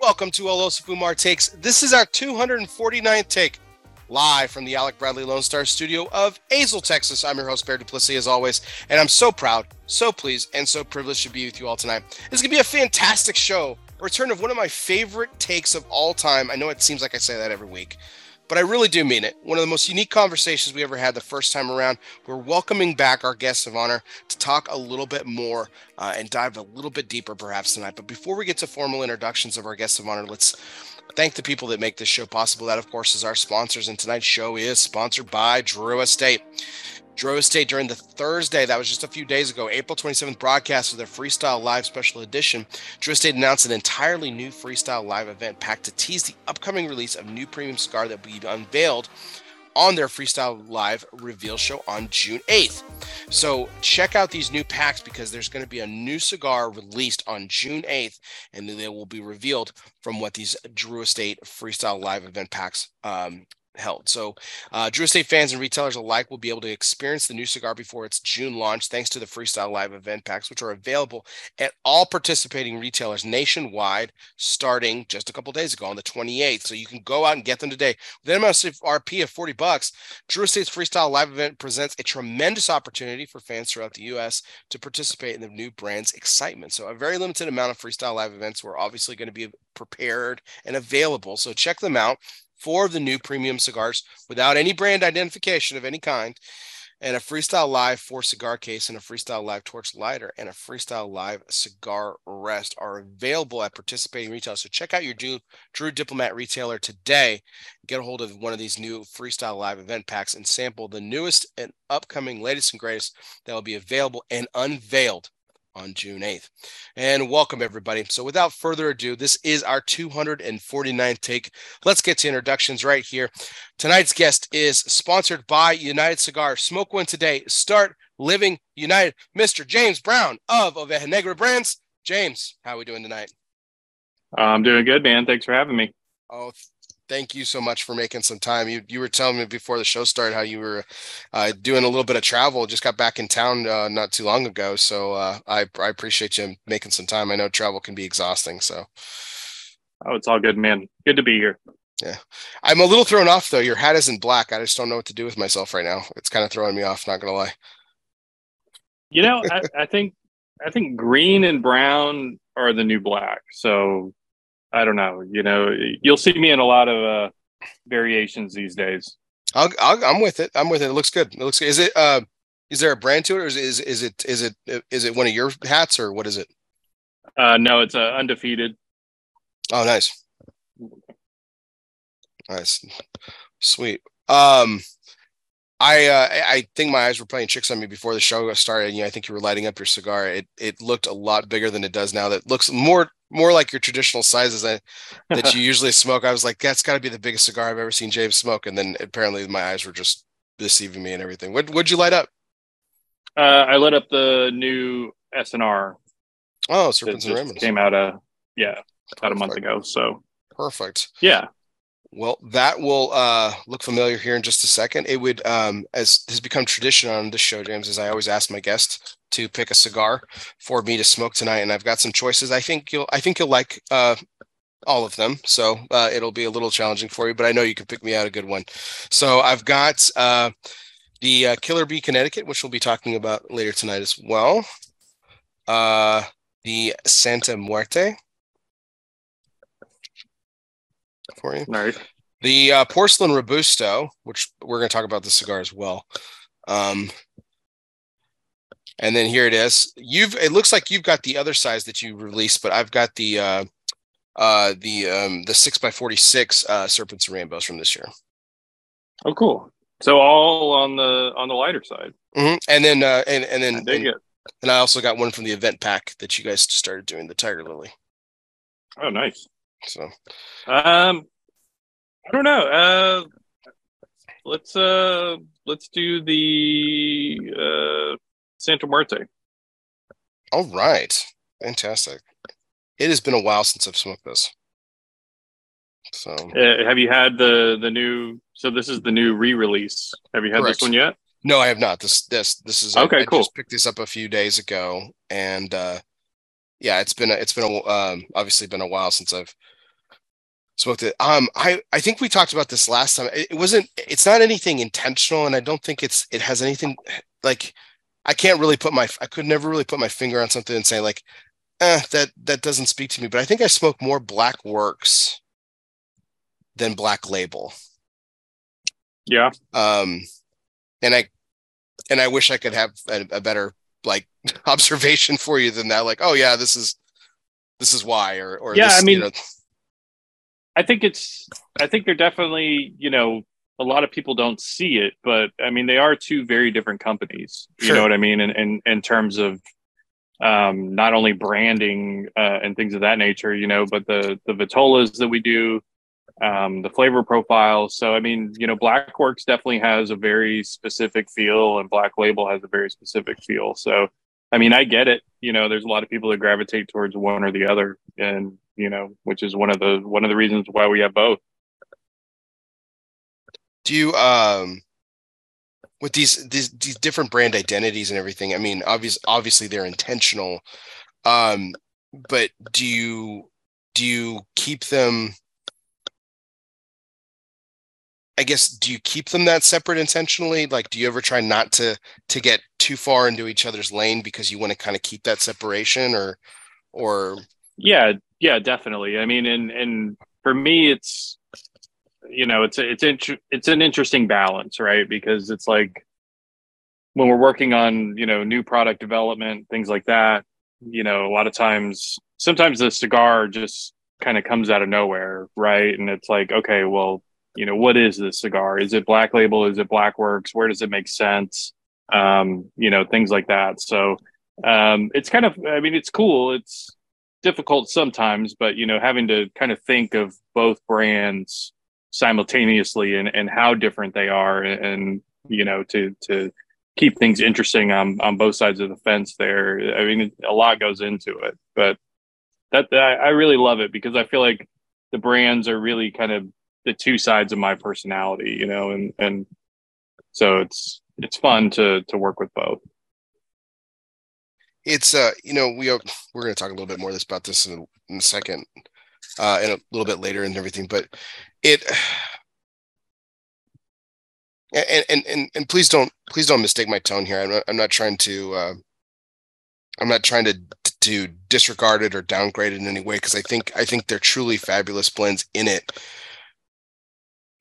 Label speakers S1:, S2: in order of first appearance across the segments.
S1: welcome to El Oso Fumar Takes. This is our 249th take live from the Alec Bradley Lone Star studio of Azle, Texas. I'm your host, Bear Duplessis, as always, and I'm so proud, so pleased, and so privileged to be with you all tonight. This is going to be a fantastic show. A return of one of my favorite takes of all time. I know it seems like I say that every week, but I really do mean it. One of the most unique conversations we ever had the first time around. We're welcoming back our guests of honor to talk a little bit more uh, and dive a little bit deeper, perhaps tonight. But before we get to formal introductions of our guests of honor, let's thank the people that make this show possible. That, of course, is our sponsors, and tonight's show is sponsored by Drew Estate. Drew Estate during the Thursday, that was just a few days ago, April 27th broadcast of their Freestyle Live special edition. Drew Estate announced an entirely new Freestyle Live event packed to tease the upcoming release of new premium cigar that will be unveiled on their Freestyle Live reveal show on June 8th. So check out these new packs because there's going to be a new cigar released on June 8th, and then they will be revealed from what these Drew Estate Freestyle Live event packs um, held. So, uh, Drew Estate fans and retailers alike will be able to experience the new cigar before its June launch, thanks to the Freestyle Live event packs, which are available at all participating retailers nationwide, starting just a couple days ago on the 28th. So you can go out and get them today. With an MSRP of 40 bucks, Drew Estate's Freestyle Live event presents a tremendous opportunity for fans throughout the U.S. to participate in the new brand's excitement. So, a very limited amount of Freestyle Live events were obviously going to be prepared and available. So, check them out four of the new premium cigars without any brand identification of any kind, and a Freestyle Live four cigar case and a Freestyle Live torch lighter and a Freestyle Live cigar rest are available at participating retailers. So check out your Drew, Drew Diplomat retailer today. Get a hold of one of these new Freestyle Live event packs and sample the newest and upcoming latest and greatest that will be available and unveiled on June 8th. And welcome, everybody. So, without further ado, this is our 249th take. Let's get to introductions right here. Tonight's guest is sponsored by United Cigar. Smoke one today. Start living united. Mr. James Brown of Oveja Negra Brands. James, how are we doing tonight?
S2: I'm doing good, man. Thanks for having me.
S1: Oh, thank you so much for making some time. You you were telling me before the show started how you were uh, doing a little bit of travel. Just got back in town uh, not too long ago, so uh, I I appreciate you making some time. I know travel can be exhausting, so.
S2: Oh, it's all good, man. Good to be here.
S1: Yeah, I'm a little thrown off though. Your hat isn't black. I just don't know what to do with myself right now. It's kind of throwing me off. Not gonna lie.
S2: You know, I, I think I think green and brown are the new black. So I don't know. You know, you'll see me in a lot of uh, variations these days.
S1: i am with it. I'm with it. It looks good. It looks good. Is it? Uh, is there a brand to it, or is, is is it is it is it one of your hats, or what is it?
S2: Uh, no, it's uh, undefeated.
S1: Oh, nice. Nice, sweet. Um, I uh, I think my eyes were playing tricks on me before the show started. You know, I think you were lighting up your cigar. It it looked a lot bigger than it does now. That looks more more like your traditional sizes that, that you usually smoke. I was like, that's got to be the biggest cigar I've ever seen James smoke. And then apparently my eyes were just deceiving me and everything. What would you light up?
S2: Uh, I lit up the new SNR.
S1: Oh, Serpents and Rainbows
S2: came out a yeah about a month ago. So
S1: perfect.
S2: Yeah.
S1: Well, that will uh, look familiar here in just a second. It would, um, as has become tradition on this show, James, as I always ask my guests to pick a cigar for me to smoke tonight, and I've got some choices. I think you'll, I think you'll like uh, all of them. So uh, it'll be a little challenging for you, but I know you can pick me out a good one. So I've got uh, the uh, Killer Bee Connecticut, which we'll be talking about later tonight as well. Uh, the Santa Muerte for you.
S2: Nice.
S1: The uh, porcelain robusto, which we're going to talk about the cigar as well. Um, and then here it is. You've it looks like you've got the other size that you released, but I've got the uh, uh, the um, the six by forty six uh, serpents and rainbows from this year.
S2: Oh, cool. So all on the on the lighter side.
S1: Mm-hmm. And then uh, and and then
S2: and,
S1: and I also got one from the event pack that you guys started doing the Tiger Lily.
S2: Oh, nice.
S1: So,
S2: um, I don't know. Uh, let's uh, let's do the uh, Santa Muerte.
S1: All right, fantastic. It has been a while since I've smoked this. So,
S2: uh, have you had the the new? So this is the new re-release. Have you had Correct. this one yet?
S1: No, I have not. This this this is
S2: okay.
S1: I,
S2: cool.
S1: I just picked this up a few days ago, and uh, yeah, it's been a, it's been a, um, obviously been a while since I've smoked it. Um, I I think we talked about this last time. It, it wasn't. It's not anything intentional, and I don't think it's it has anything like. I can't really put my I could never really put my finger on something and say like, eh, that that doesn't speak to me. But I think I smoke more Black Works than Black Label.
S2: Yeah.
S1: Um, and I and I wish I could have a, a better like observation for you than that. Like, oh yeah, this is this is why, or or
S2: yeah.
S1: this,
S2: I mean,
S1: you know,
S2: I think it's. I think they're definitely. You know, a lot of people don't see it, but I mean, they are two very different companies. You
S1: Sure.
S2: know what I mean? In in, in terms of um, not only branding uh, and things of that nature, you know, but the the vitolas that we do, um, the flavor profiles. So I mean, you know, Black Blackworks definitely has a very specific feel, and Black Label has a very specific feel. So I mean, I get it. You know, there's a lot of people that gravitate towards one or the other, and you know, which is one of the one of the reasons why we have both.
S1: Do you um with these these these different brand identities and everything? I mean, obvious obviously they're intentional, um, but do you do you keep them? I guess do you keep them that separate intentionally? Like, do you ever try not to to get too far into each other's lane because you want to kind of keep that separation, or or
S2: Yeah, yeah, definitely. I mean, and and for me, it's you know, it's it's inter- it's an interesting balance, right? Because it's like when we're working on you know new product development, things like that. You know, a lot of times, sometimes the cigar just kind of comes out of nowhere, right? And it's like, okay, well, you know, what is this cigar? Is it Black Label? Is it black works Where does it make sense? Um, you know, things like that. So um, it's kind of, I mean, it's cool. It's difficult sometimes, but you know, having to kind of think of both brands simultaneously and, and how different they are and, you know, to to keep things interesting on, on both sides of the fence there. I mean, a lot goes into it, but that, I, I really love it because I feel like the brands are really kind of the two sides of my personality, you know, and, and so it's, it's fun to, to work with both.
S1: it's uh you know we are we're going to talk a little bit more this about this in, in a second uh and a little bit later and everything but it and and and, and please don't please don't mistake my tone here. I'm not, I'm not trying to uh i'm not trying to to disregard it or downgrade it in any way because i think i think they're truly fabulous blends in it.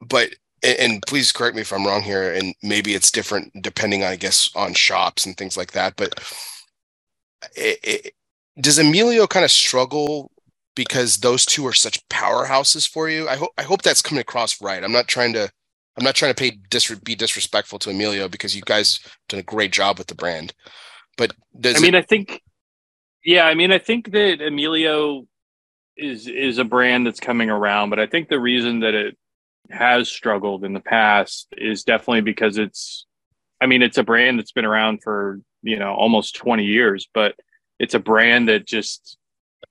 S1: But and, please correct me if i'm wrong here and maybe it's different depending i guess on shops and things like that but it, it, does Emilio kind of struggle because those two are such powerhouses for you? I hope I hope that's coming across right. I'm not trying to I'm not trying to pay dis- be disrespectful to Emilio because you guys done a great job with the brand. But does
S2: I mean,
S1: it,
S2: I think, yeah, I mean, I think that Emilio is is a brand that's coming around, but I think the reason that it has struggled in the past is definitely because it's, I mean, it's a brand that's been around for you know almost 20 years, but it's a brand that just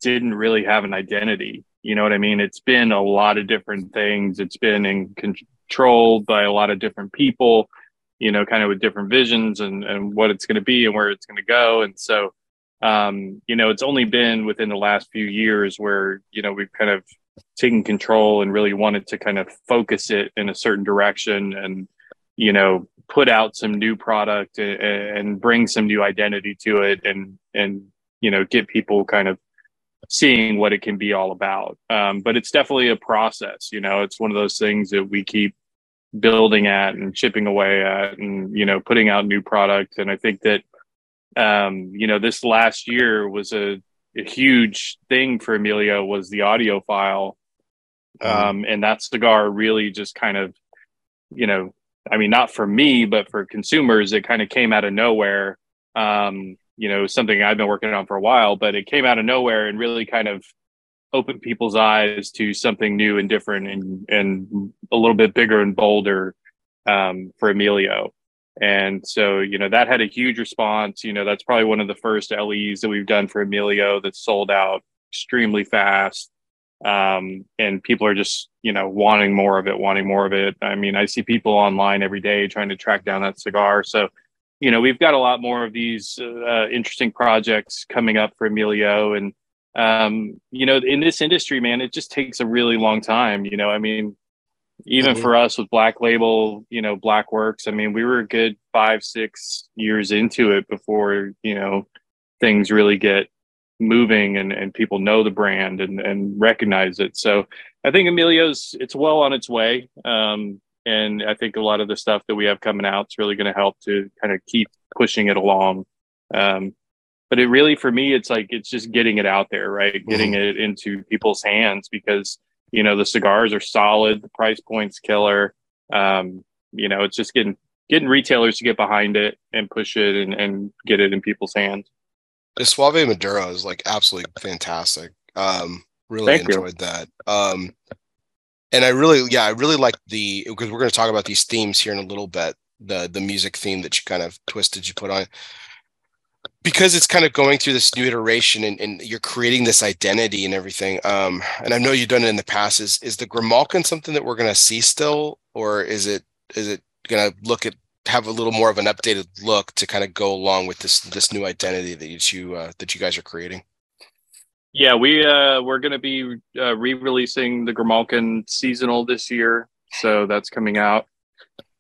S2: didn't really have an identity. You know what I mean? It's been a lot of different things. It's been in controlled by a lot of different people, you know, kind of with different visions and, and what it's going to be and where it's going to go. And so, um, you know, it's only been within the last few years where, you know, we've kind of taken control and really wanted to kind of focus it in a certain direction and, you know, put out some new product and, and bring some new identity to it and, and, you know, get people kind of seeing what it can be all about. Um, but it's definitely a process. You know, it's one of those things that we keep building at and chipping away at, and you know, putting out new product. And I think that um, you know, this last year was a, a huge thing for Emilio was the Audiophile, um, and that cigar really just kind of, you know, I mean, not for me, but for consumers, it kind of came out of nowhere. Um, you know, something I've been working on for a while, but it came out of nowhere and really kind of opened people's eyes to something new and different and, and a little bit bigger and bolder um, for Emilio. And so, you know, that had a huge response. You know, that's probably one of the first LEs that we've done for Emilio that sold out extremely fast. Um, and people are just, you know, wanting more of it, wanting more of it. I mean, I see people online every day trying to track down that cigar. So, you know, we've got a lot more of these uh, interesting projects coming up for Emilio, and um, you know, in this industry, man, it just takes a really long time. You know, I mean, even mm-hmm. for us with Black Label, you know, Black Works, I mean, we were a good five, six years into it before, you know, things really get moving and, and people know the brand and, and recognize it. So I think Emilio's, it's well on its way. Um, and I think a lot of the stuff that we have coming out is really going to help to kind of keep pushing it along. Um, but it really, for me, it's like, it's just getting it out there, right? Mm-hmm. Getting it into people's hands because, you know, the cigars are solid, the price point's killer. Um, you know, it's just getting, getting retailers to get behind it and push it and, and get it in people's hands.
S1: The Suave Maduro is like absolutely fantastic. Um, really Thank enjoyed you. that. Um, and I really, yeah, I really like the because we're going to talk about these themes here in a little bit. The the music theme that you kind of twisted, you put on because it's kind of going through this new iteration and, and you're creating this identity and everything. Um, and I know you've done it in the past. Is is the Grimalkin something that we're going to see still, or is it is it going to look at have a little more of an updated look to kind of go along with this this new identity that you uh, that you guys are creating?
S2: Yeah, we uh, we're going to be uh, re-releasing the Grimalkin seasonal this year, so that's coming out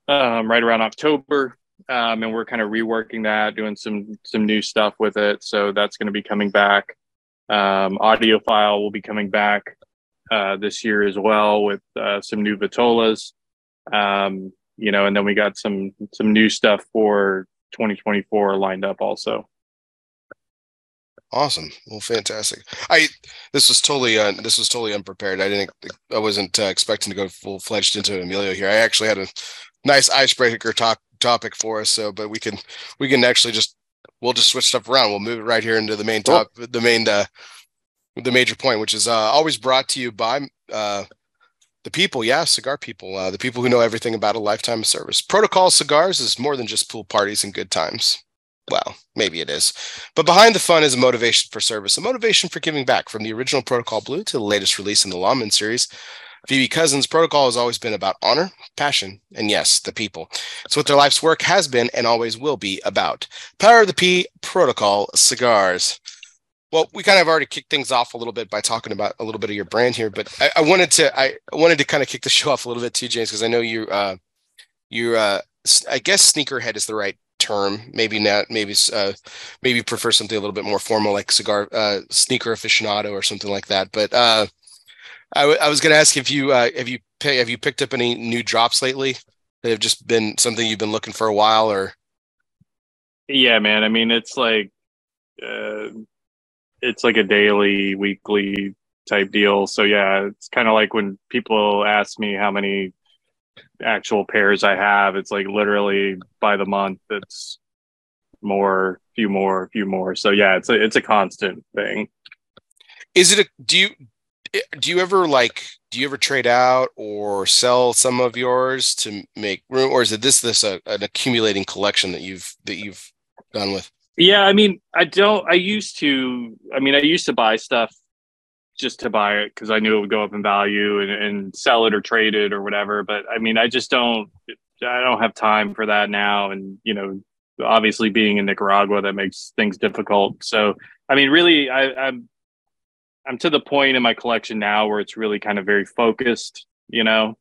S2: um, right around October, um, and we're kind of reworking that, doing some some new stuff with it. So that's going to be coming back. Um, Audiophile will be coming back uh, this year as well with uh, some new Vitolas. Um, you know, and then we got some some new stuff for 2024 lined up also.
S1: Awesome. Well, fantastic. I this was totally uh, this was totally unprepared. I didn't I wasn't uh, expecting to go full fledged into Emilio here. I actually had a nice icebreaker talk topic for us. So, but we can we can actually just we'll just switch stuff around. We'll move it right here into the main top cool. the main uh, the major point, which is uh, always brought to you by uh, the people, yeah, cigar people, uh, the people who know everything about a lifetime of service. Protocol Cigars is more than just pool parties and good times. Well, maybe it is. But behind the fun is a motivation for service, a motivation for giving back from the original Protocol Blue to the latest release in the Lawman series. Phoebe Cousins' protocol has always been about honor, passion, and yes, the people. It's what their life's work has been and always will be about. Power of the P Protocol Cigars. Well, we kind of already kicked things off a little bit by talking about a little bit of your brand here, but I, I wanted to I wanted to kind of kick the show off a little bit too, James, because I know you uh you uh I guess sneakerhead is the right term. Maybe not. Maybe uh maybe prefer something a little bit more formal like cigar uh sneaker aficionado or something like that. But uh I, w- I was going to ask if you uh have you pay, have you picked up any new drops lately that have just been something you've been looking for a while or
S2: yeah man i mean it's like uh it's like a daily, weekly type deal. So yeah, it's kind of like when people ask me how many actual pairs I have, it's like literally by the month it's more, few more, few more. So yeah, it's a it's a constant thing.
S1: Is it a do you eh, do you ever like do you ever trade out or sell some of yours to make room or is it this this a, an accumulating collection that you've that you've done with?
S2: Yeah, I mean, I don't. I used to. I mean, I used to buy stuff just to buy it because I knew it would go up in value and, and sell it or trade it or whatever. But I mean, I just don't. I don't have time for that now, and you know, obviously being in Nicaragua, that makes things difficult. So, I mean, really, I, I'm I'm to the point in my collection now where it's really kind of very focused. You know,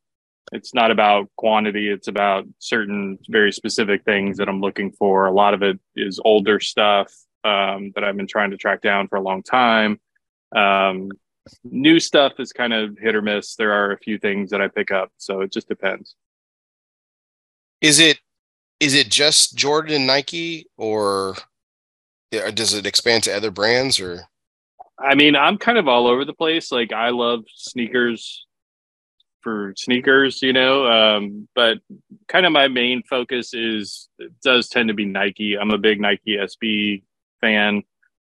S2: it's not about quantity it's about certain very specific things that i'm looking for a lot of it is older stuff um, that i've been trying to track down for a long time um, new stuff is kind of hit or miss there are a few things that i pick up so it just depends
S1: is it is it just jordan and nike or does it expand to other brands or
S2: i mean i'm kind of all over the place like i love sneakers for sneakers, you know. Um, but kind of my main focus is does tend to be Nike. I'm a big Nike SB fan.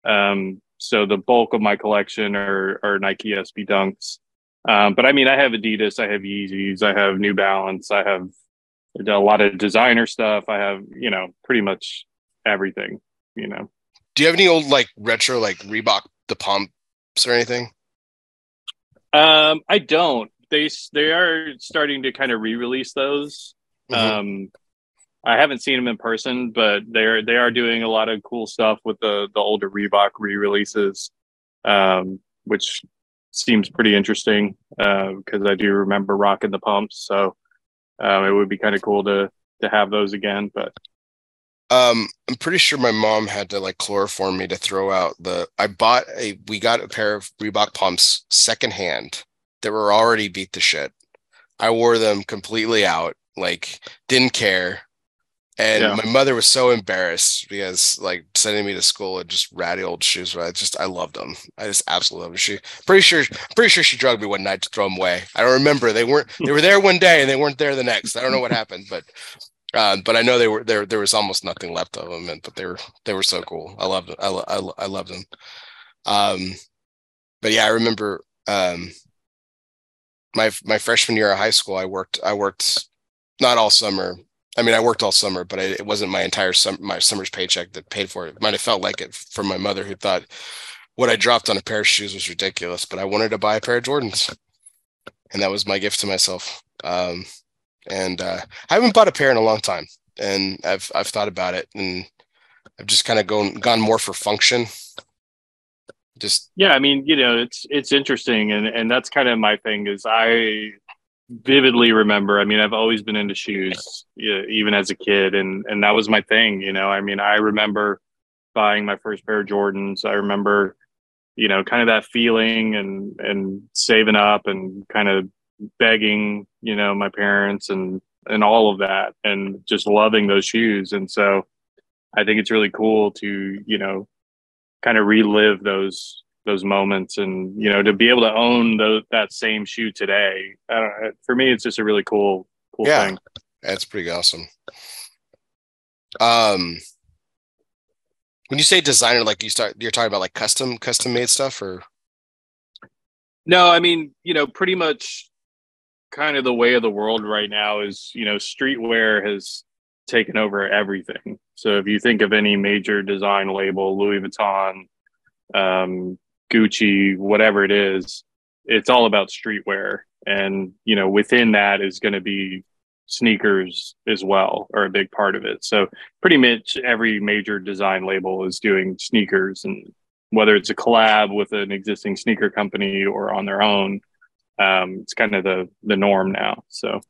S2: Um, so the bulk of my collection are, are Nike SB Dunks. Um, but I mean, I have Adidas, I have Yeezys, I have New Balance, I have a lot of designer stuff. I have, you know, pretty much everything, you know.
S1: Do you have any old like retro, like Reebok, the pumps or anything?
S2: Um, I don't they they are starting to kind of re-release those. Mm-hmm. Um, I haven't seen them in person, but they're they are doing a lot of cool stuff with the the older Reebok re-releases. um, which seems pretty interesting because uh, I do remember rocking the pumps. So um, it would be kind of cool to to have those again. But
S1: um, I'm pretty sure my mom had to like chloroform me to throw out the. I bought a. We got a pair of Reebok pumps secondhand that were already beat to shit. I wore them completely out, like didn't care. And yeah. my mother was so embarrassed because like sending me to school with just ratty old shoes. But I just I loved them. I just absolutely loved them. She pretty sure pretty sure she drugged me one night to throw them away. I don't remember. They weren't they were there one day and they weren't there the next. I don't know what happened, but uh, but I know they were there. There was almost nothing left of them, and but they were they were so cool. I loved them. I I, I loved them. Um, but yeah, I remember um, my my freshman year of high school. I worked I worked not all summer. I mean, I worked all summer, but I, it wasn't my entire my summer's paycheck that paid for it. it. Might have felt like it from my mother, who thought what I dropped on a pair of shoes was ridiculous. But I wanted to buy a pair of Jordans, and that was my gift to myself. Um, and uh, I haven't bought a pair in a long time, and I've I've thought about it, and I've just kind of gone gone more for function. Just
S2: yeah, I mean, you know, it's it's interesting, and and that's kind of my thing is I vividly remember. I mean, I've always been into shoes, even as a kid, and and that was my thing. You know, I mean, I remember buying my first pair of Jordans. I remember, you know, kind of that feeling and and saving up and kind of begging, you know, my parents and and all of that and just loving those shoes. And so I think it's really cool to, you know, kind of relive those those moments and you know to be able to own the, that same shoe today for me it's just a really cool cool yeah, thing.
S1: That's pretty awesome. Um when you say designer like you start you're talking about like custom custom made stuff or?
S2: No i mean you know pretty much kind of the way of the world right now is you know streetwear has taken over everything. So if you think of any major design label louis vuitton um, gucci whatever it is it's all about streetwear and you know within that is going to be sneakers as well are a big part of it so pretty much every major design label is doing sneakers and whether it's a collab with an existing sneaker company or on their own um, it's kind of the the norm now. So.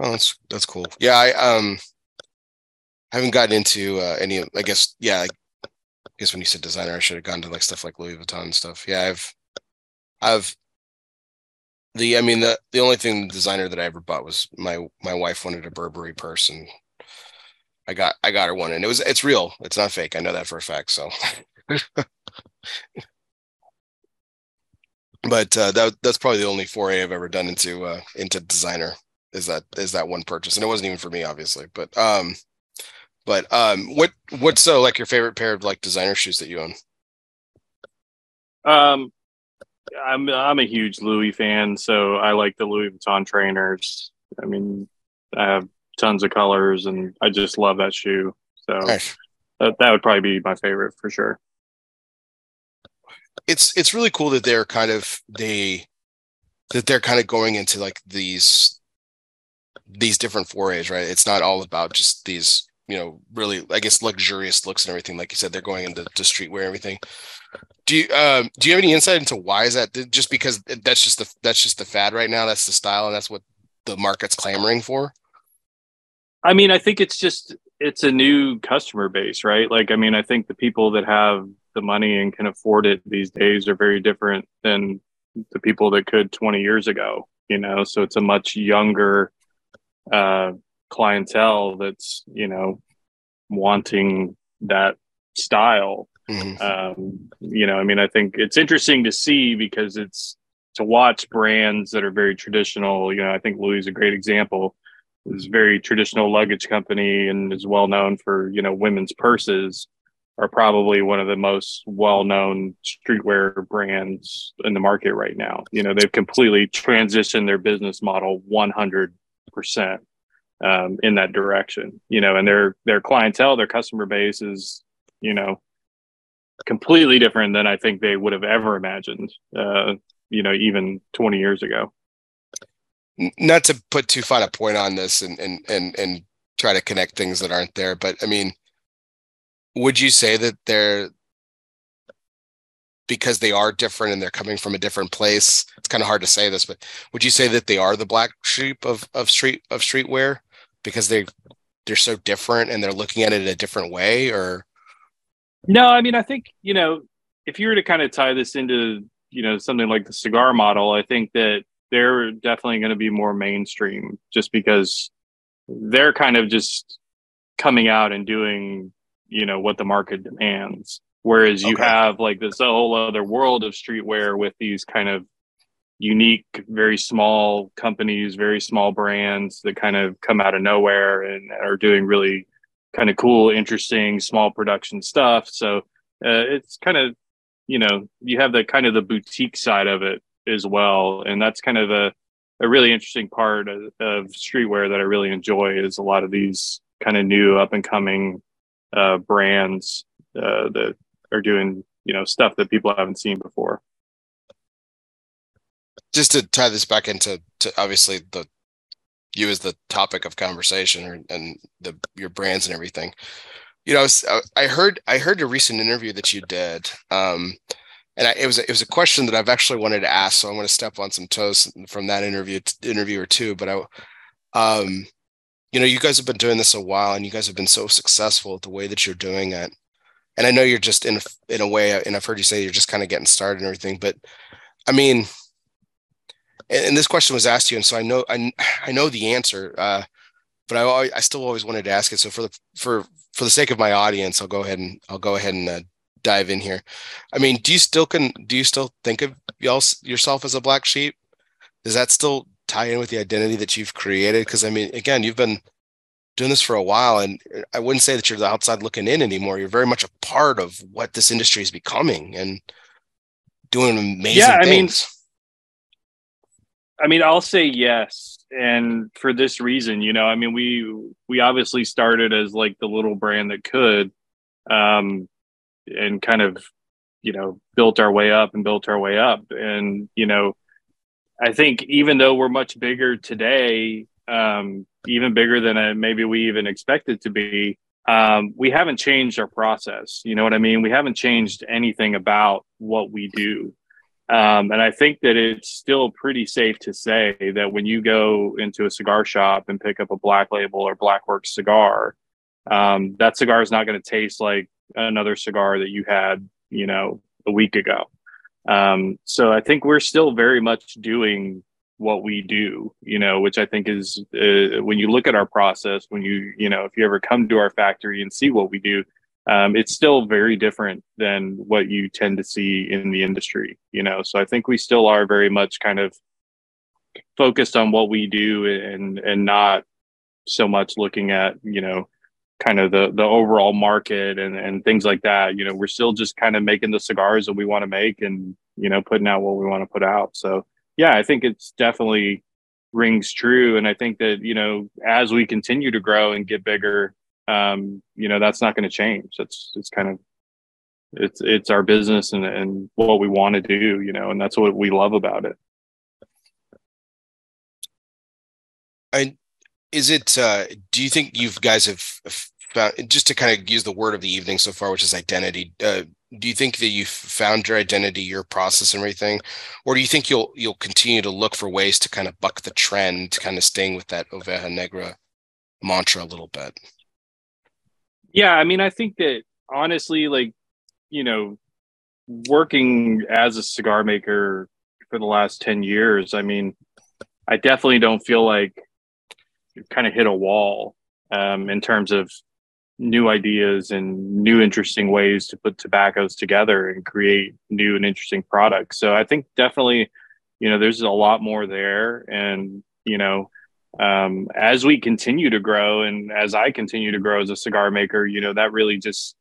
S1: Oh, that's that's cool. Yeah, I um haven't gotten into uh, any. I guess yeah. I guess when you said designer, I should have gone to like stuff like Louis Vuitton stuff. Yeah, I've I've the I mean the the only thing designer that I ever bought was my my wife wanted a Burberry purse and I got I got her one and it was it's real. It's not fake. I know that for a fact. So but uh, that that's probably the only foray I've ever done into uh, into designer is that is that one purchase, and it wasn't even for me, obviously. But um, but um, what what's so like your favorite pair of like designer shoes that you own?
S2: Um, I'm I'm a huge Louis fan, so I like the Louis Vuitton trainers. I mean, I have tons of colors, and I just love that shoe. So nice. that that would probably be my favorite for sure
S1: it's it's really cool that they're kind of they that they're kind of going into like these these different forays, right? It's not all about just these, you know, really, I guess, luxurious looks and everything. Like you said, they're going into to streetwear and everything. Do you um, do you have any insight into why is that? Just because that's just the that's just the fad right now. That's the style, and that's what the market's clamoring for.
S2: I mean, I think it's just it's a new customer base, right? Like, I mean, I think the people that have the money and can afford it these days are very different than the people that could 20 years ago you know so it's a much younger uh, clientele that's you know wanting that style mm-hmm. um, you know i mean i think it's interesting to see because it's to watch brands that are very traditional you know i think louis is a great example is very traditional luggage company and is well known for you know women's purses are probably one of the most well-known streetwear brands in the market right now. You know, they've completely transitioned their business model 100% um, in that direction. You know, and their their clientele, their customer base is, you know, completely different than I think they would have ever imagined. Uh, you know, even 20 years ago.
S1: Not to put too fine a point on this and and and and try to connect things that aren't there, but I mean would you say that they're because they are different and they're coming from a different place. It's kind of hard to say this, but would you say that they are the black sheep of of street of streetwear because they they're so different and they're looking at it in a different way or
S2: no i mean i think you know if you were to kind of tie this into you know something like the cigar model i think that they're definitely going to be more mainstream just because they're kind of just coming out and doing you know what the market demands whereas you okay. have like this whole other world of streetwear with these kind of unique very small companies very small brands that kind of come out of nowhere and are doing really kind of cool interesting small production stuff so uh, it's kind of you know you have the kind of the boutique side of it as well and that's kind of a, a really interesting part of, of streetwear that i really enjoy is a lot of these kind of new up and coming uh, brands uh, that are doing you know stuff that people haven't seen before.
S1: Just to tie this back into to obviously the you as the topic of conversation or, and the your brands and everything. You know, I heard I heard a recent interview that you did, um, and I, it was it was a question that I've actually wanted to ask. So I'm going to step on some toes from that interview interview or two. But I, um, you know, you guys have been doing this a while, and you guys have been so successful at the way that you're doing it and I know you're just in a, in a way, and I've heard you say you're just kind of getting started and everything, but I mean, and, and, this question was asked to you, and so I know I I know the answer, uh, but I I still always wanted to ask it. So for the for for the sake of my audience, I'll go ahead and I'll go ahead and uh, dive in here. I mean, do you still can do you still think of y'all yourself as a black sheep? Does that still tie in with the identity that you've created? Because I mean, again, you've been doing this for a while and i wouldn't say that you're the outside looking in anymore you're very much a part of what this industry is becoming and doing amazing yeah, I things
S2: mean, i mean i'll say yes and for this reason you know i mean we we obviously started as like the little brand that could um and kind of you know built our way up and built our way up and you know i think even though we're much bigger today um even bigger than maybe we even expected to be. Um, we haven't changed our process. You know what I mean? We haven't changed anything about what we do. Um, and I think that it's still pretty safe to say that when you go into a cigar shop and pick up a black label or Blackworks cigar, um, that cigar is not going to taste like another cigar that you had, you know, a week ago. Um, so I think we're still very much doing what we do you know which i think is uh, when you look at our process when you you know if you ever come to our factory and see what we do um, it's still very different than what you tend to see in the industry you know? So i think we still are very much kind of focused on what we do and and not so much looking at you know kind of the the overall market and and things like that. You know we're still just kind of making the cigars that we want to make and you know putting out what we want to put out. So yeah, I think it's definitely rings true. And I think that, you know, as we continue to grow and get bigger, um, you know, that's not going to change. That's, it's kind of, it's, it's our business and, and what we want to do, you know, and that's what we love about it.
S1: I, is it, uh, do you think you guys have found, just to kind of use the word of the evening so far, which is identity, uh, do you think that you've found your identity, your process, and everything, or do you think you'll you'll continue to look for ways to kind of buck the trend, kind of staying with that Oveja Negra mantra a little bit?
S2: Yeah, I mean, I think that honestly, like you know, working as a cigar maker for the last ten years, I mean, I definitely don't feel like you've kind of hit a wall um, in terms of new ideas and new interesting ways to put tobaccos together and create new and interesting products. So I think definitely, you know, there's a lot more there. And, you know, um, as we continue to grow and as I continue to grow as a cigar maker, you know, that really just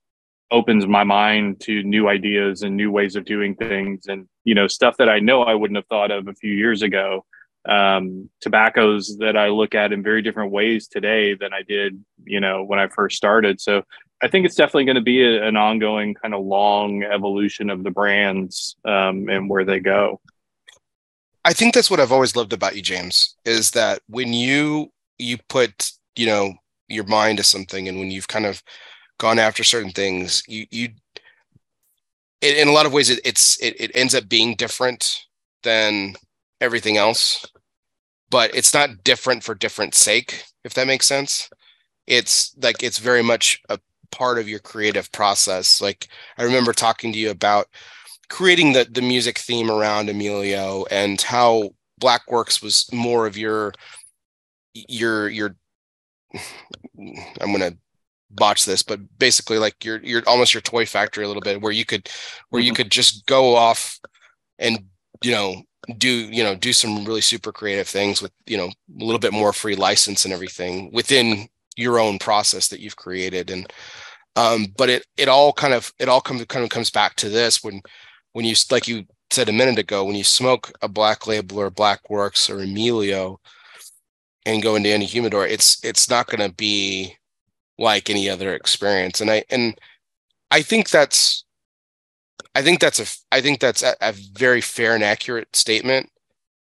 S2: opens my mind to new ideas and new ways of doing things and, you know, stuff that I know I wouldn't have thought of a few years ago um, tobaccos that I look at in very different ways today than I did, you know, when I first started. So I think it's definitely going to be a, an ongoing kind of long evolution of the brands um, and where they go.
S1: I think that's what I've always loved about you, James, is that when you you put you know your mind to something, and when you've kind of gone after certain things, you you it, in a lot of ways, it, it's it, it ends up being different than everything else, but it's not different for different sake, if that makes sense. It's like it's very much a part of your creative process. Like I remember talking to you about creating the the music theme around Emilio and how Blackworks was more of your your your I'm gonna botch this, but basically like you're you're almost your toy factory a little bit where you could where mm-hmm. you could just go off and you know do you know do some really super creative things with you know a little bit more free license and everything within your own process that you've created and um but it it all kind of it all comes kind of comes back to this when when you like you said a minute ago when you smoke a black label or black works or emilio and go into any humidor it's it's not going to be like any other experience. And i and i think that's i think that's a i think that's a, a very fair and accurate statement.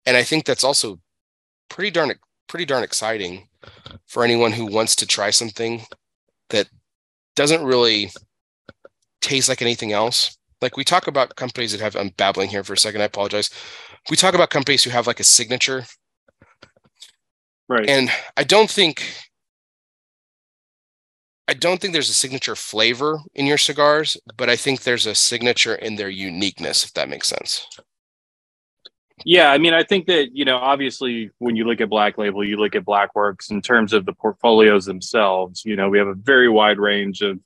S1: And i think that's also pretty darn pretty darn exciting for anyone who wants to try something that doesn't really taste like anything else like we talk about companies that have i'm babbling here for a second i apologize we talk about companies who have like a signature
S2: right
S1: and i don't think I don't think there's a signature flavor in your cigars, but I think there's a signature in their uniqueness, if that makes sense.
S2: Yeah, I mean, I think that you know, obviously, when you look at Black Label, you look at Blackworks in terms of the portfolios themselves. You know, we have a very wide range of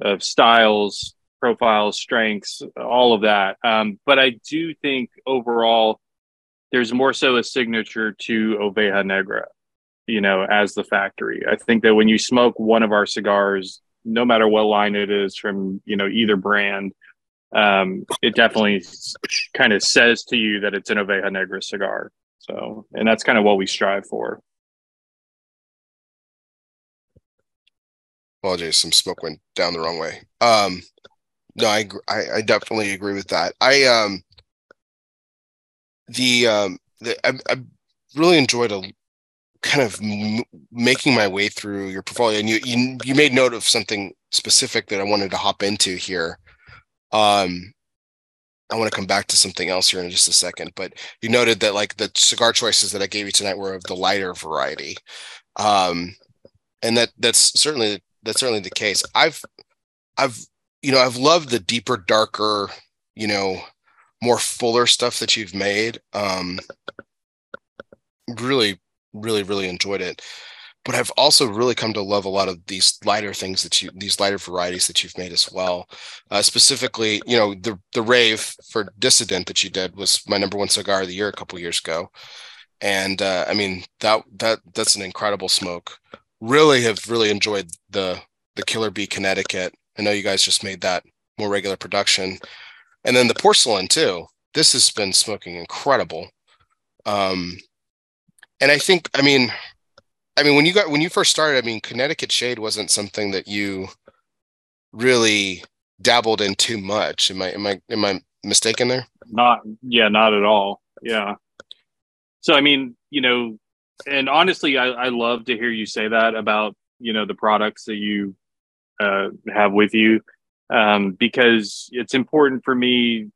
S2: of styles, profiles, strengths, all of that. Um, but I do think overall, there's more so a signature to Oveja Negra you know, as the factory. I think that when you smoke one of our cigars, no matter what line it is from, you know, either brand, um, it definitely kind of says to you that it's an Oveja Negra cigar. So, and that's kind of what we strive for.
S1: Apologies, some smoke went down the wrong way. Um, no, I, I, I definitely agree with that. I um, the um, the I, I really enjoyed a kind of m- making my way through your portfolio, and you, you you made note of something specific that I wanted to hop into here. Um, I want to come back to something else here in just a second, but you noted that like the cigar choices that I gave you tonight were of the lighter variety, um, and that that's certainly that's certainly the case. I've I've you know I've loved the deeper, darker, you know, more fuller stuff that you've made. Um, really really really enjoyed it but I've also really come to love a lot of these lighter things that you these lighter varieties that you've made as well. Uh, specifically, you know, the the rave for Dissident that you did was my number one cigar of the year a couple years ago, and uh, I mean that that that's an incredible smoke. Really have really enjoyed the the Killer Bee Connecticut. I know you guys just made that more regular production, and then the porcelain too. This has been smoking incredible. Um, and I think, I mean, I mean, when you got when you first started, I mean, Connecticut Shade wasn't something that you really dabbled in too much. Am I am I am I mistaken there?
S2: Not yeah, not at all. Yeah. So I mean, you know, and honestly, I, I love to hear you say that about you know the products that you uh, have with you, um, because it's important for me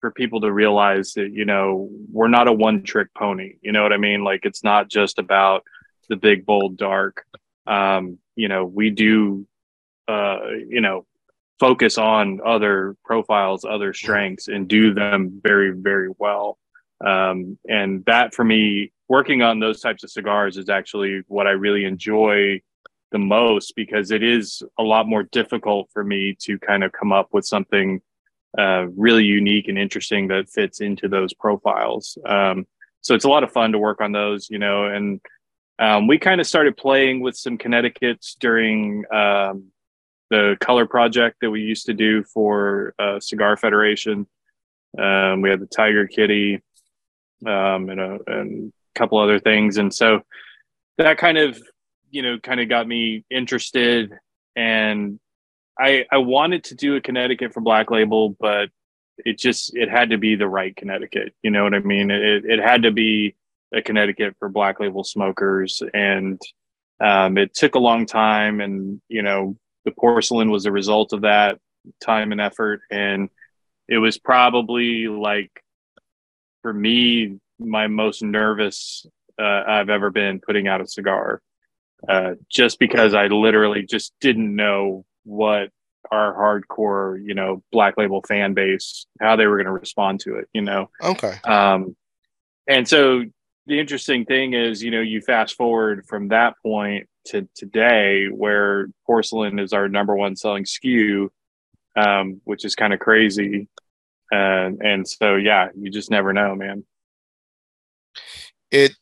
S2: for people to realize that you know we're not a one trick pony. You know what i mean? Like it's not just about the big bold dark. Um you know we do uh you know focus on other profiles other strengths and do them very very well. Um and that for me working on those types of cigars is actually what i really enjoy the most because it is a lot more difficult for me to kind of come up with something uh, really unique and interesting that fits into those profiles. Um, so it's a lot of fun to work on those, you know, and um, we kind of started playing with some Connecticut's during um, the color project that we used to do for uh, Cigar Federation. Um, we had the Tiger Kitty um, and, a, and a couple other things. And so that kind of, you know, kind of got me interested and I I wanted to do a Connecticut for Black Label, but it just it had to be the right Connecticut. You know what I mean? It it had to be a Connecticut for Black Label smokers, and um, it took a long time. And you know, the porcelain was a result of that time and effort, and it was probably like for me my most nervous uh, I've ever been putting out a cigar, uh, just because I literally just didn't know what our hardcore, you know, black label fan base how they were going to respond to it. You know.
S1: Okay.
S2: Um, and so the interesting thing is, you know, you fast forward from that point to today, where porcelain is our number one selling SKU, um, which is kind of crazy. And and so yeah, you just never know, man.
S1: It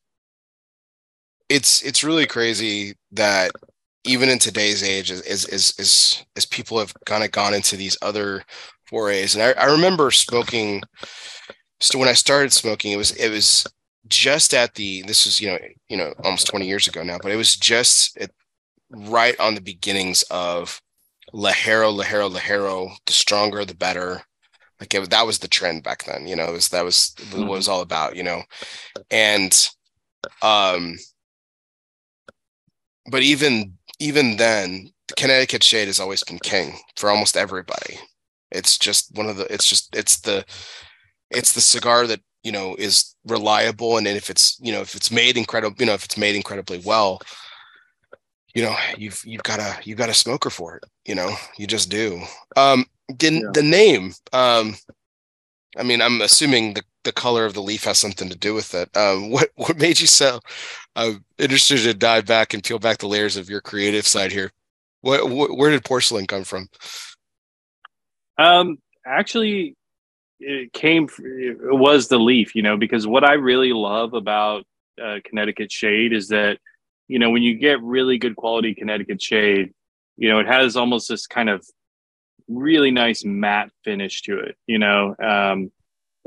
S1: it's it's really crazy that even in today's age as as as as, people have kind of gone into these other forays and I, I remember smoking so when I started smoking it was it was just at the this was you know you know almost 20 years ago now but it was just at, right on the beginnings of Ligero, Ligero, Ligero, the stronger the better. Like it, that was the trend back then, you know, it was that was mm-hmm. what it was all about, you know. And um but even even then, the Connecticut shade has always been king for almost everybody. It's just one of the it's just it's the it's the cigar that you know is reliable and then if it's you know if it's made incredible you know if it's made incredibly well you know you've you've got a you've got a smoker for it you know you just do um the, yeah. the name um i mean i'm assuming the the color of the leaf has something to do with it. Um what what made you so i'm interested to dive back and peel back the layers of your creative side here? What, what where did porcelain come from?
S2: Um actually it came it was the leaf you know because what i really love about uh, connecticut shade is that you know when you get really good quality connecticut shade you know it has almost this kind of really nice matte finish to it you know um,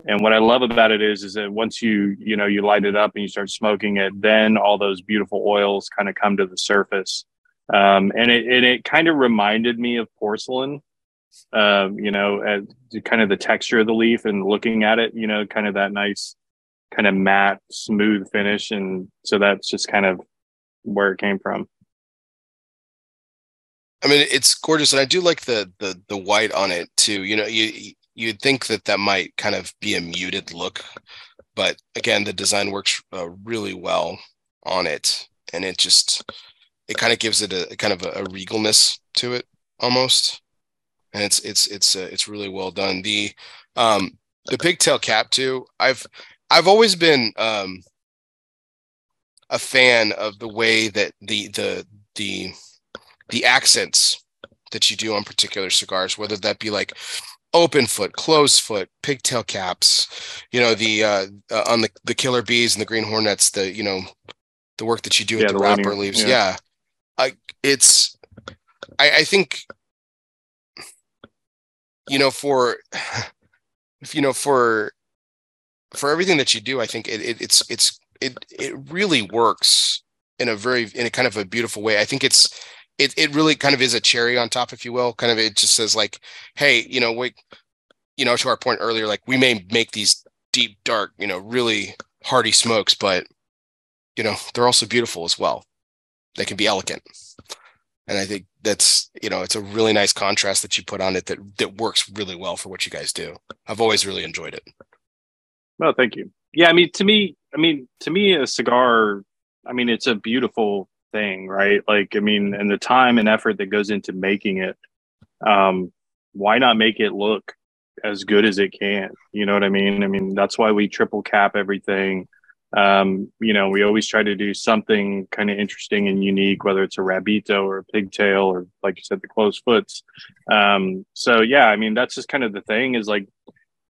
S2: and what i love about it is is that once you you know you light it up and you start smoking it then all those beautiful oils kind of come to the surface um, and it, and it kind of reminded me of porcelain um, you know, as kind of the texture of the leaf and looking at it, you know, kind of that nice kind of matte, smooth finish. And so that's just kind of where it came from.
S1: I mean, it's gorgeous, and I do like the the the white on it too. You know, you you'd think that that might kind of be a muted look, but again, the design works uh, really well on it, and it just it kind of gives it a, kind of a, a regalness to it almost and it's it's it's uh, it's really well done. The um the pigtail cap too. I've I've always been um a fan of the way that the the the the accents that you do on particular cigars, whether that be like open foot, closed foot, pigtail caps, you know, the uh, uh, on the the killer bees and the green hornets, the you know, the work that you do yeah, with the, the wrapper leaves. Yeah. yeah. I it's I, I think you know, for you know, for for everything that you do, I think it, it it's it's it it really works in a very in a kind of a beautiful way. I think it's it it really kind of is a cherry on top, if you will. Kind of it just says like, hey, you know, we you know, to our point earlier, like we may make these deep, dark, you know, really hearty smokes, but you know, they're also beautiful as well. They can be elegant and I think that's you know it's a really nice contrast that you put on it that that works really well for what you guys do. I've always really enjoyed it.
S2: Well, thank you. Yeah, I mean to me, I mean to me, a cigar, I mean it's a beautiful thing, right? Like I mean, and the time and effort that goes into making it, um, why not make it look as good as it can? You know what I mean? I mean that's why we triple cap everything um, you know, we always try to do something kind of interesting and unique, whether it's a rabito or a pigtail or, like you said, the closed foots. Um, so yeah, I mean, that's just kind of the thing is like,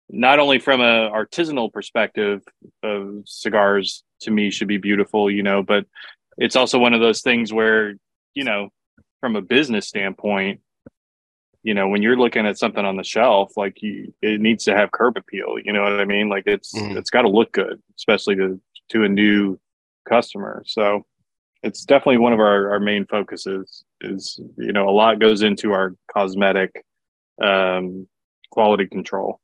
S2: not only from a artisanal perspective of cigars to me should be beautiful, you know, but it's also one of those things where, you know, from a business standpoint, you know, when you're looking at something on the shelf, like you, it needs to have curb appeal. You know what I mean? Like it's mm. it's got to look good, especially to to a new customer. So it's definitely one of our, our main focuses. Is you know a lot goes into our cosmetic um, quality control.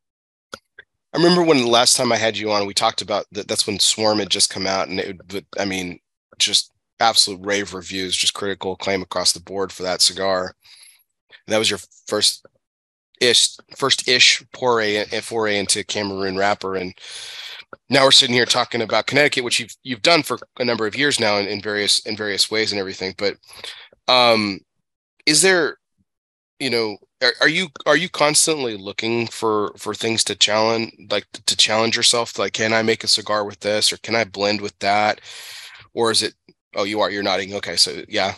S1: I remember when the last time I had you on, we talked about that. That's when Swarm had just come out, and it. But I mean, just absolute rave reviews, just critical acclaim across the board for that cigar And that was your first ish first ish foray foray into Cameroon wrapper, and now we're sitting here talking about Connecticut, which you've you've done for a number of years now in, in various in various ways and everything. But um, is there, you know, are, are, you are you constantly looking for for things to challenge, like to challenge yourself? Like, can I make a cigar with this, or can I blend with that, or is it? Oh, you are. You're nodding. Okay, so yeah.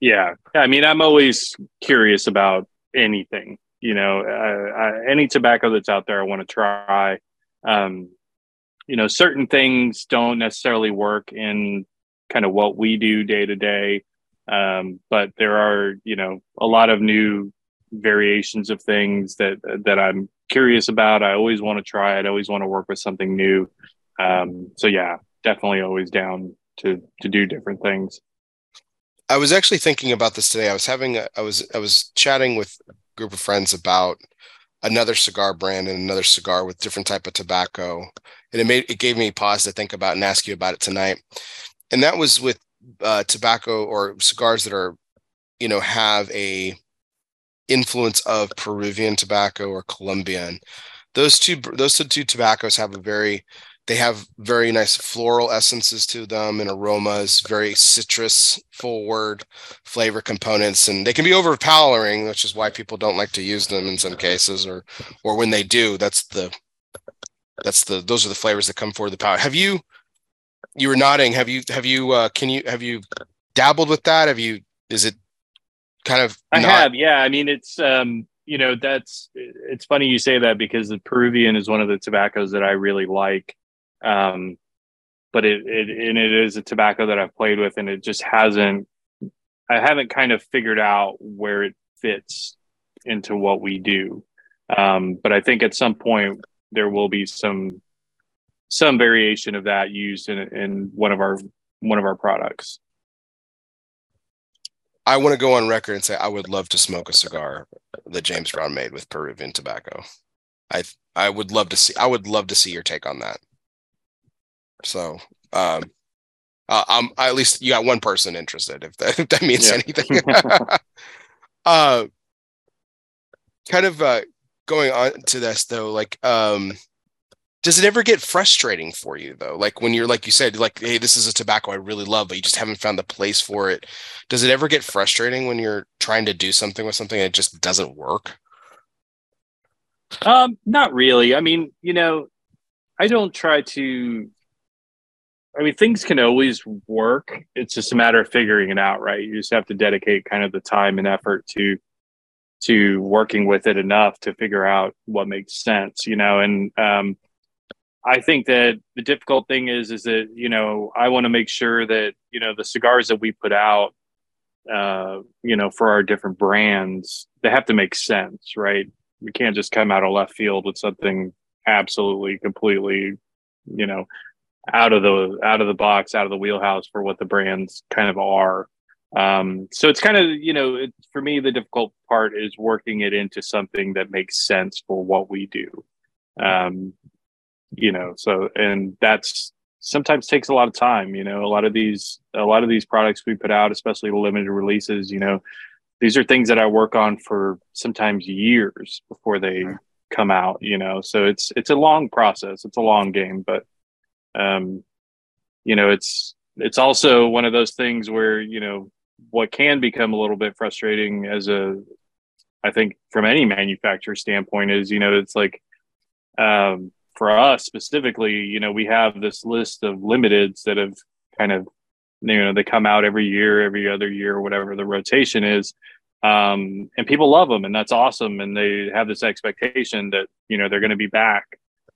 S2: Yeah, I mean, I'm always curious about anything. You know, I, any tobacco that's out there, I want to try. Um, you know, certain things don't necessarily work in kind of what we do day to day. Um, but there are, you know, a lot of new variations of things that that I'm curious about. I always want to try it. I always want to work with something new. Um, so yeah, definitely always down to to do different things.
S1: I was actually thinking about this today. I was having a, I was I was chatting with a group of friends about another cigar brand and another cigar with different type of tobacco, and it made it gave me pause to think about and ask you about it tonight. And that was with uh, tobacco or cigars that are, you know, have a influence of Peruvian tobacco or Colombian. Those two those two tobaccos have a very they have very nice floral essences to them and aromas, very citrus forward flavor components, and they can be overpowering, which is why people don't like to use them in some cases, or or when they do, that's the that's the those are the flavors that come for the power. Have you you were nodding. Have you have you uh can you have you dabbled with that? Have you is it kind of
S2: I have, yeah. I mean it's um you know that's it's funny you say that because the Peruvian is one of the tobaccos that I really like. Um but it, it and it is a tobacco that I've played with and it just hasn't I haven't kind of figured out where it fits into what we do. Um, but I think at some point there will be some some variation of that used in in one of our one of our products.
S1: I want to go on record and say I would love to smoke a cigar that James Brown made with Peruvian tobacco. I I would love to see I would love to see your take on that. So, um, uh, I'm at least you got one person interested if that, if that means yeah. anything. uh, kind of uh, going on to this though, like um, does it ever get frustrating for you though like when you're like you said like hey this is a tobacco i really love but you just haven't found the place for it does it ever get frustrating when you're trying to do something with something and it just doesn't work
S2: um not really i mean you know i don't try to i mean things can always work. It's just a matter of figuring it out right? You just have to dedicate kind of the time and effort to to working with it enough to figure out what makes sense you know? And um I think that the difficult thing is is that you know I want to make sure that you know the cigars that we put out, uh, you know, for our different brands, they have to make sense, right? We can't just come out of left field with something absolutely, completely, you know, out of the out of the box, out of the wheelhouse for what the brands kind of are. Um, so it's kind of you know, it, for me, the difficult part is working it into something that makes sense for what we do. Um, you know so and that's sometimes takes a lot of time you know a lot of these a lot of these products we put out especially the limited releases you know these are things that i work on for sometimes years before they come out you know so it's it's a long process it's a long game but um you know it's it's also one of those things where you know what can become a little bit frustrating as a i think from any manufacturer standpoint is you know it's like um for us specifically, you know, we have this list of limiteds that have kind of, you know, they come out every year, every other year, whatever the rotation is. Um, and people love them and that's awesome. And they have this expectation that, you know, they're going to be back.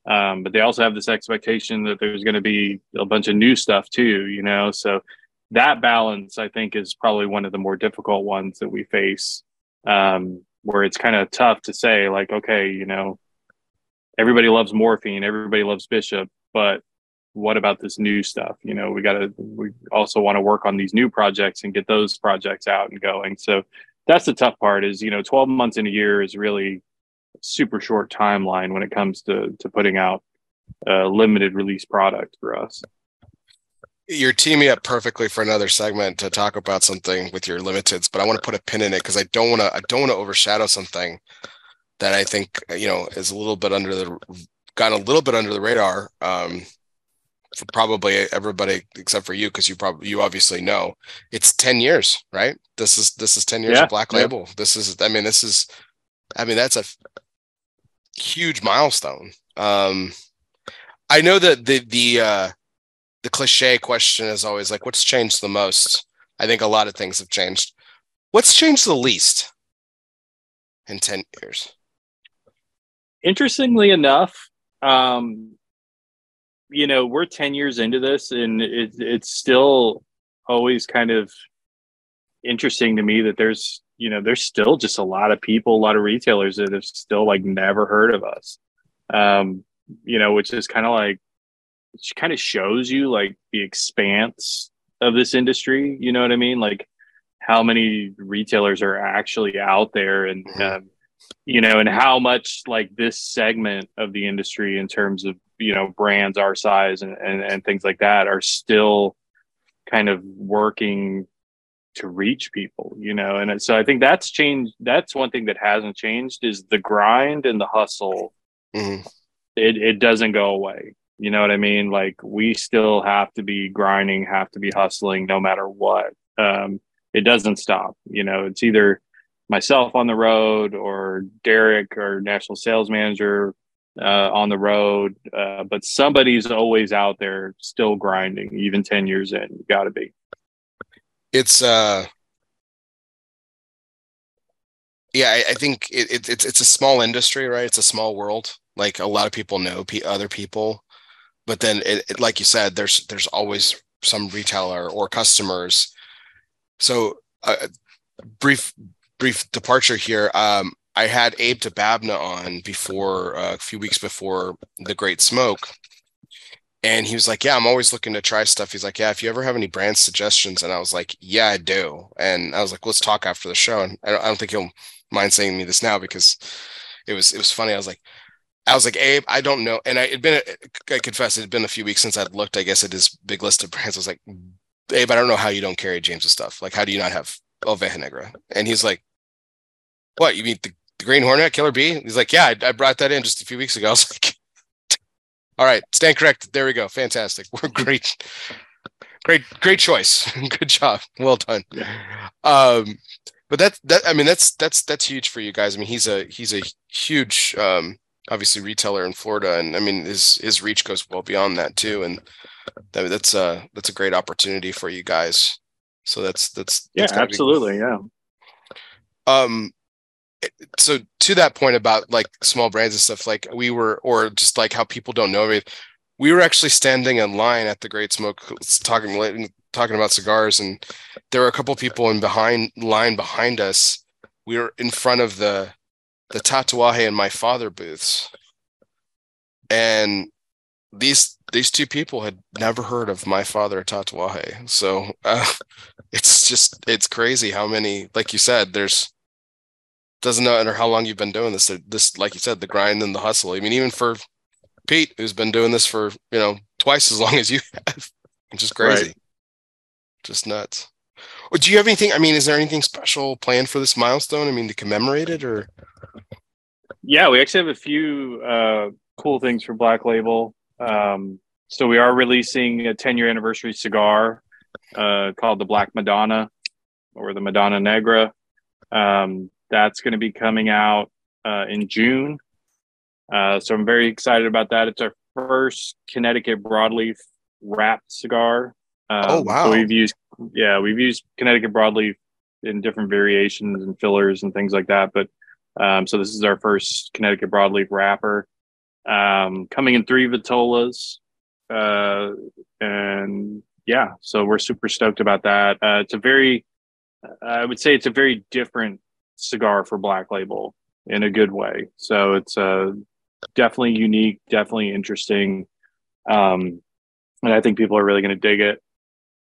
S2: Um, but they also have this expectation that there's going to be a bunch of new stuff too, you know? So that balance, I think, is probably one of the more difficult ones that we face, um, where it's kind of tough to say, like, okay, you know, everybody loves morphine, everybody loves Bishop, but what about this new stuff? You know, we got to, we also want to work on these new projects and get those projects out and going. So that's the tough part is, you know, 12 months in a year is really super short timeline when it comes to, to putting out a limited release product for us.
S1: You're teaming up perfectly for another segment to talk about something with your limiteds, but I want to put a pin in it because I don't want to, I don't want to overshadow something that I think you know is a little bit under the got a little bit under the radar um, for probably everybody except for you because you probably you obviously know it's 10 years right this is this is 10 years
S2: Yeah,
S1: of black
S2: yeah.
S1: label this is i mean this is i mean that's a huge milestone. Um i know that the the uh the cliche question is always like what's changed the most? I think a lot of things have changed. What's changed the least in 10 years?
S2: Interestingly enough, um, you know, we're 10 years into this and it, it's still always kind of interesting to me that there's, you know, there's still just a lot of people, a lot of retailers that have still like never heard of us. Um, you know, which is kind of like, kind of shows you like the expanse of this industry. You know what I mean? Like how many retailers are actually out there and,
S1: Mhm.
S2: um, you know, and how much like this segment of the industry in terms of, you know, brands our size and, and, and things like that are still kind of working to reach people, you know? And so I think that's changed. That's one thing that hasn't changed is the grind and the hustle.
S1: Mhm.
S2: It, it doesn't go away. You know what I mean? Like we still have to be grinding, have to be hustling no matter what. Um, it doesn't stop. You know, it's either myself on the road or Derek or national sales manager uh, on the road. Uh, but somebody's always out there still grinding, even 10 years in. You got to be.
S1: It's uh yeah i, I think it, it, it's it's a small industry right? It's a small world. Like a lot of people know pe other people. But then it, it, like you said there's there's always some retailer or customers. So uh, brief brief departure here. Um i had abe Dababneh on before uh, a few weeks before the great smoke and he was like, Yeah, I'm always looking to try stuff. He's like, Yeah, if you ever have any brand suggestions. And I was like, Yeah, I do. And I was like, Let's talk after the show. And I don't, I don't think he'll mind saying me this now because it was it was funny. I was like, I was like, Abe, I don't know. And I had been I confess it had been a few weeks since I'd looked, I guess, at his big list of brands. I was like, Abe, I don't know how you don't carry James's stuff. Like, how do you not have Oveja Negra? And he's like, What, you mean the, the Green Hornet Killer Bee? He's like, Yeah, I, I brought that in just a few weeks ago. I was like, all right, stand corrected. There we go. Fantastic. We're great. Great, great choice. Good job. Well done. Um, but that that I mean that's that's that's huge for you guys. I mean he's a he's a huge um obviously retailer in Florida and I mean his his reach goes well beyond that too and that, that's a that's a great opportunity for you guys. So that's that's,
S2: Yeah,
S1: that's be-
S2: absolutely. Yeah.
S1: um so to that point about like small brands and stuff like we were or just like how people don't know everything we were actually standing in line at the great smoke talking talking about cigars and there were a couple people in behind line behind us. We were in front of the the tatuaje and my father booths. And these these two people had never heard of my father tatuaje. So uh, it's just it's crazy how many like you said there's doesn't matter how long you've been doing this this like you said the grind and the hustle i mean even for pete who's been doing this for you know twice as long as you have which is crazy
S2: Right.
S1: just nuts Well, do you have anything i mean is there anything special planned for this milestone i mean to commemorate it or
S2: Yeah, we actually have a few uh, cool things for Black Label. Um, so we are releasing a 10 year anniversary cigar uh, called the Black Madonna or the Madonna Negra. Um, that's going to be coming out uh, in June. Uh, so I'm very excited about that. It's our first Connecticut broadleaf wrapped cigar. Um,
S1: Oh, wow.
S2: So we've used, yeah, we've used Connecticut broadleaf in different variations and fillers and things like that. But um, so this is our first Connecticut broadleaf wrapper. Um, coming in three vitolas. Uh, and yeah, so we're super stoked about that. Uh, it's a very, I would say it's a very different cigar for Black Label in a good way. So it's uh, definitely unique, definitely interesting. Um, and I think people are really going to dig it.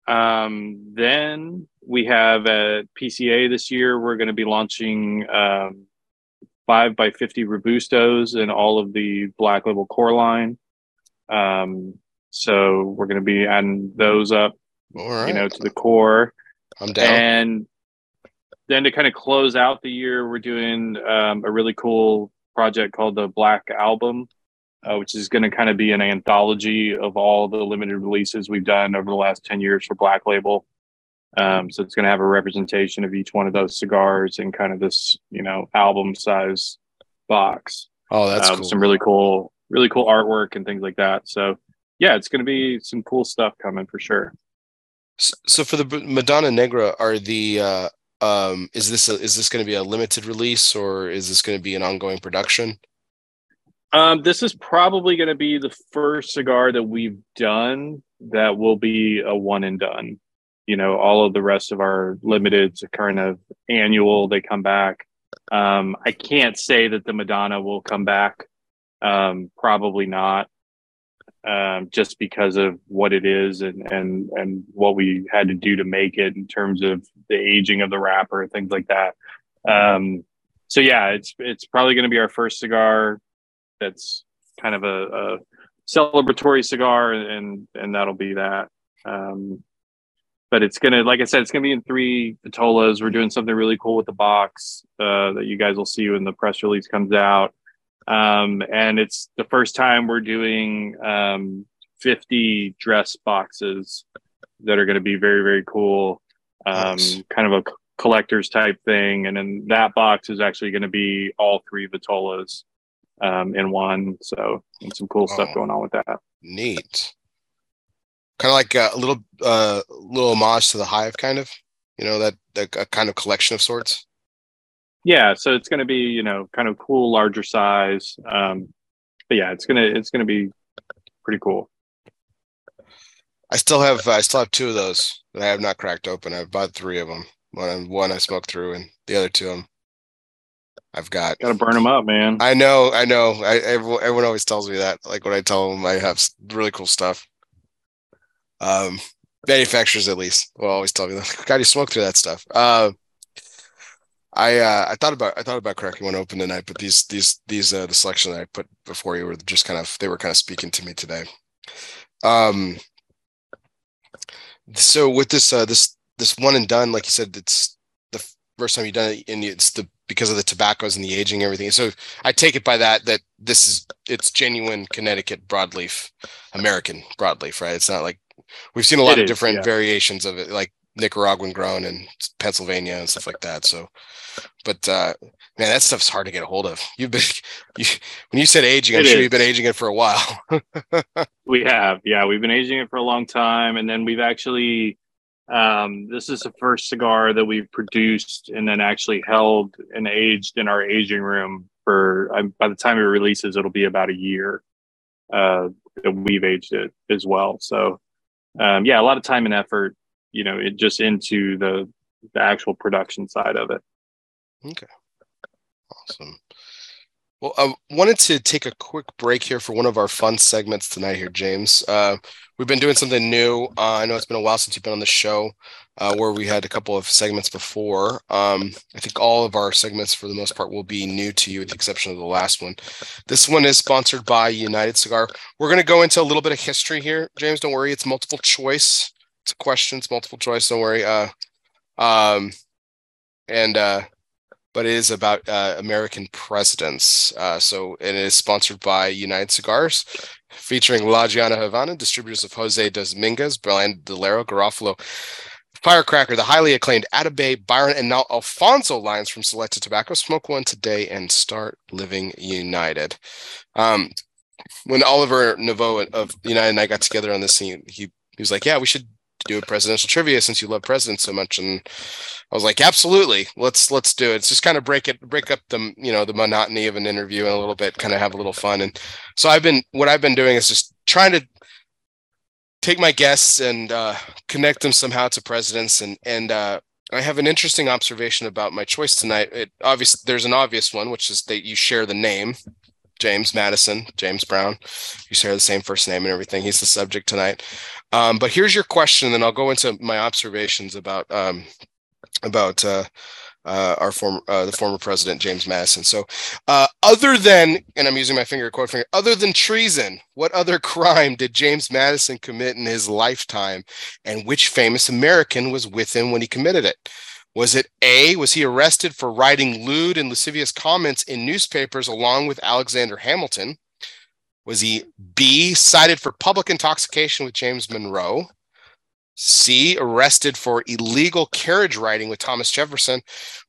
S2: Um, then we have at PCA this year, we're going to be launching um, five by 50 Robustos and all of the Black Label core line. Um, so we're going to be adding those up,
S1: right
S2: you know, to the core.
S1: i'm down
S2: And then to kind of close out the year, we're doing um, a really cool project called the Black Album, uh, which is going to kind of be an anthology of all the limited releases we've done over the last 10 years for Black Label. Um, so it's going to have a representation of each one of those cigars in kind of this, you know, album size box.
S1: Oh, that's
S2: um,
S1: cool.
S2: Some really cool, really cool artwork and things like that. So yeah, it's going to be some cool stuff coming for sure.
S1: So for the Madonna Negra, are the uh, um, is this a, is this going to be a limited release or is this going to be an ongoing production?
S2: Um, this is probably going to be the first cigar that we've done that will be a one and done. You know, all of the rest of our limiteds are kind of annual. They come back. Um, I can't say that the Madonna will come back. Um, probably not um, just because of what it is and and and what we had to do to make it in terms of the aging of the wrapper things like that. Um, so yeah, it's it's probably going to be our first cigar that's kind of a, a celebratory cigar, and and that'll be that. Um, but it's gonna, like I said, it's gonna be in three vitolas. We're doing something really cool with the box uh, that you guys will see when the press release comes out. Um, and it's the first time we're doing um, 50 dress boxes that are going to be very, very cool. Um, nice. Kind of a collector's type thing. And then that box is actually going to be all three Vitolas um, in one. So, some cool oh, stuff going on with that.
S1: Neat. Kind of like a little, uh, little homage to the Hive, kind of, you know, that, that a kind of collection of sorts
S2: yeah so it's going to be you know kind of cool larger size um but yeah it's gonna it's gonna be pretty cool.
S1: I still have i still have two of those that i have not cracked open. I've bought three of them one one i smoked through and the other two them i've got.
S2: Gotta burn them up man.
S1: I know i know. I, everyone, everyone always tells me that like when i tell them i have really cool stuff. Um manufacturers at least will always tell me that god you smoke through that stuff? Uh I uh, I thought about I thought about cracking one open tonight, but these these these uh, the selection that I put before you were just kind of they were kind of speaking to me today. Um. So with this uh, this this one and done, like you said, it's the first time you've done it, and it's the because of the tobaccos and the aging, and everything. So I take it by that that this is it's genuine Connecticut broadleaf, American broadleaf, right? It's not like we've seen a lot it of is, different yeah. variations of it, like Nicaraguan grown in Pennsylvania and stuff like that. So, but uh, man, that stuff's hard to get a hold of. You've been you, when you said aging, I'm it sure is. you've been aging it for a while.
S2: we have, yeah, we've been aging it for a long time, and then we've actually. Um, this is the first cigar that we've produced and then actually held and aged in our aging room for. Um, by the time it releases, it'll be about a year uh, that we've aged it as well. So, um, yeah, a lot of time and effort you know it just into the the actual production side of it.
S1: Okay. Awesome. Well i wanted to take a quick break here for one of our fun segments tonight here james. Uh, we've been doing something new. Uh, i know it's been a while since you've been on the show uh, where we had a couple of segments before. Um, i think all of our segments for the most part will be new to you with the exception of the last one. This one is sponsored by united cigar. We're going to go into a little bit of history here james. Don't worry it's multiple choice questions, multiple choice. Don't worry. Uh, um, and uh, but it is about uh, American presidents. Uh, so it is sponsored by United Cigars, featuring La Gianna Havana, distributors of Jose Dominguez, Bandolero, Garofalo, Firecracker, the highly acclaimed Atabey, Byron, and now Alfonso lines from Selected Tobacco. Smoke one today and start living united. Um, when Oliver Naveau of United and I got together on this scene, he, he was like, "Yeah, we should do a presidential trivia since you love presidents so much and i was like absolutely let's let's do it it's just kind of break it break up the you know the monotony of an interview and a little bit kind of have a little fun and so i've been what i've been doing is just trying to take my guests and uh, connect them somehow to presidents and and uh, I have an interesting observation about my choice tonight. It obvious there's an obvious one, which is that you share the name, James Madison, James Brown. You share the same first name and everything. He's the subject tonight. Um, but here's your question, and then I'll go into my observations about um, about uh, uh, our former uh, the former president James Madison. So, uh, other than, and I'm using my finger quote finger, other than treason, what other crime did James Madison commit in his lifetime, and which famous American was with him when he committed it? Was it A, was he arrested for writing lewd and lascivious comments in newspapers along with Alexander Hamilton? Was he B, cited for public intoxication with James Monroe? C, arrested for illegal carriage riding with Thomas Jefferson?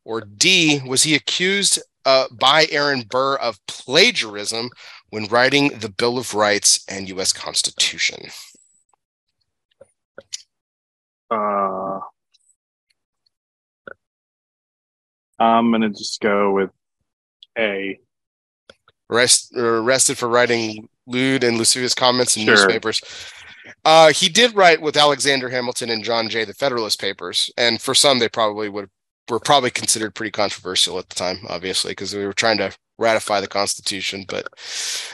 S1: Or D, was he accused uh, by Aaron Burr of plagiarism when writing the Bill of Rights and U.S. Constitution?
S2: Uh, I'm gonna just go with A.
S1: Arrest, arrested for writing lewd and lascivious comments in
S2: Sure.
S1: newspapers. Uh, he did write with Alexander Hamilton and John Jay, the Federalist Papers, and for some, they probably would were probably considered pretty controversial at the time, obviously, because we were trying to ratify the Constitution. But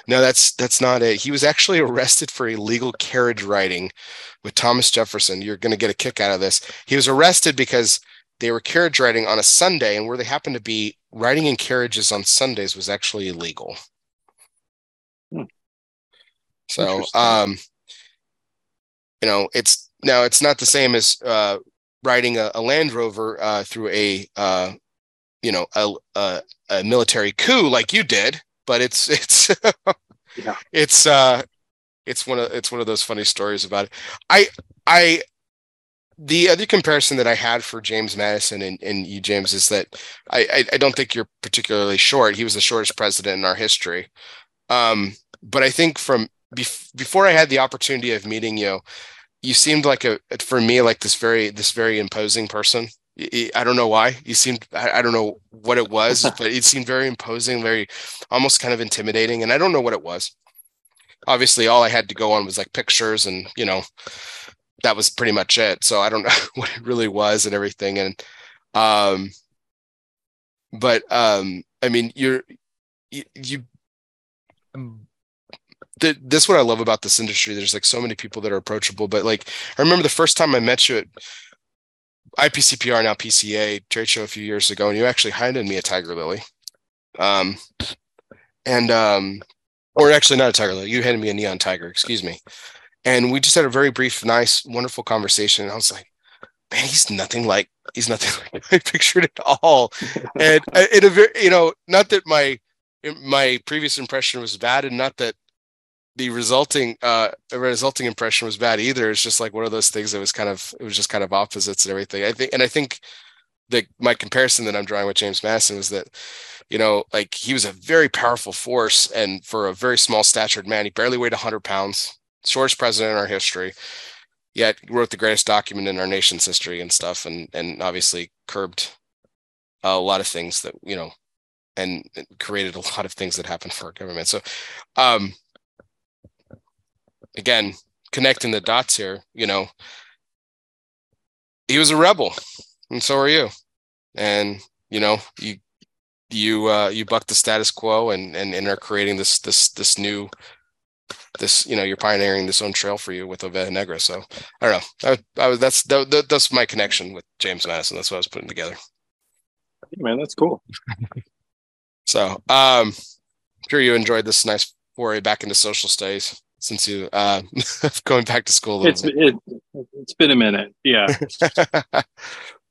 S1: no, that's that's not it. He was actually arrested for illegal carriage riding with Thomas Jefferson. You're going to get a kick out of this. He was arrested because they were carriage riding on a Sunday, and where they happened to be riding in carriages on Sundays was actually illegal.
S2: Hmm.
S1: So, um, you know, it's now it's not the same as uh, riding a, a Land Rover uh, through a uh, you know a, a a military coup like you did, but it's it's
S2: Yeah.
S1: it's uh it's one of it's one of those funny stories about it. I I the other comparison that I had for James Madison and, and you, James, is that I, I I don't think you're particularly short. He was the shortest president in our history. Um, but I think from bef- before I had the opportunity of meeting you, you seemed like a for me like this very this very imposing person. I don't know why you seemed I, I don't know what it was, but it seemed very imposing, very almost kind of intimidating, and I don't know what it was. Obviously, all I had to go on was like pictures, and you know, that was pretty much it. So I don't know what it really was and everything, and um, but um, I mean, you're you. you th- this what I love about this industry. There's like so many people that are approachable, but like I remember the first time I met you at IPCPR now PCA trade show a few years ago, and you actually handed me a Tiger Lily, um, and um, or actually not a Tiger Lily, you handed me a Neon Tiger, excuse me, and we just had a very brief, nice, wonderful conversation. And I was like, man, he's nothing like he's nothing like I pictured at all, and uh, in a very you know, not that my my previous impression was bad, and not that the resulting uh resulting impression was bad either. It's just like one of those things that was kind of it was just kind of opposites and everything. I think and I think that my comparison that I'm drawing with James Madison was that, you know, like he was a very powerful force and for a very small statured man, he barely weighed hundred pounds, shortest president in our history. Yet wrote the greatest document in our nation's history and stuff, and and obviously curbed a lot of things that you know, and created a lot of things that happened for our government. So, um, again, connecting the dots here, you know, he was a rebel, and so are you. And you know, you you uh, you buck the status quo and and and are creating this this this new this you know you're pioneering this own trail for you with Oveja Negra. So I don't know. I, I was that's that, that- that's my connection with James Madison. That's what I was putting together.
S2: Hey, man, that's cool.
S1: So um, I'm sure you enjoyed this nice foray back into social studies since you uh going back to school
S2: It's
S1: bit.
S2: it, it's been a minute. Yeah.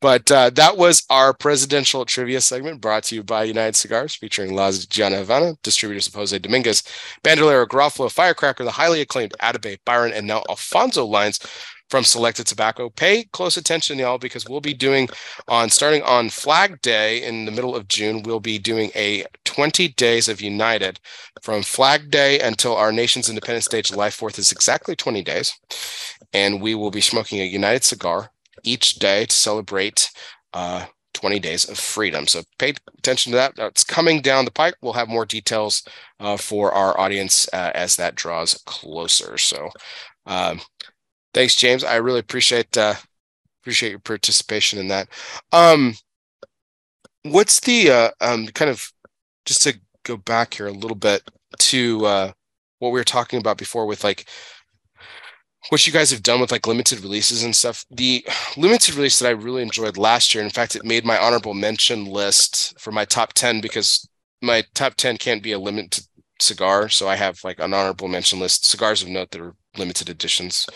S1: but uh, that was our presidential trivia segment brought to you by United Cigars, featuring Las Gianna Havana, distributors of Jose Dominguez, Bandolero, Garofalo, Firecracker, the highly acclaimed Atabey, Byron, and now Alfonso lines from Selected Tobacco. Pay close attention, y'all, because we'll be doing on starting on Flag Day in the middle of June. We'll be doing a 20 days of United from Flag Day until our nation's Independence Day, July 4th, is exactly 20 days. And we will be smoking a United cigar each day to celebrate uh, 20 days of freedom. So pay attention to that. That's coming down the pike. We'll have more details uh, for our audience uh, as that draws closer. So um, thanks, James. I really appreciate uh, appreciate your participation in that. Um, what's the uh, um, kind of just to go back here a little bit to uh, what we were talking about before with like what you guys have done with like limited releases and stuff. The limited release that I really enjoyed last year, in fact, it made my honorable mention list for my top 10 because my top 10 can't be a limited cigar. So I have like an honorable mention list, cigars of note that are limited editions.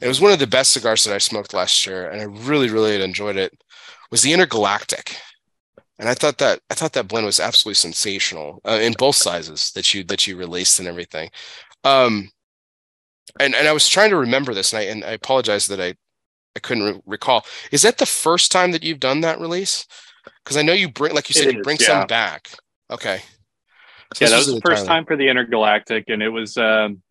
S1: It was one of the best cigars that I smoked last year, and I really, really enjoyed it. was the Intergalactic, and I thought that I thought that blend was absolutely sensational uh, in both sizes that you that you released and everything. Um, and and I was trying to remember this, and I and I apologize that I I couldn't re- recall. Is that the first time that you've done that release? Because I know you bring, like you said,
S2: It
S1: you bring
S2: yeah.
S1: some back. Okay. So
S2: yeah, that was the first time for the Intergalactic, and it was, um,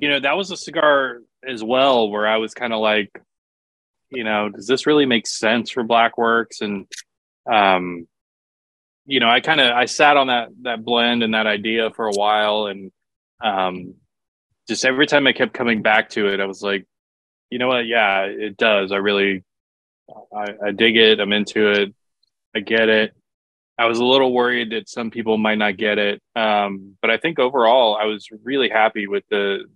S2: you know, that was a cigar as well where I was kind of like, you know, does this really make sense for Blackworks? And, um, you know, I kind of I sat on that that blend and that idea for a while, and um, just every time I kept coming back to it, I was like, you know what? Yeah, it does. I really, I, I dig it. I'm into it. I get it. I was a little worried that some people might not get it, um, but I think overall I was really happy with the,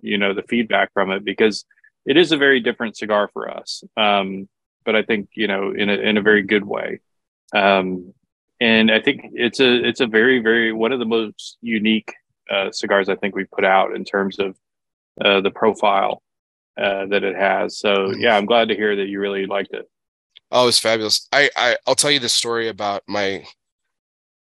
S2: you know, the feedback from it because it is a very different cigar for us. Um, but I think you know in a in a very good way, um, and I think it's a it's a very very one of the most unique uh, cigars I think we put out in terms of uh, the profile uh, that it has. So yeah, I'm glad to hear that you really liked it.
S1: Oh, it's fabulous. I, I I'll tell you the story about my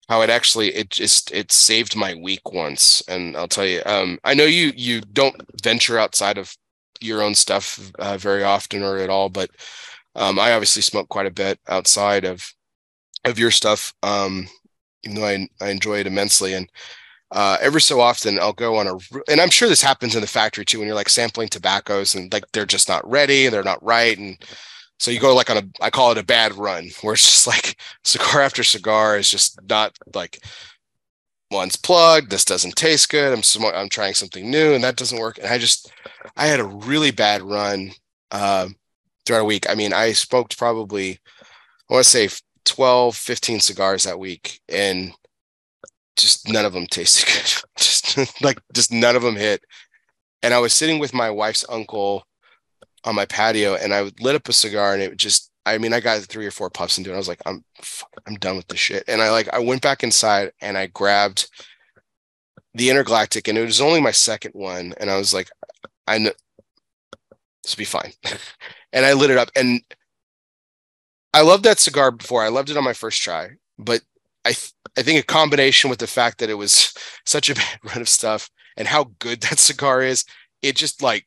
S1: how it actually it just it saved my week once, and I'll tell you. Um, I know you you don't venture outside of your own stuff uh, very often or at all, but um, I obviously smoke quite a bit outside of of your stuff. Um, even though I I enjoy it immensely, and uh, every so often I'll go on a, and I'm sure this happens in the factory too when you're like sampling tobaccos and like they're just not ready, they're not right, and so you go like on a, I call it a bad run, where it's just like cigar after cigar is just not like one's plugged. This doesn't taste good. I'm sm- I'm trying something new, and that doesn't work. And I just I had a really bad run uh, throughout a week. I mean, I smoked probably I want to say 12, 15 cigars that week, and just none of them tasted good. just like just none of them hit. And I was sitting with my wife's uncle on my patio and I lit up a cigar and it just I mean I got three or four puffs into it. I was like, I'm I'm done with this shit. And I like I went back inside and I grabbed the intergalactic and it was only my second one. And I was like, I know this will be fine. and I lit it up and I loved that cigar before. I loved it on my first try, but I th- I think a combination with the fact that it was such a bad run of stuff and how good that cigar is, it just like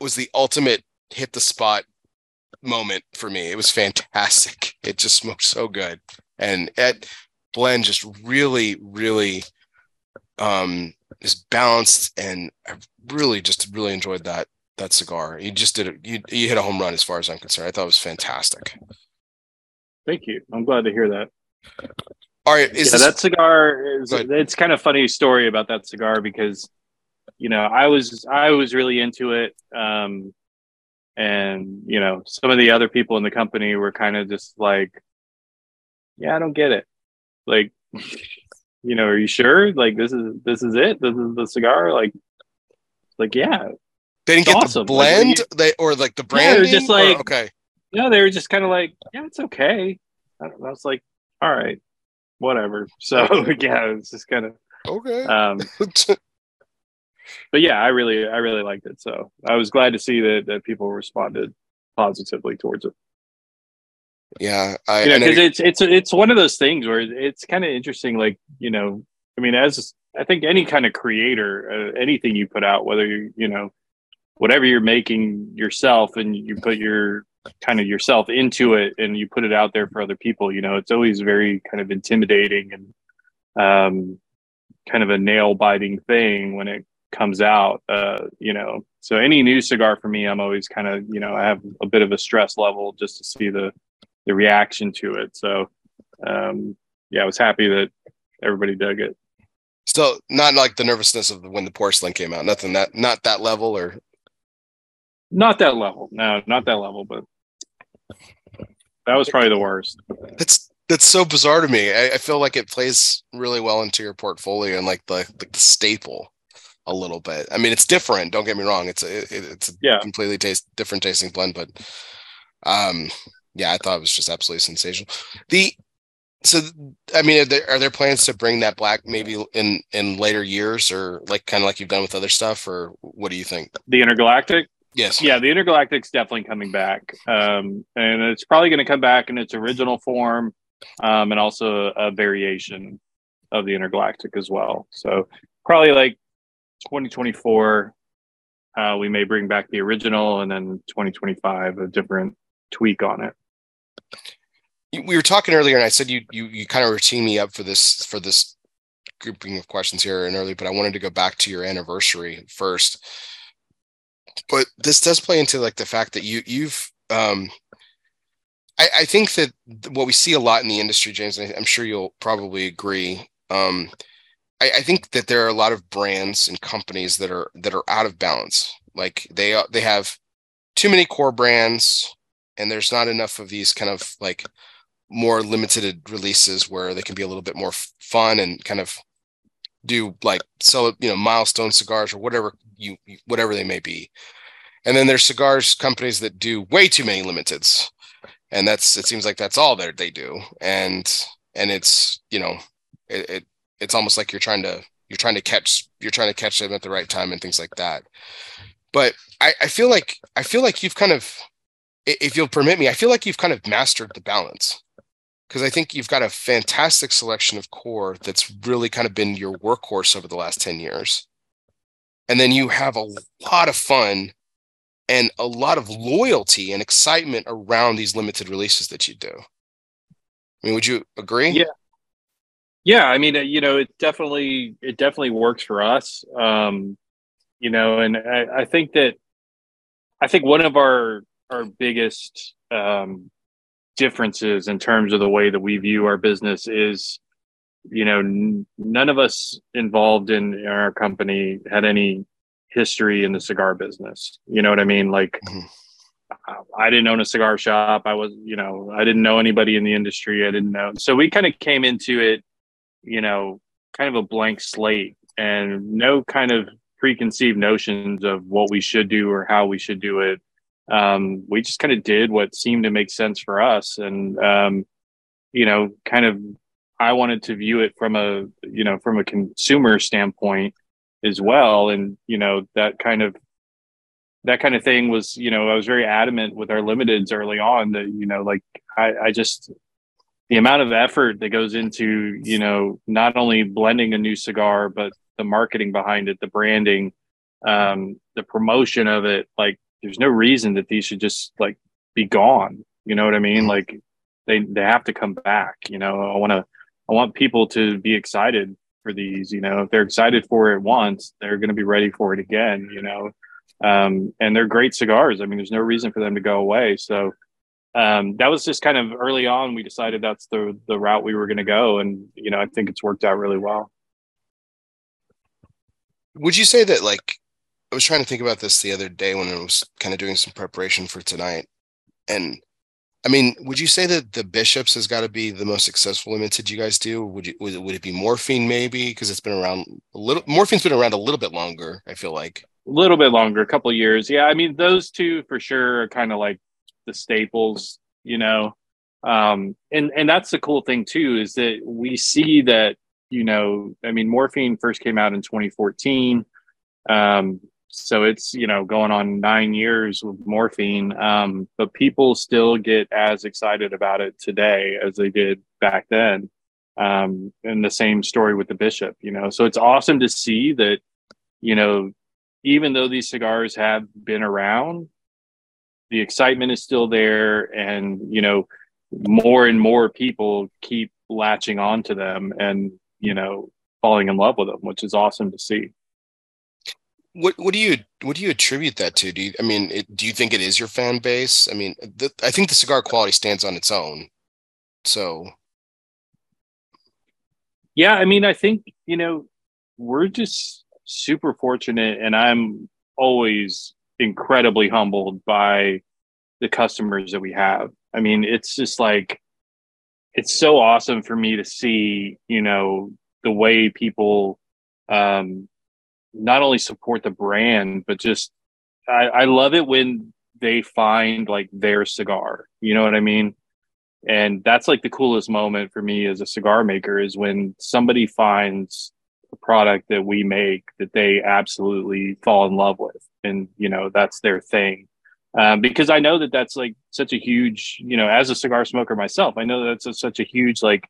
S1: was the ultimate hit the spot moment for me. It was fantastic. It just smoked so good. And that blend just really, really um is balanced and I really just really enjoyed that that cigar. You just did it you you hit a home run as far as I'm concerned. I thought it was fantastic.
S2: Thank you. I'm glad to hear that.
S1: All right, is
S2: yeah,
S1: this
S2: that cigar is it's kind of funny story about that cigar because you know I was I was really into it um and you know some of the other people in the company were kind of just like yeah I don't get it like you know are you sure like this is this is it this is the cigar like like yeah
S1: they didn't get
S2: awesome.
S1: the
S2: Like,
S1: blend they or like the
S2: Yeah, they're
S1: branding?
S2: just
S1: or-
S2: like-
S1: okay.
S2: no they were just kind of like yeah it's okay I. I was like all right whatever so yeah it's just kind of
S1: Okay.
S2: um but yeah, I really, I really liked it. So I was glad to see that that people responded positively towards it.
S1: yeah, I,
S2: You know, because it's it's it's one of those things where it's kind of interesting. Like you know, I mean, as I think any kind of creator, uh, anything you put out, whether you you know, whatever you're making yourself, and you put your kind of yourself into it, and you put it out there for other people. You know, it's always very kind of intimidating and um, kind of a nail biting thing when it comes out. Uh, you know, so any new cigar for me, I'm always kind of you know I have a bit of a stress level just to see the the reaction to it. So um, yeah, I was happy that everybody dug it.
S1: still not like the nervousness of when the porcelain came out. Nothing that not that level or
S2: Not that level, no, not that level, but that was probably the worst.
S1: that's that's so bizarre to me. I, I feel like it plays really well into your portfolio and like the like the staple a little bit. I mean, it's different. Don't get me wrong. It's a it, it's a
S2: Yeah.
S1: completely taste different tasting blend, but um, yeah, I thought it was just absolutely sensational. The so I mean, are there, are there plans to bring that black maybe in in later years or like kind of like you've done with other stuff, or what do you think?
S2: The intergalactic,
S1: Yes.
S2: Yeah, the Intergalactic's definitely coming back, um, and it's probably going to come back in its original form, um, and also a, variation of the Intergalactic as well. So probably like 2024, uh, we may bring back the original, and then 2025 a different tweak on it.
S1: We were talking earlier, and I said you you you kind of were teeing me up for this for this grouping of questions here and early, but I wanted to go back to your anniversary first. But this does play into like the fact that you you've um I, I think that what we see a lot in the industry, James, and I'm sure you'll probably agree. Um, I, I think that there are a lot of brands and companies that are that are out of balance. Like they they have too many core brands, and there's not enough of these kind of like more limited releases where they can be a little bit more fun and kind of do like sell you know milestone cigars or whatever you whatever they may be. And then there's cigars companies that do way too many limiteds. And that's it seems like that's all that they do. And and it's you know it, it it's almost like you're trying to you're trying to catch you're trying to catch them at the right time and things like that. But i i feel like i feel like you've kind of if you'll permit me i feel like you've kind of mastered the balance because I think you've got a fantastic selection of core that's really kind of been your workhorse over the last 10 years. And then you have a lot of fun and a lot of loyalty and excitement around these limited releases that you do. I mean, would you agree?
S2: Yeah. Yeah, I mean, uh, you know, it definitely it definitely works for us. Um, you know, and I, I think that I think one of our our biggest um, differences in terms of the way that we view our business is you know n- none of us involved in, in our company had any history in the cigar business you know what i mean like mm-hmm. I didn't own a cigar shop. I was, you know, I didn't know anybody in the industry. I didn't know. So we kind of came into it, you know, kind of a blank slate and no kind of preconceived notions of what we should do or how we should do it um, we just kind of did what seemed to make sense for us and um, you know kind of i wanted to view it from a you know from a consumer standpoint as well. And you know that kind of that kind of thing was you know i was very adamant with our limiteds early on that you know like i i just the amount of effort that goes into you know not only blending a new cigar but the marketing behind it the branding um the promotion of it like there's no reason that these should just like be gone. You know what I mean? Like they they have to come back. You know, I want to I want people to be excited for these. You know, if they're excited for it once, they're going to be ready for it again. You know, um, and they're great cigars. I mean, there's no reason for them to go away. So um, that was just kind of early on. We decided that's the the route we were going to go, and you know, I think it's worked out really well.
S1: Would you say that like I was trying to think about this the other day when I was kind of doing some preparation for tonight. And I mean, would you say that the Bishops has got to be the most successful limited you guys do? Would you would it, would it be Morphine maybe because it's been around a little Morphine's been around a little bit longer, I feel like.
S2: A little bit longer, a couple years. Yeah, I mean those two for sure are kind of like the staples, you know. Um and and that's the cool thing too is that we see that, you know, I mean Morphine first came out in 2014. Um, so it's you know going on nine years with morphine um, but people still get as excited about it today as they did back then. Um, and the same story with the bishop you know? So it's awesome to see that you know even though these cigars have been around the excitement is still there and you know more and more people keep latching on to them and you know falling in love with them which is awesome to see
S1: what what do you what do you attribute that to? Do you I mean it, do you think it is your fan base? I mean, the, I think the cigar quality stands on its own. So
S2: yeah, I mean, I think you know we're just super fortunate, and I'm always incredibly humbled by the customers that we have. I mean, it's just like it's so awesome for me to see, you know, the way people um, not only support the brand, but just I, I love it when they find like their cigar. You know what I mean? And that's like the coolest moment for me as a cigar maker is when somebody finds a product that we make that they absolutely fall in love with. and you know that's their thing. Um, because I know that that's like such a huge, you know, as a cigar smoker myself, I know that's a, such a huge like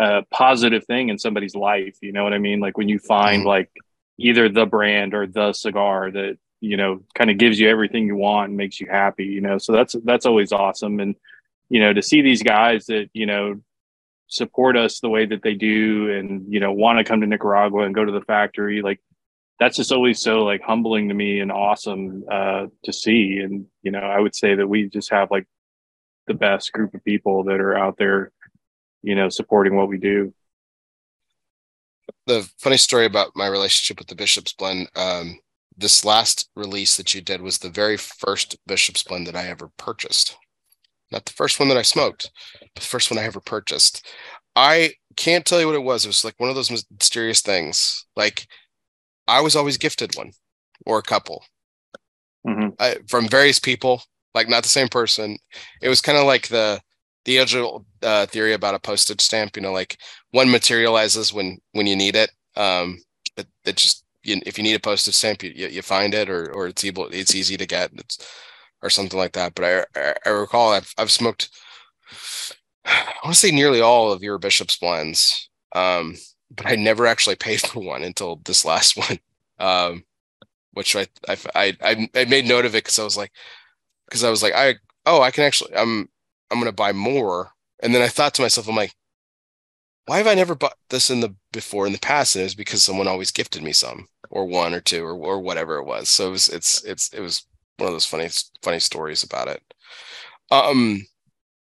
S2: uh, positive thing in somebody's life. You know what I mean? Like when you find mm-hmm. like either the brand or the cigar that you know kind of gives you everything you want and makes you happy. You know, so that's that's always awesome. And you know, to see these guys that you know support us the way that they do and you know want to come to nicaragua and go to the factory like that's just always so like humbling to me and awesome uh to see and you know i would say that we just have like the best group of people that are out there you know supporting what we do
S1: the funny story about my relationship with the bishop's blend um this last release that you did was the very first bishop's blend that i ever purchased not the first one that I smoked, but the first one I ever purchased. I can't tell you what it was. It was like one of those mysterious things. Like I was always gifted one or a couple mm-hmm. I, from various people, like not the same person. It was kind of like the the age uh, theory about a postage stamp. You know, like one materializes when when you need it. Um, it, it just you, if you need a postage stamp, you, you, find it, or or it's able it's easy to get. It's or something like that. But I, I, I recall I've, I've smoked, I want to say nearly all of your Bishop's blends, um, but I never actually paid for one until this last one, um, which I, I, I, I made note of it because I was like, because I was like, I, oh, I can actually, I'm, I'm going to buy more. And then I thought to myself, I'm like, why have I never bought this in the before in the past? And it was because someone always gifted me some or one or two or, or whatever it was. So it was, it's, it's, it was one of those funny funny stories about it. Um,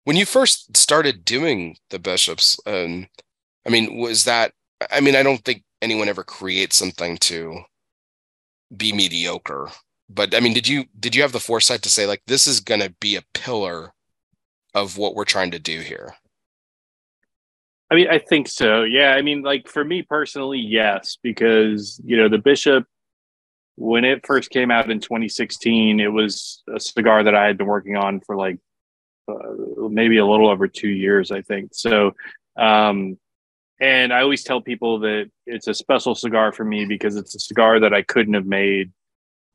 S1: when you first started doing the bishops, um, I mean, was that? I mean, I don't think anyone ever creates something to be mediocre. But I mean, did you did you have the foresight to say like this is going to be a pillar of what we're trying to do here?
S2: I mean, I think so. Yeah. I mean, like for me personally, yes, because you know the bishop when it first came out in 2016, it was a cigar that I had been working on for like uh, maybe a little over two years, I think. So, um, and I always tell people that it's a special cigar for me because it's a cigar that I couldn't have made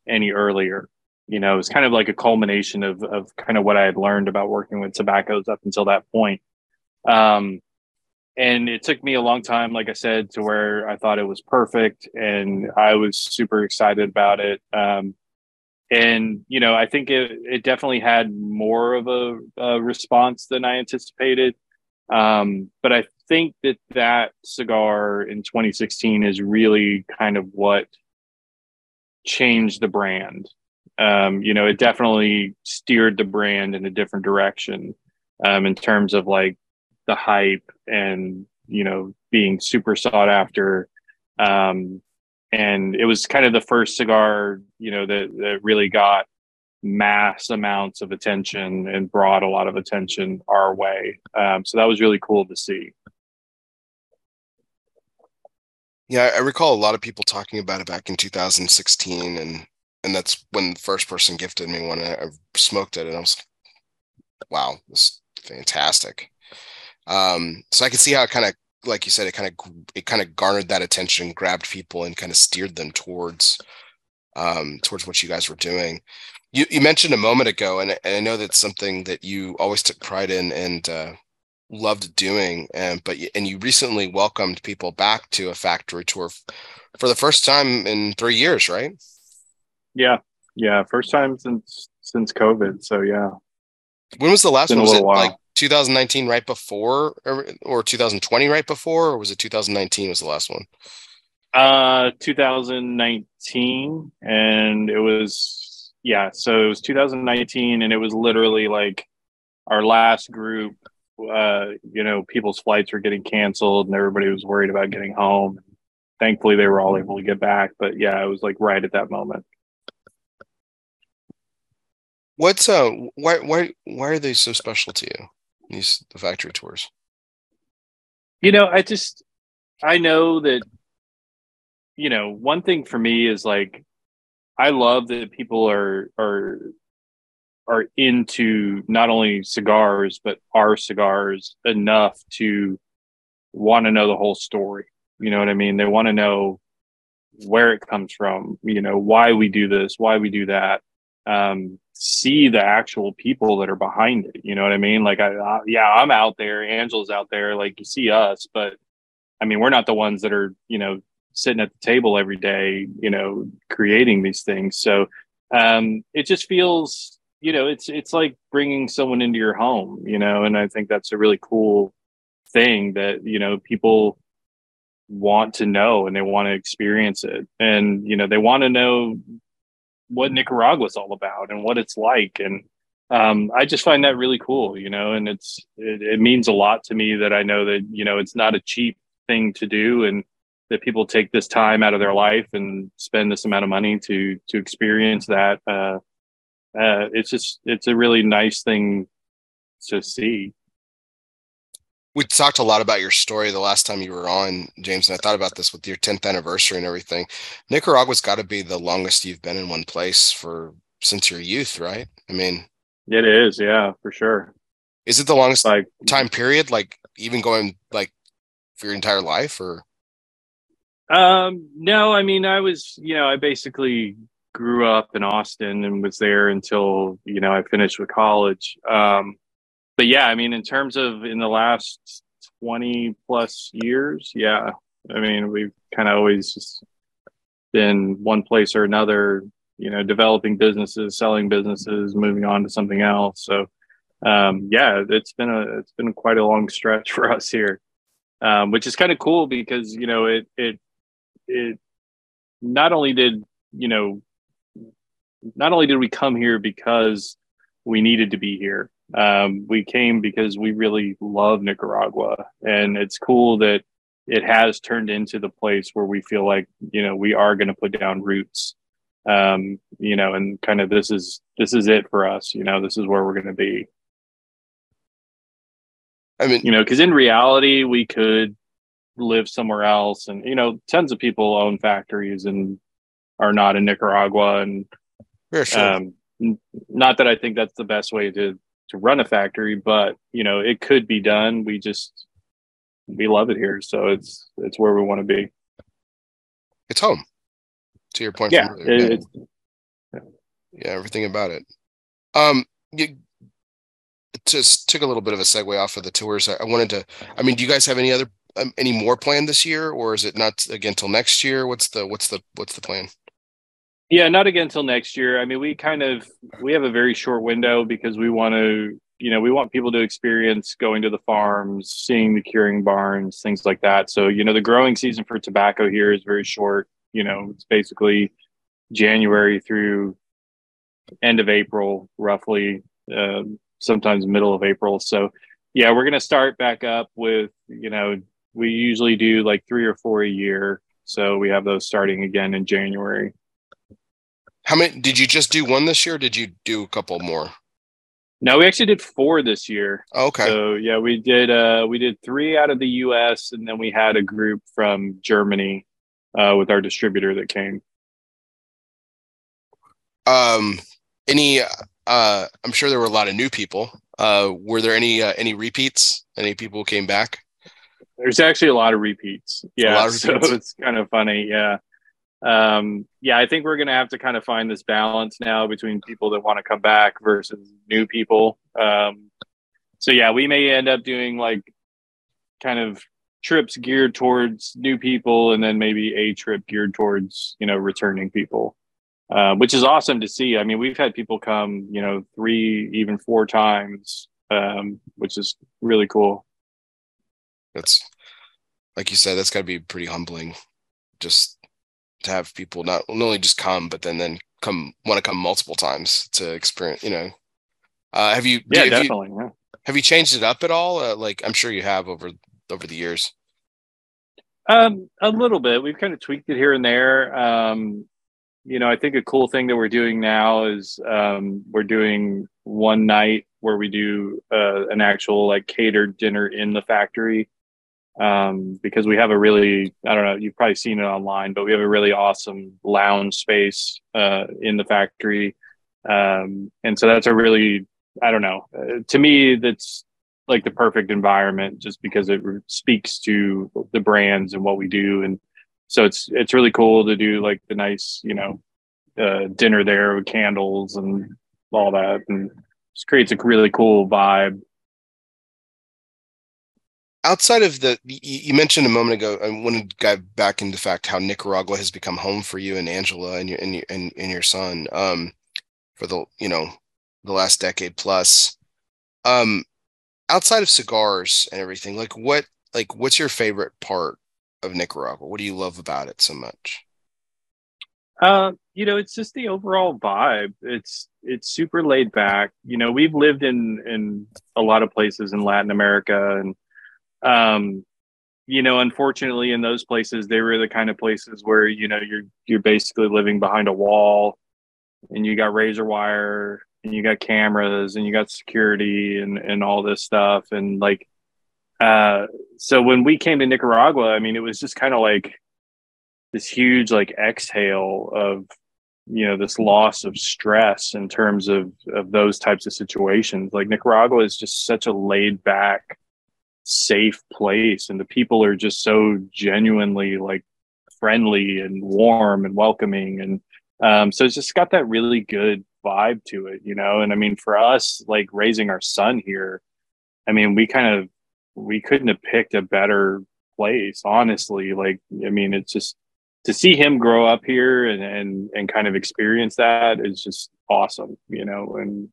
S2: any earlier. You know, it was kind of like a culmination of of kind of what I had learned about working with tobaccos up until that point. Um, and it took me a long time like i said to where i thought it was perfect and i was super excited about it. Um, and you know i think it, it definitely had more of a, a response than i anticipated. Um, but i think that that cigar in 2016 is really kind of what changed the brand um, you know it definitely steered the brand in a different direction um, in terms of like the hype and you know being super sought after. Um, and it was kind of the first cigar you know that, that really got mass amounts of attention and brought a lot of attention our way. Um, so that was really cool to see.
S1: Yeah i recall a lot of people talking about it back in 2016 and and that's when the first person gifted me one i smoked it and i was wow this is fantastic um, so I can see how it kind of, like you said, it kind of it kind of garnered that attention, grabbed people, and kind of steered them towards um, towards what you guys were doing. You, you mentioned a moment ago, and, and I know that's something that you always took pride in and uh, loved doing. And but and you recently welcomed people back to a factory tour for the first time in three years, right?
S2: Yeah, yeah, first time since since COVID. So yeah.
S1: When was the last one? Was it while. like 2019 right before or, or 2020 right before or was it 2019 was the last one
S2: uh 2019 and it was yeah so it was 2019 and it was literally like our last group uh you know people's flights were getting canceled and everybody was worried about getting home thankfully they were all able to get back but yeah it was like right at that moment
S1: what's uh why why why are they so special to you these the factory tours?
S2: You know, I just I know that you know, one thing for me is like I love that people are are are into not only cigars but our cigars enough to want to know the whole story. You know what I mean? They want to know where it comes from, you know, why we do this, why we do that. Um, see the actual people that are behind it. You know what I mean? Like, I, I yeah, I'm out there, Angela's out there, like you see us, but I mean, we're not the ones that are, you know, sitting at the table every day, you know, creating these things. So um, it just feels, you know, it's it's like bringing someone into your home, you know, and I think that's a really cool thing that you know people want to know and they want to experience it, and you know, they want to know what Nicaragua is all about and what it's like, and um, I just find that really cool, you know, and it's it, it means a lot to me that I know that you know it's not a cheap thing to do and that people take this time out of their life and spend this amount of money to to experience that. Uh, uh, it's just it's a really nice thing to see
S1: we talked a lot about your story the last time you were on james and i thought about this with your 10th anniversary and everything. Nicaragua's got to be the longest you've been in one place for since your youth right? I mean
S2: it is yeah for sure.
S1: Is it the longest like time period like even going like for your entire life or?
S2: Um, no, I mean, I was, you know, I basically grew up in Austin and was there until, you know, I finished with college. Um, but yeah, I mean, in terms of in the last 20 plus years, yeah, I mean, we've kind of always just been one place or another, you know, developing businesses, selling businesses, moving on to something else. So, um, yeah, it's been a, it's been quite a long stretch for us here. Um, which is kind of cool because you know it it it not only did you know not only did we come here because we needed to be here um, we came because we really love nicaragua and it's cool that it has turned into the place where we feel like you know we are going to put down roots um, you know and kind of this is this is it for us you know this is where we're going to be i mean you know because in reality we could live somewhere else and you know tons of people own factories and are not in nicaragua and
S1: yeah, sure. um,
S2: not that i think that's the best way to to run a factory but you know it could be done we just we love it here so it's it's where we want to be
S1: it's home to your point
S2: yeah, it,
S1: yeah. yeah everything about it um you just took a little bit of a segue off of the tours I, I wanted to i mean do you guys have any other um, any more planned this year, or is it not again till next year? What's the what's the what's the plan?
S2: Yeah, not again until next year. I mean, we kind of we have a very short window because we want to, you know, we want people to experience going to the farms, seeing the curing barns, things like that. So, you know, the growing season for tobacco here is very short. You know, it's basically January through end of April, roughly, uh, sometimes middle of April. So, yeah, we're going to start back up with, you know, we usually do like three or four a year. So we have those starting again in January.
S1: How many did you just do one this year? did you do a couple more?
S2: No, we actually did four this year.
S1: Okay.
S2: So yeah, we did uh we did three out of the US and then we had a group from Germany uh with our distributor that came.
S1: Um any uh I'm sure there were a lot of new people. Uh were there any uh, any repeats? Any people came back?
S2: There's actually a lot of repeats. Yeah, of repeats. so it's kind of funny. Yeah, um, yeah. I think we're gonna have to kind of find this balance now between people that want to come back versus new people. Um, so yeah, we may end up doing like kind of trips geared towards new people, and then maybe a trip geared towards you know returning people. Uh, which is awesome to see. I mean, we've had people come, you know, three, even four times, um, which is really cool
S1: that's like you said, that's got to be pretty humbling, just to have people not, not only just come, but then then come want to come multiple times to experience. You know, uh, have you?
S2: Yeah,
S1: have
S2: definitely.
S1: You,
S2: yeah.
S1: Have you changed it up at all? Uh, like I'm sure you have over over the years.
S2: Um, a little bit. We've kind of tweaked it here and there. Um, you know, I think a cool thing that we're doing now is um, we're doing one night where we do uh, an actual like catered dinner in the factory um, because we have a really I don't know you've probably seen it online, but we have a really awesome lounge space uh, in the factory, um, and so that's a really I don't know uh, to me that's like the perfect environment just because it speaks to the brands and what we do and so it's it's really cool to do like the nice you know uh, dinner there with candles and all that, and just creates a really cool vibe.
S1: Outside of the, you mentioned a moment ago. I want to dive back into fact how Nicaragua has become home for you and Angela and your and your, and, and your son um, for the you know the last decade plus. Um, outside of cigars and everything, like what like what's your favorite part of Nicaragua? What do you love about it so much?
S2: Uh, you know, it's just the overall vibe. It's it's super laid back. You know, we've lived in in a lot of places in Latin America, and um, you know, unfortunately, in those places, they were the kind of places where you know you're you're basically living behind a wall, and you got razor wire, and you got cameras, and you got security, and and all this stuff, and like, uh, so when we came to Nicaragua, I mean, it was just kind of like this huge like exhale of you know this loss of stress in terms of of those types of situations. Like nicaragua is just such a laid back safe place. And the people are just so genuinely like friendly and warm and welcoming. And um, so it's just got that really good vibe to it you know? And i mean for us like raising our son here i mean we kind of we couldn't have picked a better place honestly. Like i mean it's just to see him grow up here and and and kind of experience that is just awesome, you know. And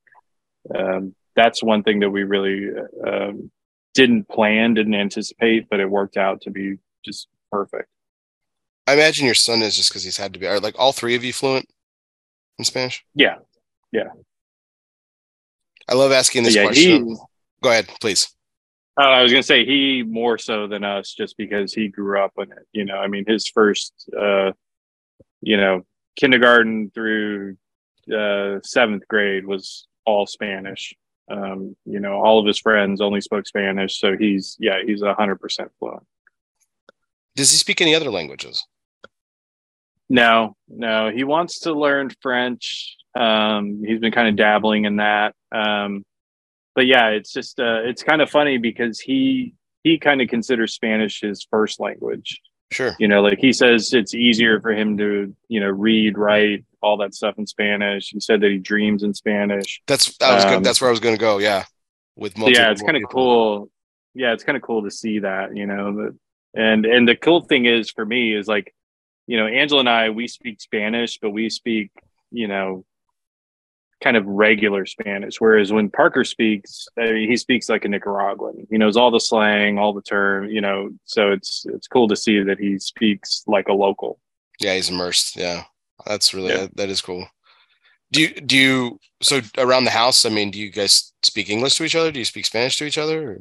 S2: um, that's one thing that we really um, didn't plan, didn't anticipate, but it worked out to be just perfect.
S1: I imagine your son is just because he's had to be. Are like all three of you fluent in Spanish?
S2: Yeah, yeah.
S1: I love asking this yeah, question. He, Go ahead, please.
S2: Uh, I was gonna say he more so than us, just because he grew up in it. You know, I mean, his first, uh, you know, kindergarten through uh, seventh grade was all Spanish. Um, you know, all of his friends only spoke Spanish, so he's yeah, he's a hundred percent fluent.
S1: Does he speak any other languages?
S2: No, no. He wants to learn French. Um, he's been kind of dabbling in that. Um, but yeah, it's just uh, it's kind of funny because he he kind of considers Spanish his first language.
S1: Sure.
S2: You know, like he says it's easier for him to, you know, read, write, all that stuff in Spanish. He said that he dreams in Spanish.
S1: That's I was um, good. That's where I was going to go. Yeah.
S2: With multiple, yeah, it's kind of cool. Yeah, it's kind of cool to see that, you know, and and the cool thing is for me is like, you know, Angela and I we speak Spanish, but we speak, you know, kind of regular Spanish. Whereas when Parker speaks, I mean, he speaks like a Nicaraguan. He knows all the slang, all the term, you know. So it's it's cool to see that he speaks like a local.
S1: Yeah, he's immersed. Yeah, that's really yeah. that, that is cool. Do you do you so around the house? I mean, do you guys speak English to each other? Do you speak Spanish to each other?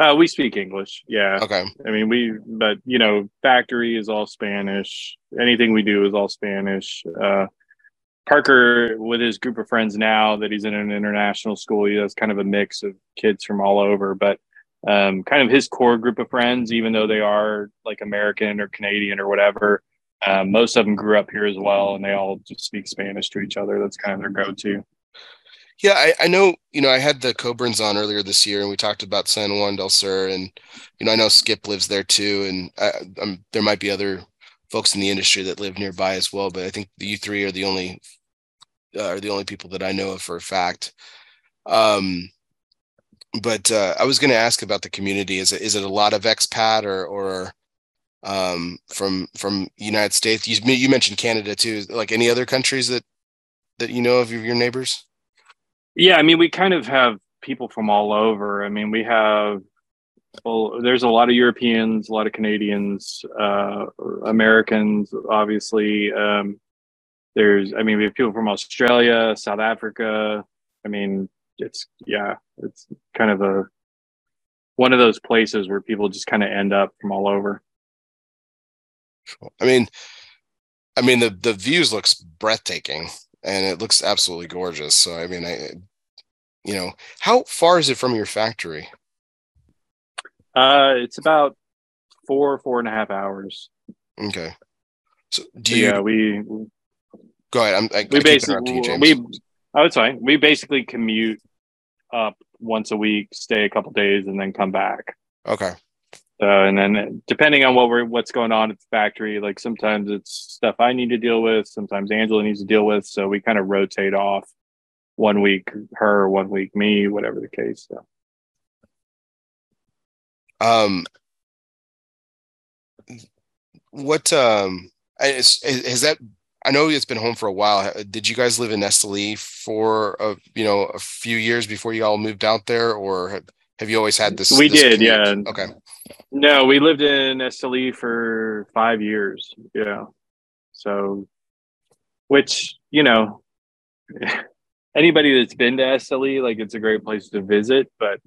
S2: Uh, we speak English. Yeah.
S1: Okay.
S2: I mean, we, but you know, factory is all Spanish. Anything we do is all Spanish. Uh, Parker, with his group of friends now that he's in an international school, he has kind of a mix of kids from all over. But um, kind of his core group of friends, even though they are like American or Canadian or whatever, um, most of them grew up here as well, and they all just speak Spanish to each other. That's kind of their go-to.
S1: Yeah, I, I know. You know, I had the Coburns on earlier this year, and we talked about San Juan del Sur, and you know, I know Skip lives there too, and I, um, there might be other folks in the industry that live nearby as well. But I think you three are the only uh, are the only people that I know of for a fact. Um, but uh, I was going to ask about the community. Is it is it a lot of expat or or um, from from United States? You you mentioned Canada too. Like any other countries that that you know of your neighbors?
S2: Yeah, I mean, we kind of have people from all over. I mean, we have well, there's a lot of Europeans, a lot of Canadians, uh, Americans, obviously. Um, there's, I mean, we have people from Australia, South Africa. I mean, it's, yeah, it's kind of a, one of those places where people just kind of end up from all over.
S1: I mean, I mean, the, the views looks breathtaking and it looks absolutely gorgeous. So, I mean, I, you know, how far is it from your factory?
S2: Uh, it's about four, four and a half hours.
S1: Okay. So do you,
S2: yeah, we,
S1: Go ahead. I'm, I,
S2: we I basically you, we. Oh, it's fine. We basically commute up once a week, stay a couple days, and then come back.
S1: Okay.
S2: So, and then depending on what we're what's going on at the factory, like sometimes it's stuff I need to deal with, sometimes Angela needs to deal with. So we kind of rotate off one week her, one week me, whatever the case. So.
S1: Um, what um, is, has that? I know it's been home for a while. Did you guys live in Esteli for a you know a few years before you all moved out there, or have, have you always had this?
S2: We
S1: this
S2: did,
S1: commute?
S2: yeah.
S1: Okay.
S2: No, we lived in Esteli for five years. Yeah. So, which, you know, anybody that's been to Esteli, like it's a great place to visit, but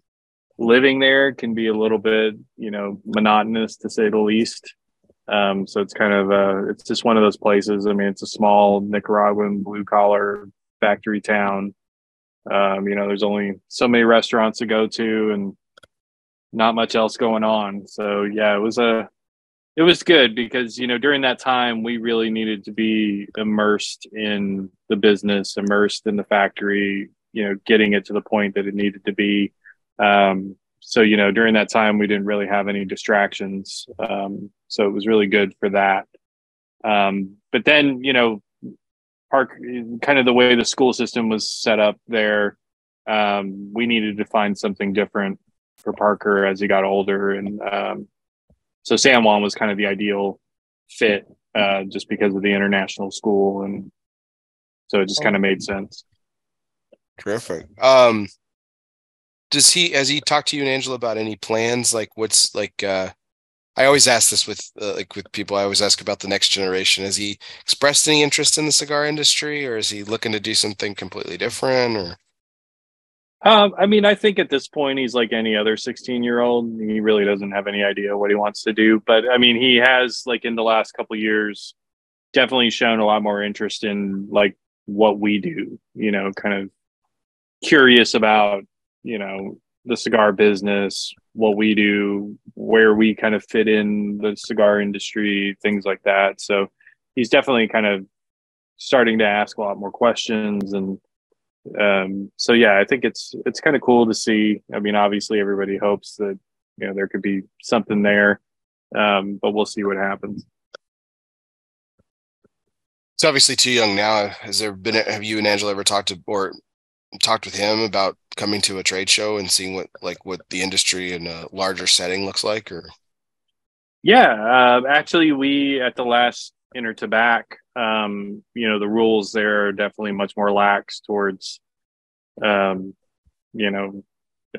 S2: living there can be a little bit, you know, monotonous to say the least. Um, so it's kind of, uh, it's just one of those places. I mean, it's a small Nicaraguan blue collar factory town. Um, you know, there's only so many restaurants to go to and not much else going on. So yeah, it was a, it was good because you know during that time we really needed to be immersed in the business immersed in the factory you know getting it to the point that it needed to be. Um, so you know during that time we didn't really have any distractions. Um, so it was really good for that. Um, but then you know park kind of the way the school system was set up there um, we needed to find something different for parker as he got older and um, so San Juan was kind of the ideal fit uh, just because of the international school, and so it just kind of made sense.
S1: Terrific. Um, does he has he talked to you and Angela about any plans? Like, what's like? uh I always ask this with uh, like with people. I always ask about the next generation. Has he expressed any interest in the cigar industry, or is he looking to do something completely different? Or
S2: um, I mean, I think at this point he's like any other 16 year old. He really doesn't have any idea what he wants to do. But I mean, he has like in the last couple years definitely shown a lot more interest in like what we do. You know, kind of curious about you know the cigar business, what we do, where we kind of fit in the cigar industry, things like that. So he's definitely kind of starting to ask a lot more questions and um, so yeah, I think it's it's kind of cool to see. I mean, obviously, everybody hopes that you know there could be something there, um, but we'll see what happens.
S1: It's obviously too young now. Has there been? Have you and Angela ever talked to or talked with him about coming to a trade show and seeing what like what the industry in a larger setting looks like? Or
S2: yeah, uh, actually, we at the last Intertabac um, you know, the rules there are definitely much more lax towards, um, you know,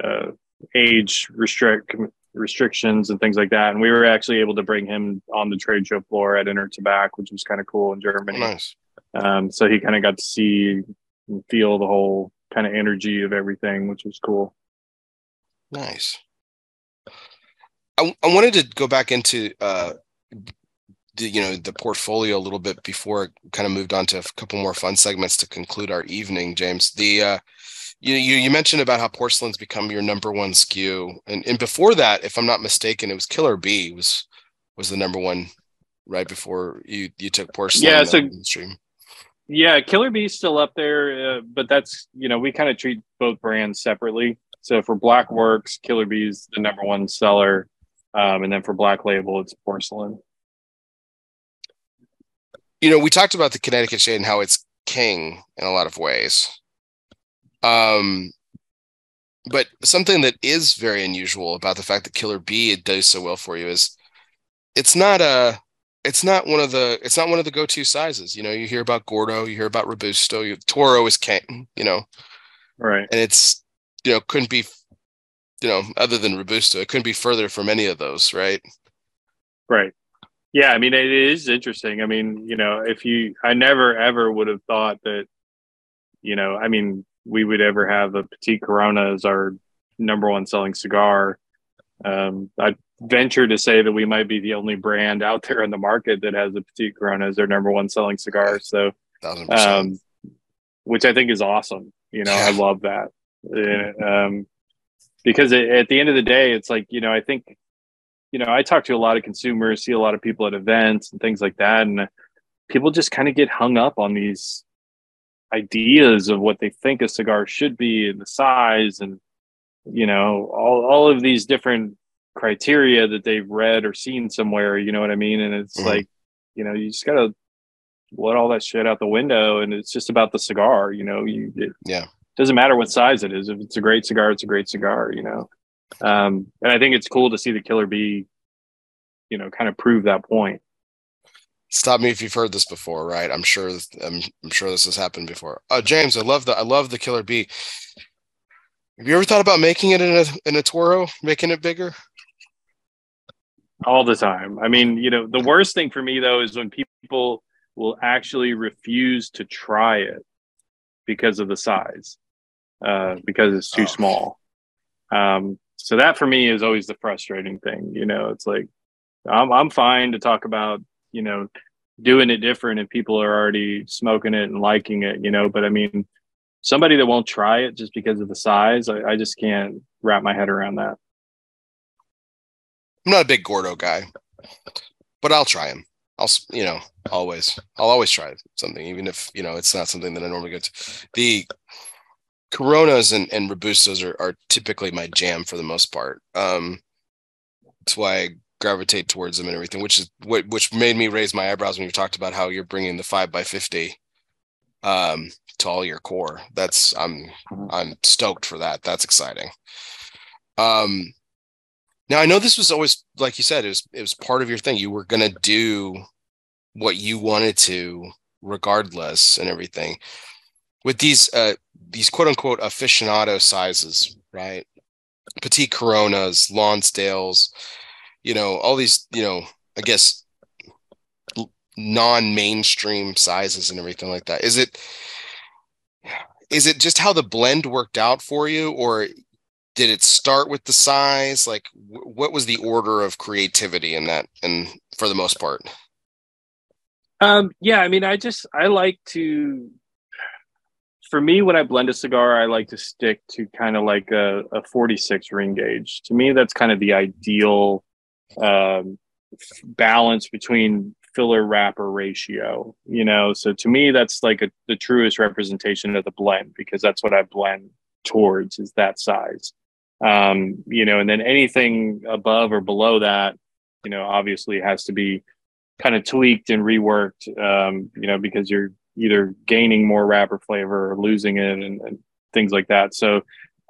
S2: uh, age restrict restrictions and things like that. And we were actually able to bring him on the trade show floor at Intertabac, which was kind of cool in Germany.
S1: Nice.
S2: Um, so he kind of got to see and feel the whole kind of energy of everything, which was cool.
S1: Nice. I, I wanted to go back into uh, the, you know the portfolio a little bit before kind of moved on to a couple more fun segments to conclude our evening james. The uh you you, you mentioned about how porcelain's become your number one SKU and and before that if i'm not mistaken it was killer bee was was the number one right before you you took porcelain
S2: yeah so yeah killer bee's still up there uh, but that's you know we kind of treat both brands separately. So for black works killer bee's the number one seller um, and then for black label it's porcelain
S1: you know, we talked about the Connecticut shade and how it's king in a lot of ways. Um, but something that is very unusual about the fact that Killer Bee does so well for you is it's not a it's not one of the it's not one of the go-to sizes. You know, you hear about Gordo, you hear about Robusto, you, Toro is king, you know.
S2: Right.
S1: And it's you know, couldn't be you know, other than Robusto, it couldn't be further from any of those, right?
S2: Right. Yeah, I mean, it is interesting. I mean, you know, if you, I never ever would have thought that, you know, I mean, we would ever have a Petite Corona as our number one selling cigar. Um, I venture to say that we might be the only brand out there in the market that has a Petite Corona as their number one selling cigar. So, um, which I think is awesome. You know. I love that. Um, because it, at the end of the day, it's like, you know, I think you know, I talk to a lot of consumers, see a lot of people at events and things like that, and people just kind of get hung up on these ideas of what they think a cigar should be and the size and you know all all of these different criteria that they've read or seen somewhere. You know what I mean? And it's mm-hmm. like, you know, you just gotta let all that shit out the window, and it's just about the cigar. You know, you it,
S1: yeah
S2: doesn't matter what size it is. If it's a great cigar, it's a great cigar. You know, um, and I think it's cool to see the Killer Bee, you know, kind of prove that point.
S1: Stop me if you've heard this before, right? I'm sure. I'm, I'm sure this has happened before. Uh, James, I love the I love the Killer Bee. Have you ever thought about making it in a in a Toro, making it bigger?
S2: All the time. I mean, you know, the worst thing for me though is when people will actually refuse to try it because of the size, uh, because it's too oh. small. Um, so that for me is always the frustrating thing. You know, it's like I'm I'm fine to talk about you know doing it different if people are already smoking it and liking it. You know, but I mean, somebody that won't try it just because of the size, I, I just can't wrap my head around that.
S1: I'm not a big Gordo guy, but I'll try him. I'll you know always I'll always try something even if you know it's not something that I normally get to. The Coronas and, and Robustos are, are typically my jam for the most part. Um, that's why I gravitate towards them and everything, which is what which made me raise my eyebrows when you talked about how you're bringing the five by fifty um, to all your core. That's I'm. I'm stoked for that. That's exciting. Um, now I know this was always like you said it was it was part of your thing. You were gonna do what you wanted to regardless and everything. With these uh these quote unquote aficionado sizes, right? Petite Coronas, Lonsdales, you know, all these, you know, I guess non-mainstream sizes and everything like that. Is it is it just how the blend worked out for you or did it start with the size like what was the order of creativity in that and for the most part
S2: um yeah i mean i just i like to for me, when I blend a cigar, I like to stick to kind of like a, a 46 ring gauge. To me, that's kind of the ideal um, balance between filler wrapper ratio. You know, so to me, that's like a, the truest representation of the blend because that's what I blend towards is that size. Um, you know, and then anything above or below that, you know, obviously has to be kind of tweaked and reworked. Um, you know, because you're either gaining more wrapper flavor or losing it and, and things like that. So,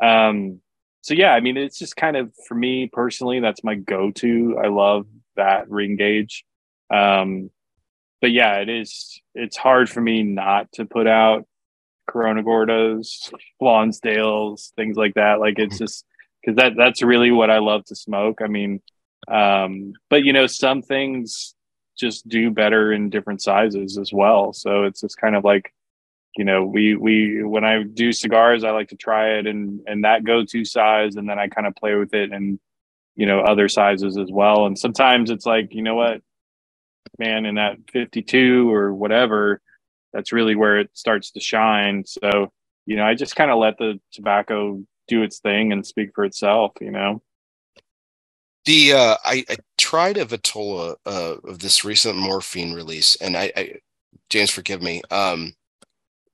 S2: um, so yeah, I mean, it's just kind of for me personally, that's my go-to. I love that ring gauge. Um, but yeah, it is, it's hard for me not to put out Corona Gordos, Lonsdales, things like that. Like it's just, cause that, that's really what I love to smoke. I mean, um, but you know, some things just do better in different sizes as well. So it's just kind of like, you know, we we when I do cigars, I like to try it and and that go to size, and then I kind of play with it and you know other sizes as well. And sometimes it's like, you know what, man, in that 52 or whatever, that's really where it starts to shine. So you know, I just kind of let the tobacco do its thing and speak for itself. You know.
S1: The uh, I, I tried a Vitola uh, of this recent morphine release, and I, I James, forgive me. Um,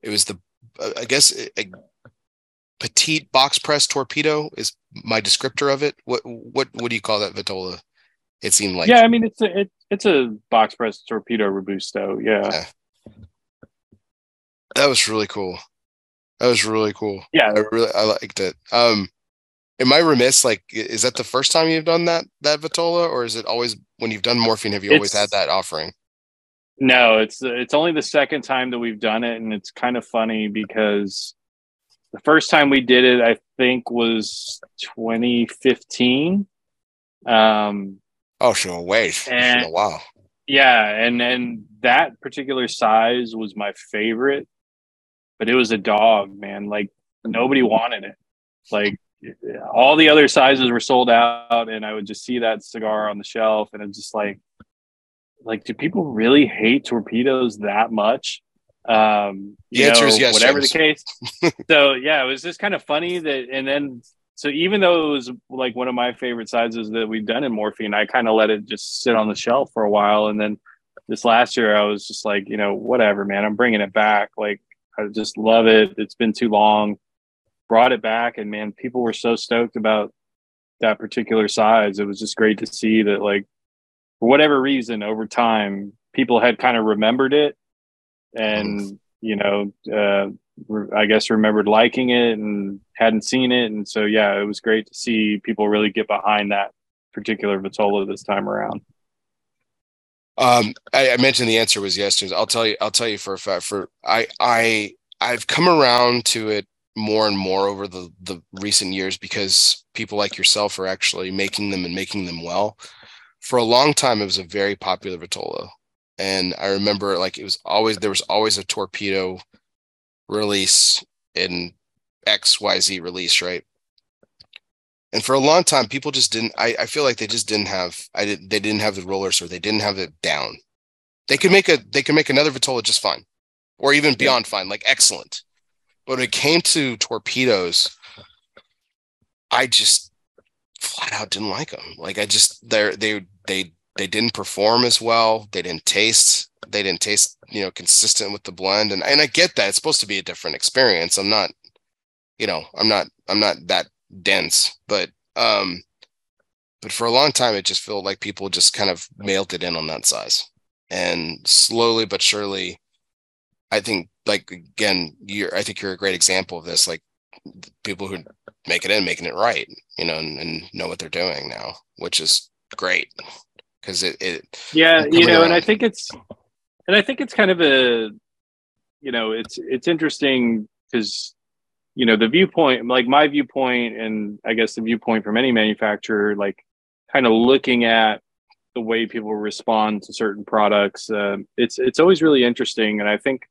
S1: it was the uh, I guess a, a petite box press torpedo is my descriptor of it. What what what do you call that Vitola? It seemed like
S2: yeah. I mean, it's a it, it's a box press torpedo robusto. Yeah. yeah.
S1: that was really cool. That was really cool.
S2: Yeah,
S1: I really I liked it. Um, am I remiss? Like, is that the first time you've done that that Vitola, or is it always when you've done morphine? Have you always had that offering?
S2: No, it's it's only the second time that we've done it, and it's kind of funny because the first time we did it, I think, was 2015. Um,
S1: oh, sure, wait, and, a while.
S2: Yeah, and and that particular size was my favorite, but it was a dog, man. Like nobody wanted it. Like all the other sizes were sold out and i would just see that cigar on the shelf and I'm just like like do people really hate torpedoes that much? Um
S1: the answer know, is yes
S2: whatever James. the case. So yeah it was just kind of funny that and then so even though it was like one of my favorite sizes that we've done in morphine i kind of let it just sit on the shelf for a while and then this last year i was just like you know whatever man i'm bringing it back. Like i just love it. It's been too long brought it back and man people were so stoked about that particular size. It was just great to see that, like, for whatever reason, over time, people had kind of remembered it, and you know, uh, I guess remembered liking it and hadn't seen it, and so yeah, it was great to see people really get behind that particular Vitola this time around.
S1: Um, I, I, mentioned the answer was yes. I'll tell you. I'll tell you for a fact. For I, I, I've come around to it more and more over the the recent years because people like yourself are actually making them and making them well. For a long time, it was a very popular Vitola, and I remember like it was always there was always a torpedo release in X Y Z release, right? And for a long time, people just didn't. I, I feel like they just didn't have. I didn't. They didn't have the rollers, or they didn't have it down. They could make a. They could make another Vitola just fine, or even beyond fine, like excellent. But when it came to torpedoes, I just flat out didn't like them. Like I just they they they they didn't perform as well. They didn't taste. They didn't taste you know consistent with the blend. And and I get that it's supposed to be a different experience. I'm not, you know, I'm not I'm not that dense, but um, but for a long time it just felt like people just kind of mailed it in on that size, and slowly but surely, I think like again, you're I think you're a great example of this. Like people who make it in, making it right, you know, and, and know what they're doing now, which is great because it, it
S2: yeah, you know, around. and I think it's and I think it's kind of a you know, it's it's interesting because you know the viewpoint like my viewpoint and i guess the viewpoint from any manufacturer like kind of looking at the way people respond to certain products uh, it's it's always really interesting and i think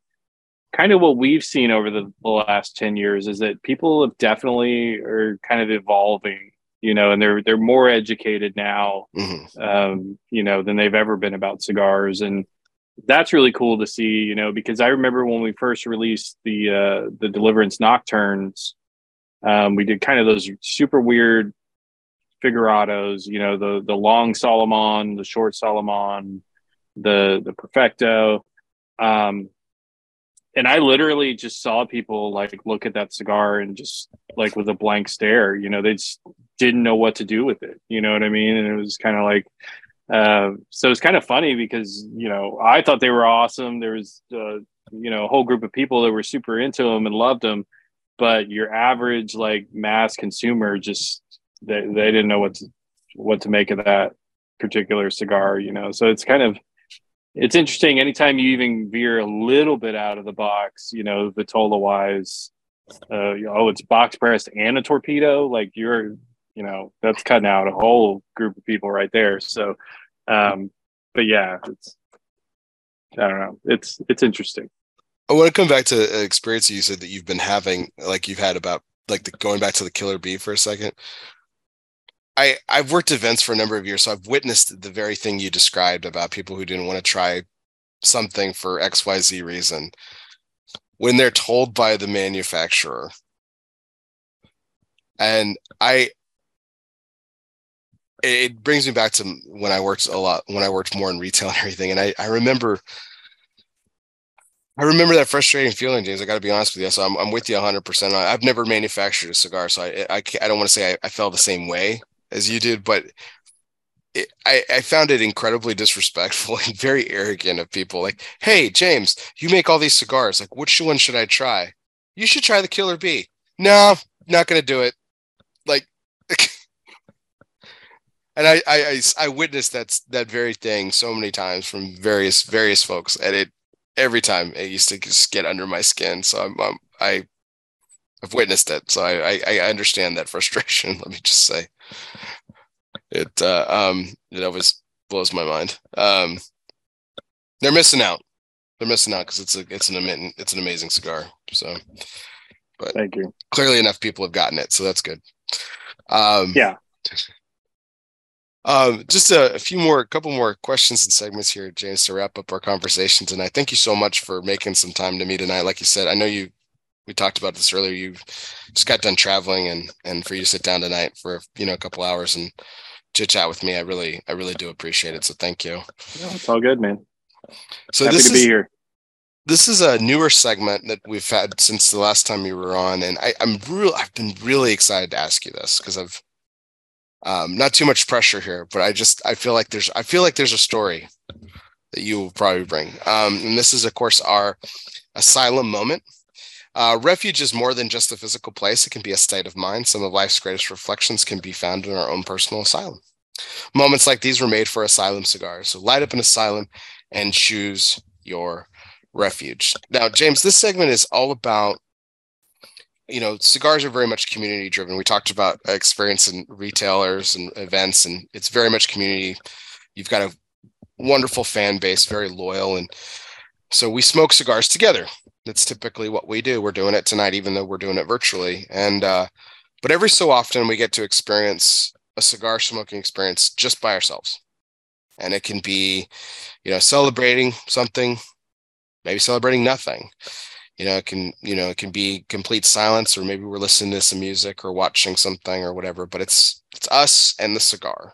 S2: kind of what we've seen over the, the last 10 years is that people have definitely are kind of evolving you know and they're they're more educated now mm-hmm. um, you know than they've ever been about cigars and that's really cool to see you know because i remember when we first released the uh the deliverance nocturnes um we did kind of those super weird figurados you know the the long solomon the short solomon the the perfecto um and I literally just saw people like look at that cigar and just like with a blank stare, you know, they just didn't know what to do with it. You know what I mean? And it was kind of like, uh, so it's kind of funny because, you know, I thought they were awesome. There was, uh, you know, a whole group of people that were super into them and loved them, but your average like mass consumer just, they, they didn't know what to, what to make of that particular cigar, you know? So it's kind of, it's interesting anytime you even veer a little bit out of the box you know vitola wise uh, oh it's box pressed and a torpedo like you're you know that's cutting out a whole group of people right there. So um but yeah it's i don't know it's it's interesting.
S1: I want to come back to an experience you said that you've been having like you've had about like the, going back to the killer bee for a second I I've worked events for a number of years, so I've witnessed the very thing you described about people who didn't want to try something for X Y Z reason when they're told by the manufacturer. And I it brings me back to when I worked a lot when I worked more in retail and everything. And I, I remember I remember that frustrating feeling, James. I got to be honest with you. So I'm, I'm with you 100%. I've never manufactured a cigar, so I I, I don't want to say I, I felt the same way as you did, but it, I, I found it incredibly disrespectful and very arrogant of people. Like, hey, James, you make all these cigars. Like, which one should I try? You should try the Killer Bee. No, not going to do it. Like, and I, I, I, I witnessed that that very thing so many times from various various folks, and it every time it used to just get under my skin. So I'm, I'm I I've witnessed it, so I, I, I understand that frustration. Let me just say, it uh, um it always blows my mind. Um, they're missing out. They're missing out because it's a it's an it's an amazing cigar. So,
S2: but thank you.
S1: Clearly enough people have gotten it, so that's good. Um,
S2: yeah.
S1: Um, just a, a, few more, a couple more questions and segments here, James, to wrap up our conversation tonight. Thank you so much for making some time to me tonight. Like you said, I know you we talked about this earlier. You just got done traveling, and and for you to sit down tonight for you know a couple hours and chit chat with me, I really I really do appreciate it. So thank you.
S2: it's all good, man.
S1: So
S2: Happy
S1: this
S2: to
S1: is,
S2: be here.
S1: This is a newer segment that we've had since the last time you were on, and I, I'm real. I've been really excited to ask you this because I've Um, not too much pressure here, but I just I feel like there's I feel like there's a story that you will probably bring. Um, and this is of course our asylum moment. Uh, refuge is more than just a physical place. It can be a state of mind. Some of life's greatest reflections can be found in our own personal asylum. Moments like these were made for asylum cigars. So light up an asylum and choose your refuge. Now, James, this segment is all about you know, cigars are very much community driven. We talked about experience in retailers and events, and it's very much community. You've got a wonderful fan base, very loyal, and so we smoke cigars together. That's typically what we do. We're doing it tonight, even though we're doing it virtually. And uh, but every so often we get to experience a cigar smoking experience just by ourselves, and it can be, you know, celebrating something, maybe celebrating nothing you know it can you know it can be complete silence or maybe we're listening to some music or watching something or whatever but it's it's us and the cigar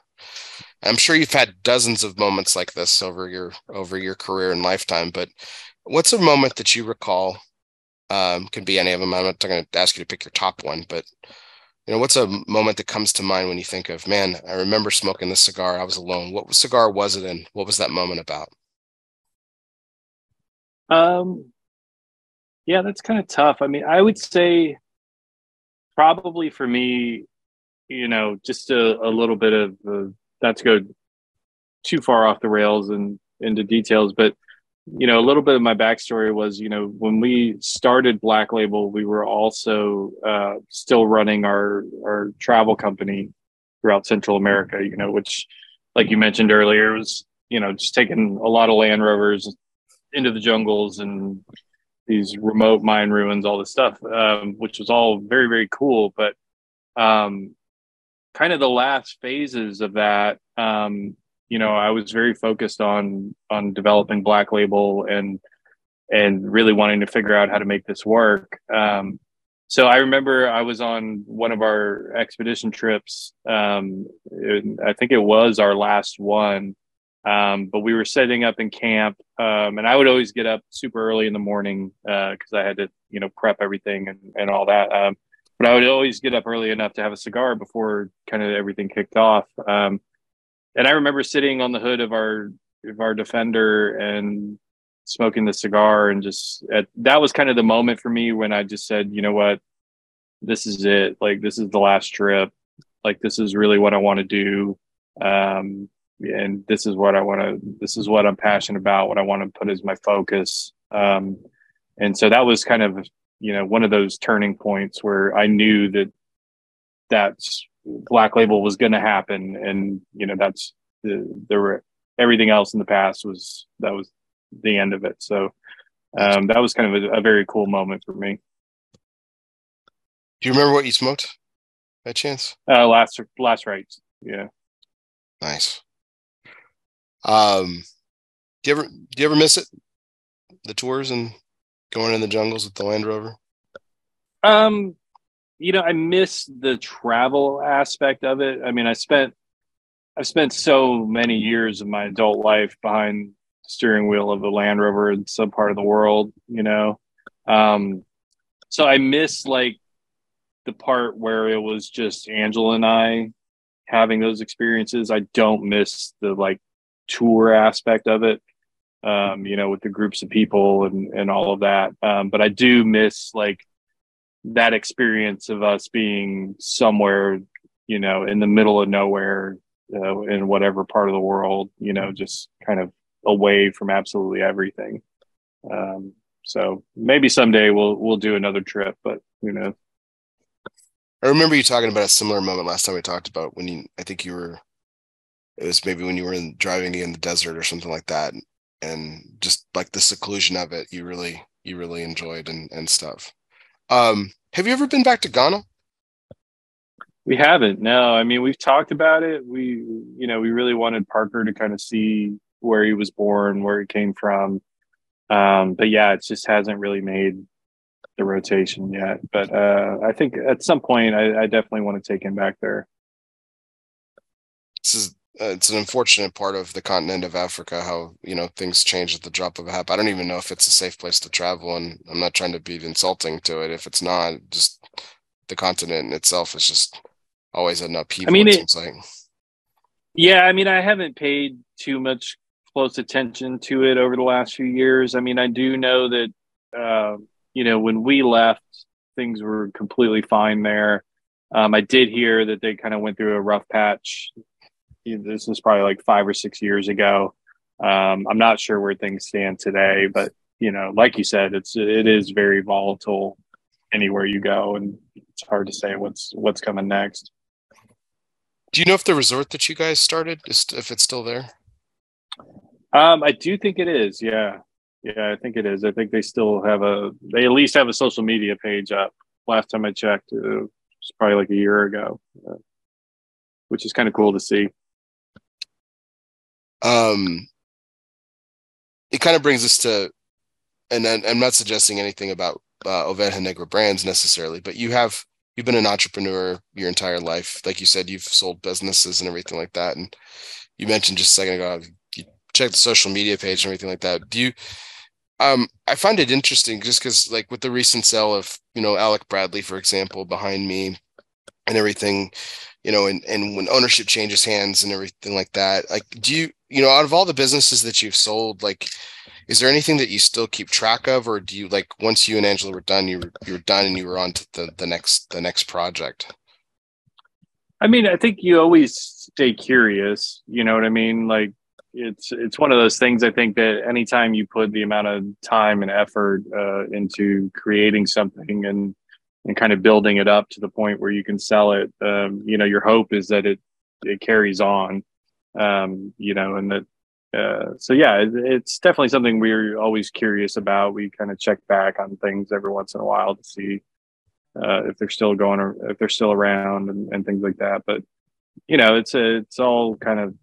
S1: i'm sure you've had dozens of moments like this over your over your career and lifetime but what's a moment that you recall? Um could be any of them i'm not going to ask you to pick your top one but you know what's a moment that comes to mind when you think of man i remember smoking this cigar. I was alone. What cigar was it and what was that moment about?
S2: Um yeah, that's kind of tough. I mean, I would say probably for me, you know, just a, a little bit of uh, not to go too far off the rails and into details, but you know, a little bit of my backstory was, you know, when we started Black Label, we were also uh, still running our our travel company throughout Central America. You know, which, like you mentioned earlier, was you know just taking a lot of Land Rovers into the jungles and these remote Mayan ruins, all this stuff, um, which was all very, very cool. But um, kind of the last phases of that, um, you know, I was very focused on on developing Black Label and and really wanting to figure out how to make this work. Um, so I remember I was on one of our expedition trips. Um, I think it was our last one um, but we were setting up in camp, um, and I would always get up super early in the morning because uh, I had to, you know, prep everything and, and all that. Um, but I would always get up early enough to have a cigar before kind of everything kicked off. And I remember sitting on the hood of our of our Defender and smoking the cigar, and just at, that was kind of the moment for me when I just said, you know what, this is it. Like this is the last trip. Like this is really what I want to do. Um, and this is what I want to, this is what I'm passionate about, what I want to put as my focus. Um, and so that was kind of, you know, one of those turning points where I knew that that's black label was going to happen. And, you know, that's the, there were everything else in the past was, that was the end of it. So, um, that was kind of a, a very cool moment for me.
S1: Do you remember what you smoked by chance?
S2: Uh, last, last rites. Yeah.
S1: Nice. Um, do you ever do you ever miss it? The tours and going in the jungles with the Land Rover.
S2: Um, you know, I miss the travel aspect of it. I mean, I spent I've spent so many years of my adult life behind the steering wheel of a Land Rover in some part of the world. You know, um, so I miss like the part where it was just Angela and I having those experiences. I don't miss the like tour aspect of it um, you know with the groups of people and and all of that um, but i do miss like that experience of us being somewhere you know in the middle of nowhere uh, in whatever part of the world you know just kind of away from absolutely everything. Um, so maybe someday we'll we'll do another trip but you know
S1: i remember you talking about a similar moment last time we talked about when you i think you were it was maybe when you were in driving in the desert or something like that and just like the seclusion of it you really you really enjoyed and and stuff um have you ever been back to ghana?
S2: We haven't no. I mean we've talked about it. We you know we really wanted parker to kind of see where he was born where he came from. Um but yeah it just hasn't really made the rotation yet. But uh i think at some point i, I definitely want to take him back there.
S1: This is uh, it's an unfortunate part of the continent of Africa how you know things change at the drop of a hat. I don't even know if it's a safe place to travel, and I'm not trying to be insulting to it. If it's not, just the continent in itself is just always an upheaval.
S2: I mean,
S1: it
S2: it-
S1: seems like.
S2: Yeah, I mean, I haven't paid too much close attention to it over the last few years. I mean, I do know that, uh, you know, when we left, things were completely fine there. Um, I did hear that they kind of went through a rough patch. This was probably like five or six years ago. Um, I'm not sure where things stand today, but you know, like you said, it's it is very volatile anywhere you go, and it's hard to say what's what's coming next.
S1: Do you know if the resort that you guys started is if it's still there?
S2: Um, I do think it is. Yeah, yeah, I think it is. I think they still have a. They at least have a social media page up. Last time I checked, it was probably like a year ago, which is kind of cool to see.
S1: Um, it kind of brings us to, and I'm not suggesting anything about uh, Oveja Negra brands necessarily, but you have you've been an entrepreneur your entire life. Like you said, you've sold businesses and everything like that, and you mentioned just a second ago you check the social media page and everything like that. Do you? Um, I find it interesting just because, like, with the recent sale of you know Alec Bradley, for example, behind me, and everything, you know, and and when ownership changes hands and everything like that, like, do you you know out of all the businesses that you've sold, like, is there anything that you still keep track of, or do you like once you and Angela were done, you were you were done and you were on to the the next the next project?
S2: I mean, I think you always stay curious. You know what I mean? Like it's it's one of those things. I think that anytime you put the amount of time and effort uh, into creating something and and kind of building it up to the point where you can sell it, um, you know, your hope is that it it carries on. Um, you know, and that. Uh, so yeah, it, it's definitely something we're always curious about. We kind of check back on things every once in a while to see uh, if they're still going or if they're still around and, and things like that. But you know, it's a, it's all kind of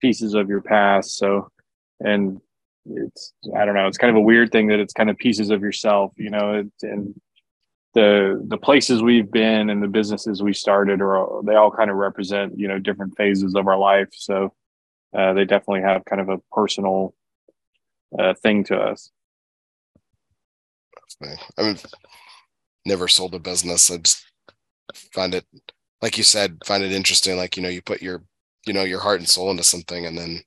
S2: pieces of your past. So, and it's I don't know, it's kind of a weird thing that it's kind of pieces of yourself. You know, it, and the the places we've been and the businesses we started are they all kind of represent you know different phases of our life. So. Uh, they definitely have kind of a personal uh, thing to us.
S1: i've never sold a business. I just find it, like you said, find it interesting. Like you know, you put your, you know, your heart and soul into something, and then,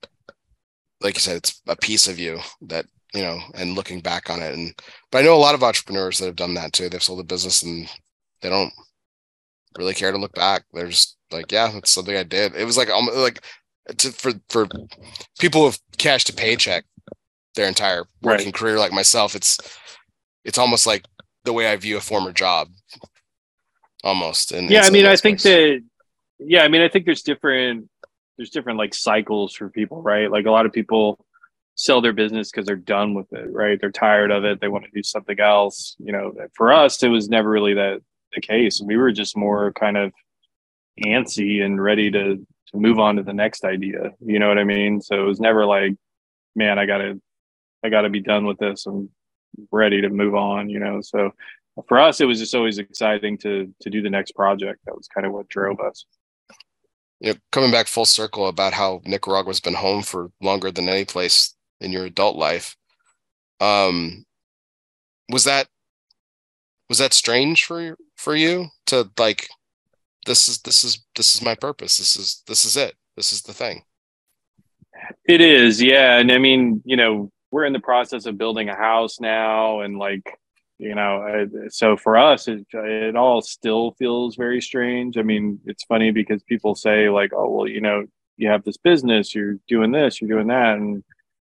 S1: like you said, it's a piece of you that you know, and looking back on it. And but I know a lot of entrepreneurs that have done that too. They've sold a business and they don't really care to look back. They're just like, yeah, that's something I did. It was like almost like to, for for people who've cashed a paycheck their entire working
S2: Right.
S1: career, like myself. It's it's almost like the way I view a former job, almost. And
S2: yeah i mean i think that yeah i mean i think there's different there's different like cycles for people right like a lot of people sell their business because they're done with it right? They're tired of it. They want to do something else you know? For us it was never really that the case. We were just more kind of antsy and ready to to move on to the next idea you know what i mean? So it was never like man i gotta i gotta be done with this. I'm ready to move on you know? So for us it was just always exciting to to do the next project. That was kind of what drove us.
S1: You know, coming back full circle about how Nicaragua's been home for longer than any place in your adult life. Um, was that was that strange for for you to like this is this is this is my purpose. This is this is it. This is the thing.
S2: it is yeah and i mean you know we're in the process of building a house now and like you know so for us it, it all still feels very strange i mean it's funny because people say like oh well you know you have this business you're doing this you're doing that and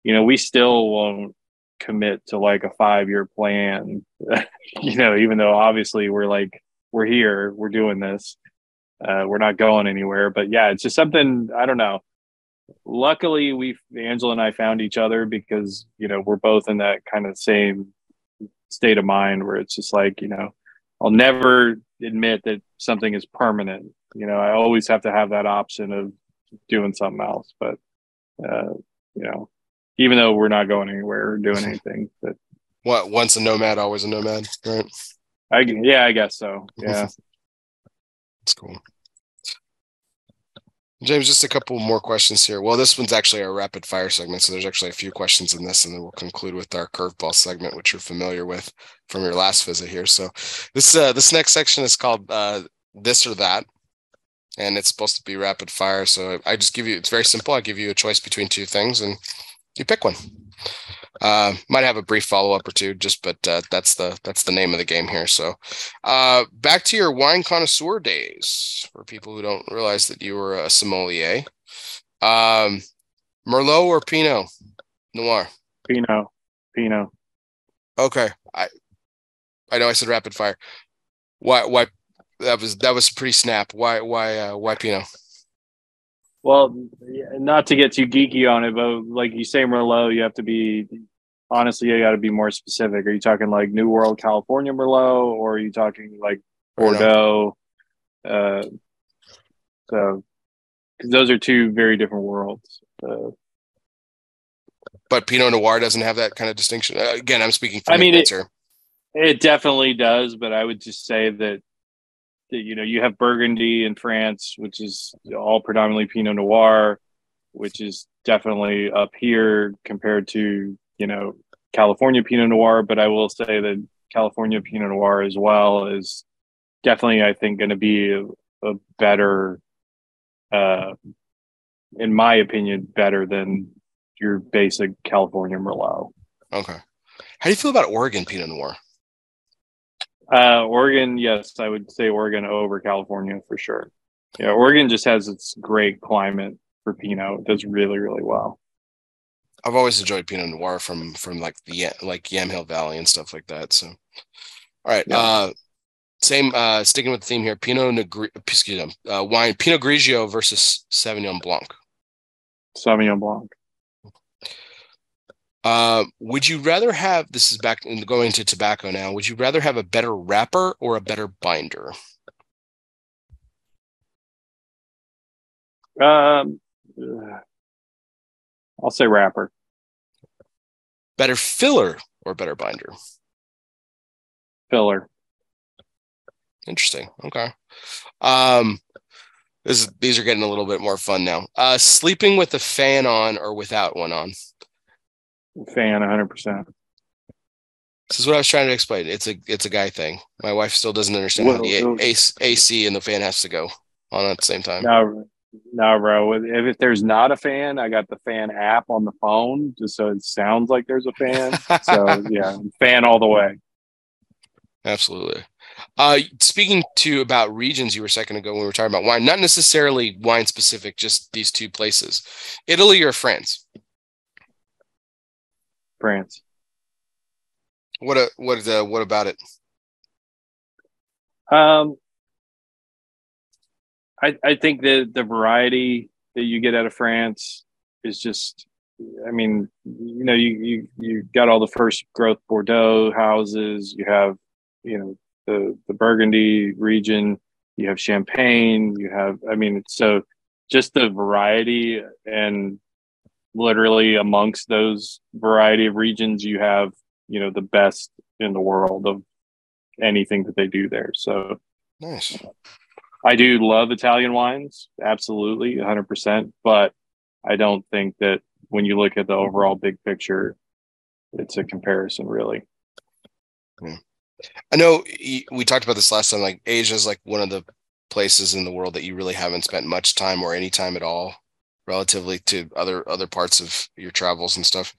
S2: you know we still won't commit to like a five year plan you know even though obviously we're like we're here we're doing this uh, we're not going anywhere. But yeah it's just something i don't know. Luckily we angela and i found each other because you know we're both in that kind of same state of mind where it's just like you know i'll never admit that something is permanent. You know i always have to have that option of doing something else. But uh you know even though we're not going anywhere or doing anything but
S1: What once a nomad, always a nomad, right?
S2: i yeah i guess so yeah
S1: That's cool. James, just a couple more questions here. Well, this one's actually our rapid fire segment, so there's actually a few questions in this, and then we'll conclude with our curveball segment, which you're familiar with from your last visit here. So, this uh, this next section is called uh, "This or That," and it's supposed to be rapid fire. So I just give you it's very simple. I give you a choice between two things, and you pick one. Uh, might have a brief follow up or two, just but uh, that's the that's the name of the game here. So, uh, back to your wine connoisseur days for people who don't realize that you were a sommelier. Um, Merlot or Pinot Noir?
S2: Pinot, Pinot.
S1: Okay, I I know I said rapid fire. Why why that was that was pretty snap. Why why uh, why Pinot?
S2: Well, not to get too geeky on it, but like you say, Merlot, you have to be honestly, you got to be more specific. Are you talking like New World California Merlot, or are you talking like Bordeaux? Uh, so, because those are two very different worlds. Uh,
S1: but Pinot Noir doesn't have that kind of distinction. Uh, again, I'm speaking.
S2: I mean, it, it definitely does, but I would just say that you know you have Burgundy in France, which is all predominantly Pinot Noir, which is definitely up here compared to you know California Pinot Noir. But I will say that California Pinot Noir as well is definitely, I think, going to be a, a better, uh, in my opinion, better than your basic California Merlot.
S1: Okay. How do you feel about Oregon Pinot Noir?
S2: Uh, Oregon, yes, I would say Oregon over California for sure. Yeah, Oregon just has its great climate for Pinot. It does really, really well.
S1: I've always enjoyed Pinot Noir from from like the like Yamhill Valley and stuff like that. So, all right, yeah. uh, same uh, sticking with the theme here. Pinot Negri, excuse me, uh, wine Pinot Grigio versus Sauvignon Blanc.
S2: Sauvignon Blanc.
S1: Uh, would you rather have this is back in going to tobacco now? Would you rather have a better wrapper or a better binder?
S2: Um, I'll say wrapper.
S1: Better filler or better binder?
S2: Filler.
S1: Interesting. Okay. Um, this these are getting a little bit more fun now. Uh, sleeping with a fan on or without one on?
S2: Fan 100%.
S1: This is what I was trying to explain. It's a it's a guy thing. My wife still doesn't understand well, how the a- AC and the fan has to go on at the same time.
S2: No, no, bro. If, if there's not a fan, I got the fan app on the phone just so it sounds like there's a fan. so yeah, fan all the way.
S1: Absolutely. Uh, speaking to about regions, you were a second ago when we were talking about wine, not necessarily wine specific, just these two places, Italy or France.
S2: France.
S1: What a, what uh, what about it?
S2: Um, I I think that the variety that you get out of France is just, I mean, you know, you you you got all the first growth Bordeaux houses. You have, you know, the the Burgundy region. You have Champagne. You have, I mean, so just the variety and literally amongst those variety of regions you have you know the best in the world of anything that they do there. So
S1: nice.
S2: I do love italian wines absolutely 100% but i don't think that when you look at the overall big picture it's a comparison really.
S1: Yeah. i know we talked about this last time like asia is like one of the places in the world that you really haven't spent much time or any time at all relatively to other other parts of your travels and stuff.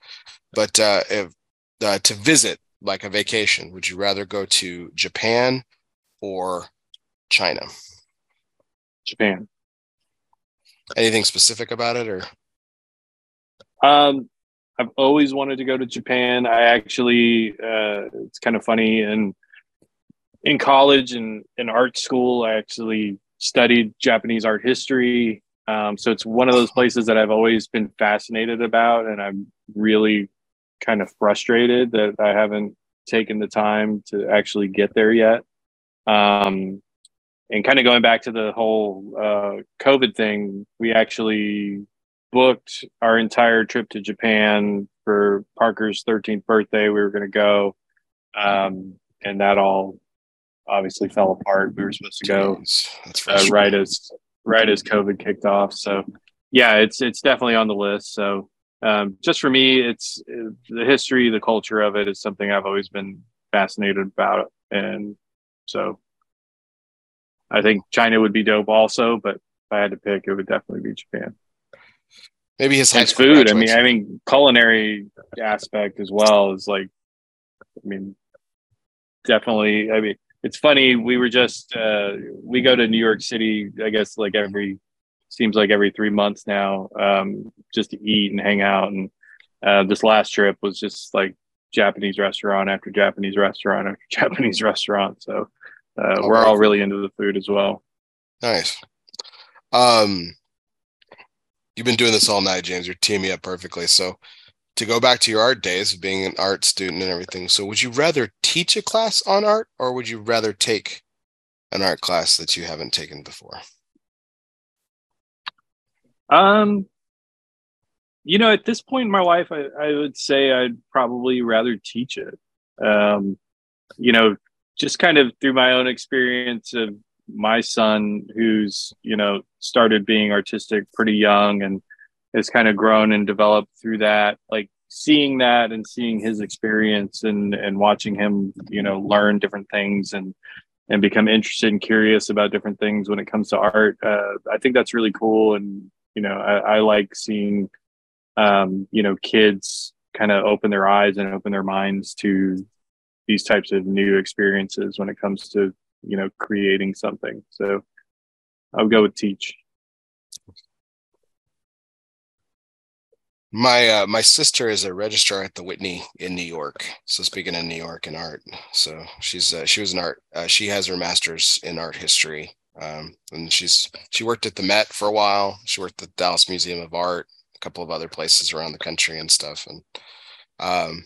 S1: But uh, if, uh, to visit like a vacation, would you rather go to Japan or China?
S2: Japan.
S1: Anything specific about it, or?
S2: Um, I've always wanted to go to Japan. I actually, uh, it's kind of funny, and in college and in art school, I actually studied Japanese art history um, so it's one of those places that I've always been fascinated about, and I'm really kind of frustrated that I haven't taken the time to actually get there yet. Um, and kind of going back to the whole uh, COVID thing, we actually booked our entire trip to Japan for Parker's 13th birthday. We were going to go, um, and that all obviously fell apart. We were supposed to go uh, right as right as COVID kicked off. So yeah, it's it's definitely on the list. So um, just for me, it's the history, the culture of it is something I've always been fascinated about, and so I think China would be dope also. But if I had to pick, it would definitely be Japan.
S1: Maybe his
S2: food. I mean, I mean, culinary aspect as well is like, I mean, definitely. I mean, it's funny. We were just uh, we go to New York City. I guess like every seems like every three months now, um, just to eat and hang out. And uh, this last trip was just like Japanese restaurant after Japanese restaurant after Japanese restaurant. So uh, we're all really into the food as well.
S1: Nice. Um, you've been doing this all night, James. You're teaming up perfectly. So to go back to your art days of being an art student and everything. So would you rather teach a class on art or would you rather take an art class that you haven't taken before?
S2: Um, you know, at this point in my life, I, I would say I'd probably rather teach it. Um, you know, just kind of through my own experience of my son, who's, you know, started being artistic pretty young and has kind of grown and developed through that, like seeing that and seeing his experience and, and watching him, you know, learn different things and, and become interested and curious about different things when it comes to art. Uh, I think that's really cool. And, you know, I, I like seeing, um, you know, kids kind of open their eyes and open their minds to these types of new experiences when it comes to, you know, creating something. So I would go with teach.
S1: My uh, my sister is a registrar at the Whitney in New York. So speaking of New York and art, so she's uh, she was an art. Uh, she has her master's in art history, um, and she's she worked at the Met for a while. She worked at the Dallas Museum of Art, a couple of other places around the country and stuff. And um,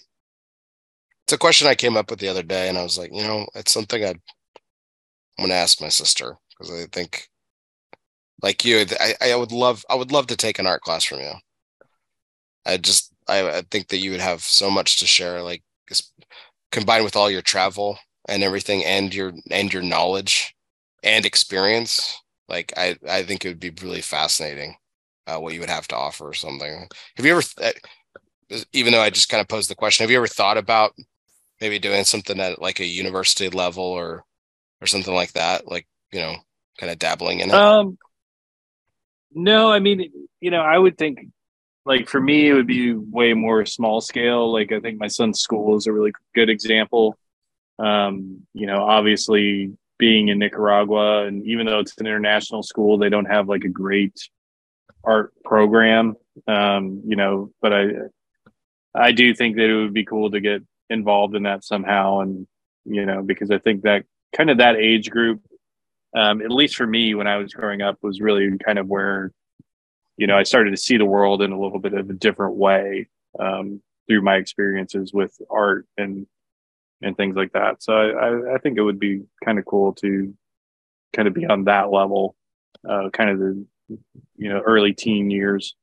S1: it's a question I came up with the other day, and I was like, you know, it's something I'd I'm gonna ask my sister because I think, like you, I, I would love I would love to take an art class from you. I just I, I think that you would have so much to share, like combined with all your travel and everything, and your and your knowledge and experience. Like I I think it would be really fascinating uh, what you would have to offer or something. Have you ever, uh, even though I just kind of posed the question, have you ever thought about maybe doing something at like a university level or or something like that? Like you know, kind of dabbling in it.
S2: Um, no, I mean, you know, I would think like for me, it would be way more small scale. Like I think my son's school is a really good example. Um, you know, obviously being in Nicaragua, and even though it's an international school, they don't have like a great art program. Um, you know, but I I do think that it would be cool to get involved in that somehow, and you know, because I think that kind of that age group, um, at least for me when I was growing up, was really kind of where you know I started to see the world in a little bit of a different way um, through my experiences with art and and things like that. So I, I think it would be kind of cool to kind of be on that level, uh, kind of the you know early teen years.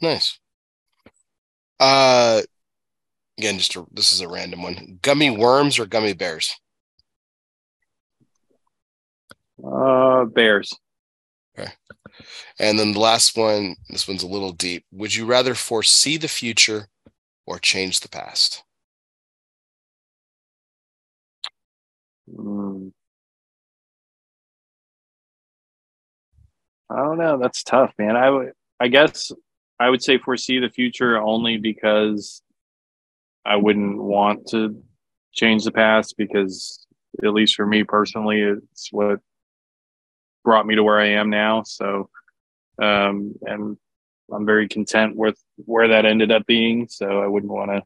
S1: Nice. Uh, again, just a, this is a random one: gummy worms or gummy bears?
S2: Uh, bears.
S1: Okay. And then the last one, this one's a little deep. Would you rather foresee the future or change the past?
S2: Mm. I don't know. That's tough, man. I would, I guess, I would say foresee the future only because I wouldn't want to change the past because, at least for me personally, it's what brought me to where I am now. So, um, and I'm very content with where that ended up being. So I wouldn't want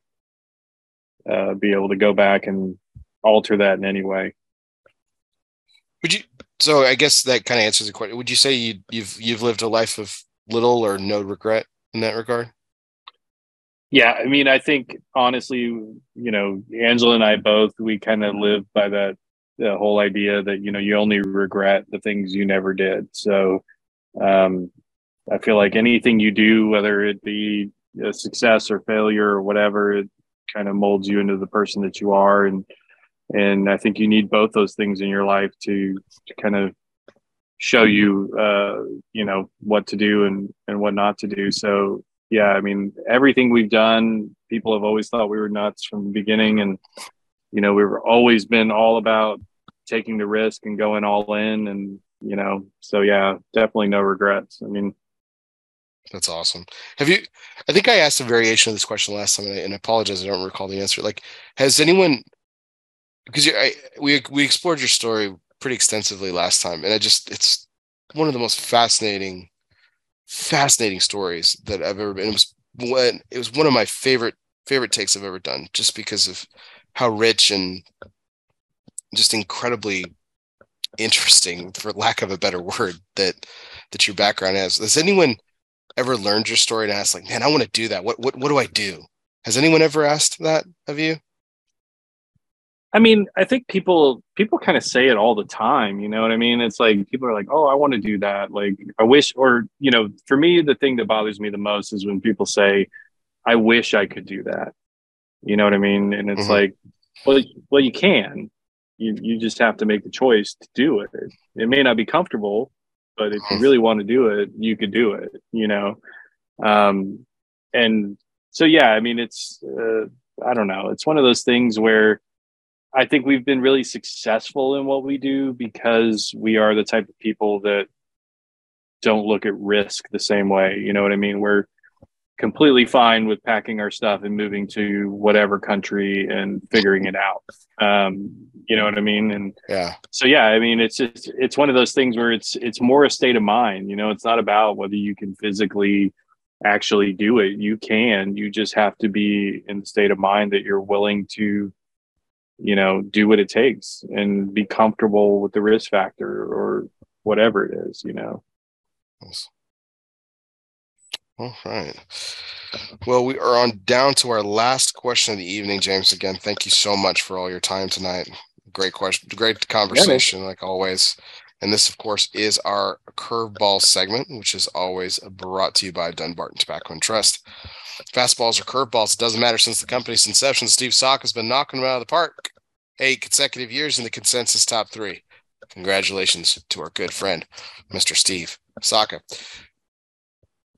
S2: to uh, be able to go back and alter that in any way.
S1: Would you? So I guess that kind of answers the question. Would you say you, you've you've lived a life of little or no regret in that regard?
S2: Yeah, I mean, I think honestly, you know, Angela and I both we kind of live by that the whole idea that you know you only regret the things you never did. So um, I feel like anything you do, whether it be a success or failure or whatever, it kind of molds you into the person that you are and and I think you need both those things in your life to, to kind of show you, uh, you know, what to do and and what not to do. So yeah, I mean, everything we've done, people have always thought we were nuts from the beginning, and you know, we've always been all about taking the risk and going all in, and you know. So yeah, definitely no regrets. I mean,
S1: that's awesome. Have you? I think I asked a variation of this question last time, and I, and I apologize, I don't recall the answer. Like, has anyone? Because we we explored your story pretty extensively last time, and I just it's one of the most fascinating, fascinating stories that I've ever been. It was when it was one of my favorite favorite takes I've ever done, just because of how rich and just incredibly interesting, for lack of a better word, that that your background has. Has anyone ever learned your story and asked, like, man, I want to do that. What what what do I do? Has anyone ever asked that of you?
S2: I mean, I think people people kind of say it all the time. You know what I mean? It's like people are like, "Oh, I want to do that." Like, I wish, or you know, for me, the thing that bothers me the most is when people say, "I wish I could do that." You know what I mean? And it's mm-hmm. like, well, well, you can. You you just have to make the choice to do it. It may not be comfortable, but if you really want to do it, you could do it, you know? Um, and so, yeah, I mean, it's, uh, I don't know, it's one of those things where I think we've been really successful in what we do because we are the type of people that don't look at risk the same way. You know what I mean? We're, completely fine with packing our stuff and moving to whatever country and figuring it out. Um, you know what I mean? And
S1: yeah.
S2: So yeah, I mean, it's just it's one of those things where it's it's more a state of mind. You know, it's not about whether you can physically actually do it. You can. You just have to be in the state of mind that you're willing to, you know, do what it takes and be comfortable with the risk factor or whatever it is. You know. Yes.
S1: All right. Well, we are on down to our last question of the evening, James. Again, thank you so much for all your time tonight. Great question, great conversation, yeah, like always. And this, of course, is our curveball segment, which is always brought to you by Dunbarton Tobacco and Trust. Fastballs or curveballs, it doesn't matter since the company's inception. Steve Saka has been knocking them out of the park eight consecutive years in the consensus top three. Congratulations to our good friend, Mr. Steve Saka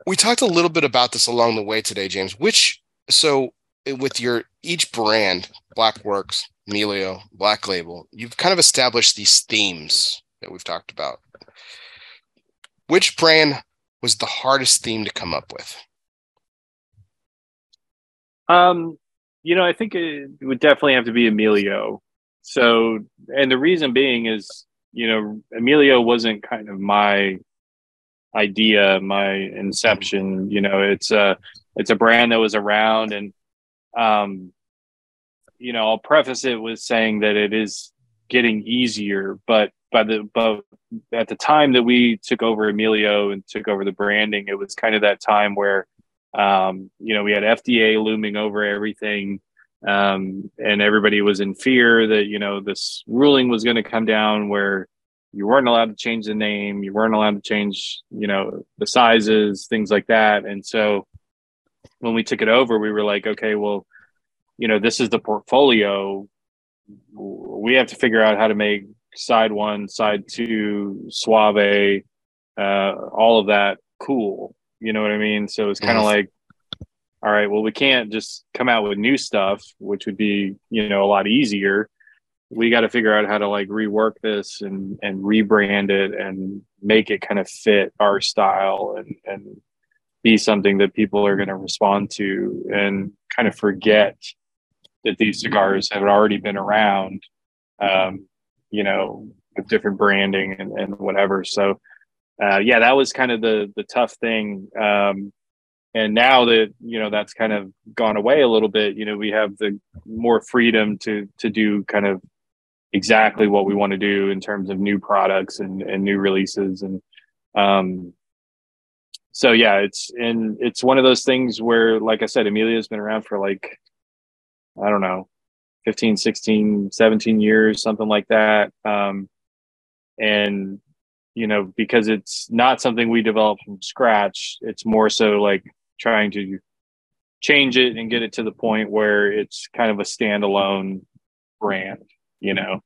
S1: we talked a little bit about this along the way today, James. Which so with your each brand, Blackworks, Melio, Black Label, you've kind of established these themes that we've talked about. Which brand was the hardest theme to come up with?
S2: Um, you know, I think it would definitely have to be Emilio. So, and the reason being is, you know, Emilio wasn't kind of my idea, my inception. You know, it's a it's a brand that was around, and um, you know, I'll preface it with saying that it is getting easier, but by the but at the time that we took over Emilio and took over the branding, it was kind of that time where um, you know we had FDA looming over everything. Um, and everybody was in fear that you know this ruling was going to come down where you weren't allowed to change the name you weren't allowed to change you know the sizes things like that. And so when we took it over we were like okay well you know this is the portfolio. We have to figure out how to make side one side two suave uh, all of that cool. You know what i mean? So it's kind of like all right well we can't just come out with new stuff which would be you know a lot easier we got to figure out how to like rework this and and rebrand it and make it kind of fit our style and and be something that people are going to respond to and kind of forget that these cigars have already been around um, you know with different branding and, and whatever. So uh, yeah that was kind of the the tough thing um, and now that you know that's kind of gone away a little bit you know we have the more freedom to to do kind of exactly what we want to do in terms of new products and, and new releases. And um so yeah it's and it's one of those things where like i said Emilio's been around for like i don't know 15 16 17 years something like that. Um and you know because it's not something we developed from scratch it's more so like trying to change it and get it to the point where it's kind of a standalone brand you know,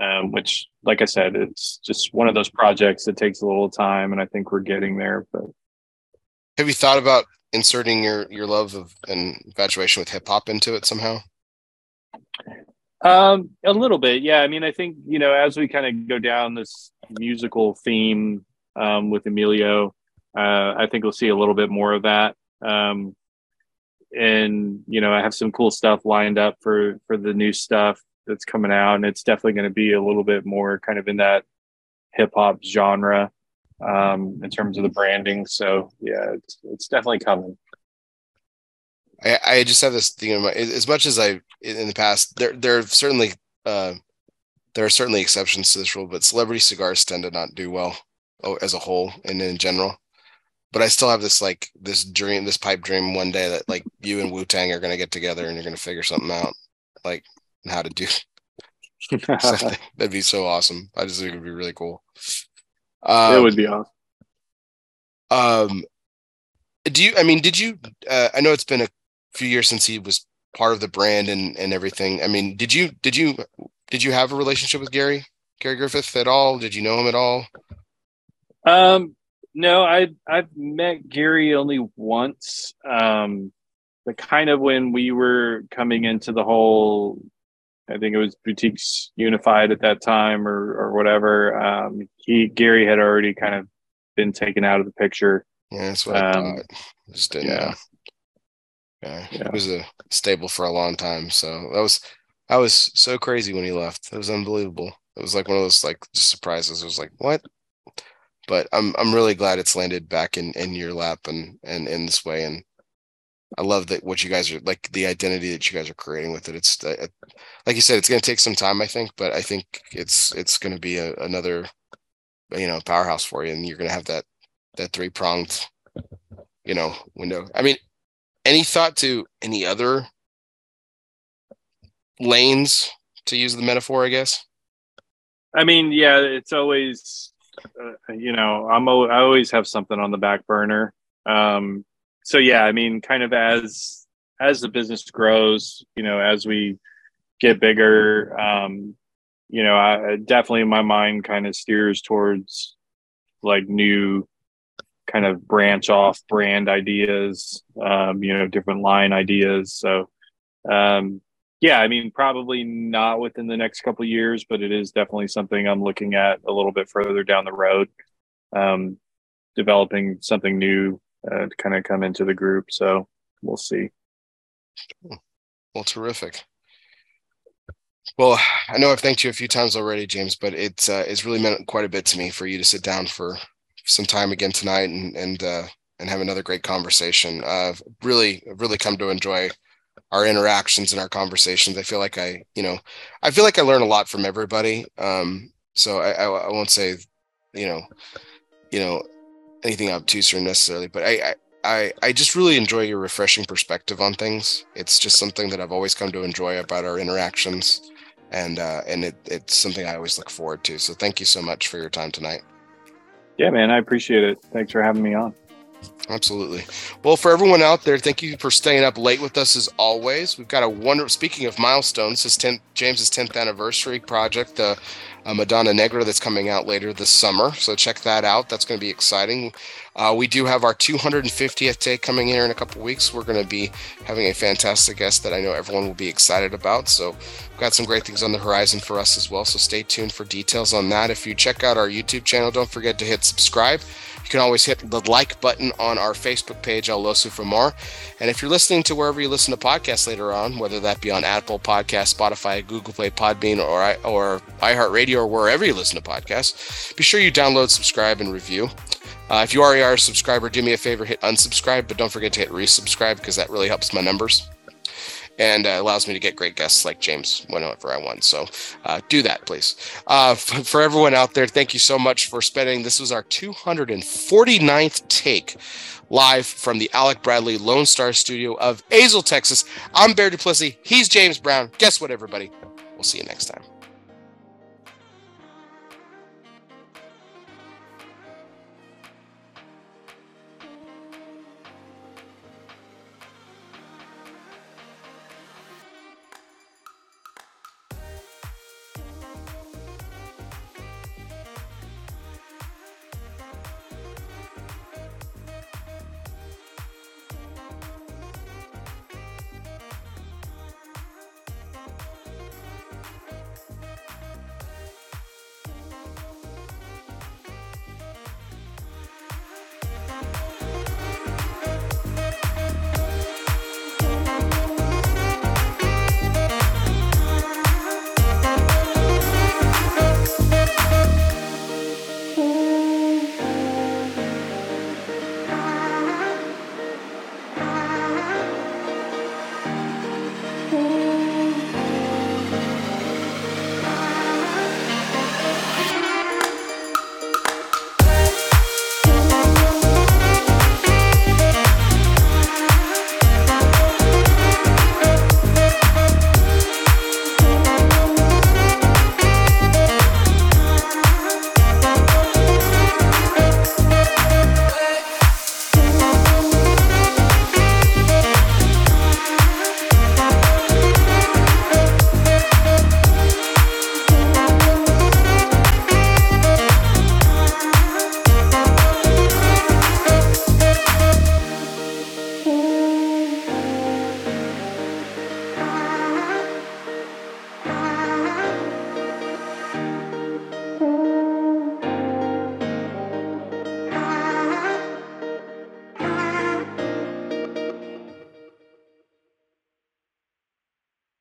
S2: um, which, like I said, it's just one of those projects that takes a little time, and I think we're getting there. But
S1: have you thought about inserting your your love of and infatuation with hip hop into it somehow?
S2: Um, a little bit, yeah. I mean, I think you know, as we kind of go down this musical theme um, with Emilio. Uh, I think we'll see a little bit more of that. Um, and you know, I have some cool stuff lined up for for the new stuff that's coming out, and it's definitely going to be a little bit more kind of in that hip hop genre um, in terms of the branding. So yeah, it's it's definitely coming.
S1: I, I just have this thing in my as much as I in the past there there are certainly uh, there are certainly exceptions to this rule, but celebrity cigars tend to not do well oh, as a whole and in general. But I still have this like this dream, this pipe dream one day that like you and Wu Tang are gonna get together and you're gonna figure something out, like how to do. That'd be so awesome. I just think it'd be really cool.
S2: Um, it would be awesome.
S1: Um, do you? I mean, did you? Uh, I know it's been a few years since he was part of the brand and and everything. I mean, did you did you did you have a relationship with Gary Gary Griffith at all? Did you know him at all?
S2: Um, no, I I've met Gary only once. Um, but kind of when we were coming into the whole, I think it was boutiques unified at that time or or whatever. Um, he Gary had already kind of been taken out of the picture.
S1: Yeah, that's what I um, thought. Just didn't yeah. Yeah, yeah. He was a stable for a long time. So that was I was so crazy when he left. It was unbelievable. It was like one of those like just surprises. It was like, what? But I'm I'm really glad it's landed back in in your lap and and in this way. And I love that what you guys are like the identity that you guys are creating with it. It's uh, like you said, it's going to take some time, I think, but I think it's it's going to be a, another you know powerhouse for you, and you're going to have that that three pronged you know window. I mean, any thought to any other lanes to use the metaphor i guess
S2: i mean yeah it's always uh, you know i'm i always have something on the back burner um so yeah i mean kind of as as the business grows you know as we get bigger um you know i definitely my mind kind of steers towards like new kind of branch off brand ideas um you know different line ideas so um yeah, I mean, probably not within the next couple years, but it is definitely something I'm looking at a little bit further down the road. Um, developing something new uh, to kind of come into the group. So we'll see.
S1: Well, terrific. Well, I know I've thanked you a few times already, James, but it's uh, it's really meant quite a bit to me for you to sit down for some time again tonight and and uh, and have another great conversation. I've really really come to enjoy our interactions and our conversations. I feel like I, you know, I feel like I learn a lot from everybody. Um, so I, I, I won't say, you know, you know, anything obtuse or necessarily, but I, I, I, just really enjoy your refreshing perspective on things. It's just something that I've always come to enjoy about our interactions, and uh, and it, it's something I always look forward to. So thank you so much for your time tonight.
S2: Yeah, man, I appreciate it. Thanks for having me on.
S1: Absolutely. Well, for everyone out there, thank you for staying up late with us as always. We've got a wonder. Speaking of milestones, this 10th, James's 10th anniversary project, the uh, Madonna Negra, that's coming out later this summer. So check that out. That's going to be exciting. Uh, we do have our 250th day coming here in a couple weeks. We're going to be having a fantastic guest that I know everyone will be excited about. So we've got some great things on the horizon for us as well. So stay tuned for details on that. If you check out our YouTube channel, don't forget to hit subscribe. You can always hit the like button on our Facebook page, El for more. And if you're listening to wherever you listen to podcasts later on, whether that be on Apple Podcast, Spotify, Google Play, Podbean, or or iHeartRadio, or wherever you listen to podcasts, be sure you download, subscribe, and review. Uh, if you already are a subscriber, do me a favor, hit unsubscribe, but don't forget to hit resubscribe because that really helps my numbers and uh, allows me to get great guests like James whenever I want. So uh, do that, please. Uh, f- for everyone out there, thank you so much for spending. This was our 249th take live from the Alec Bradley Lone Star Studio of Azle, Texas. I'm Bear Duplessis. He's James Brown. Guess what, everybody? We'll see you next time.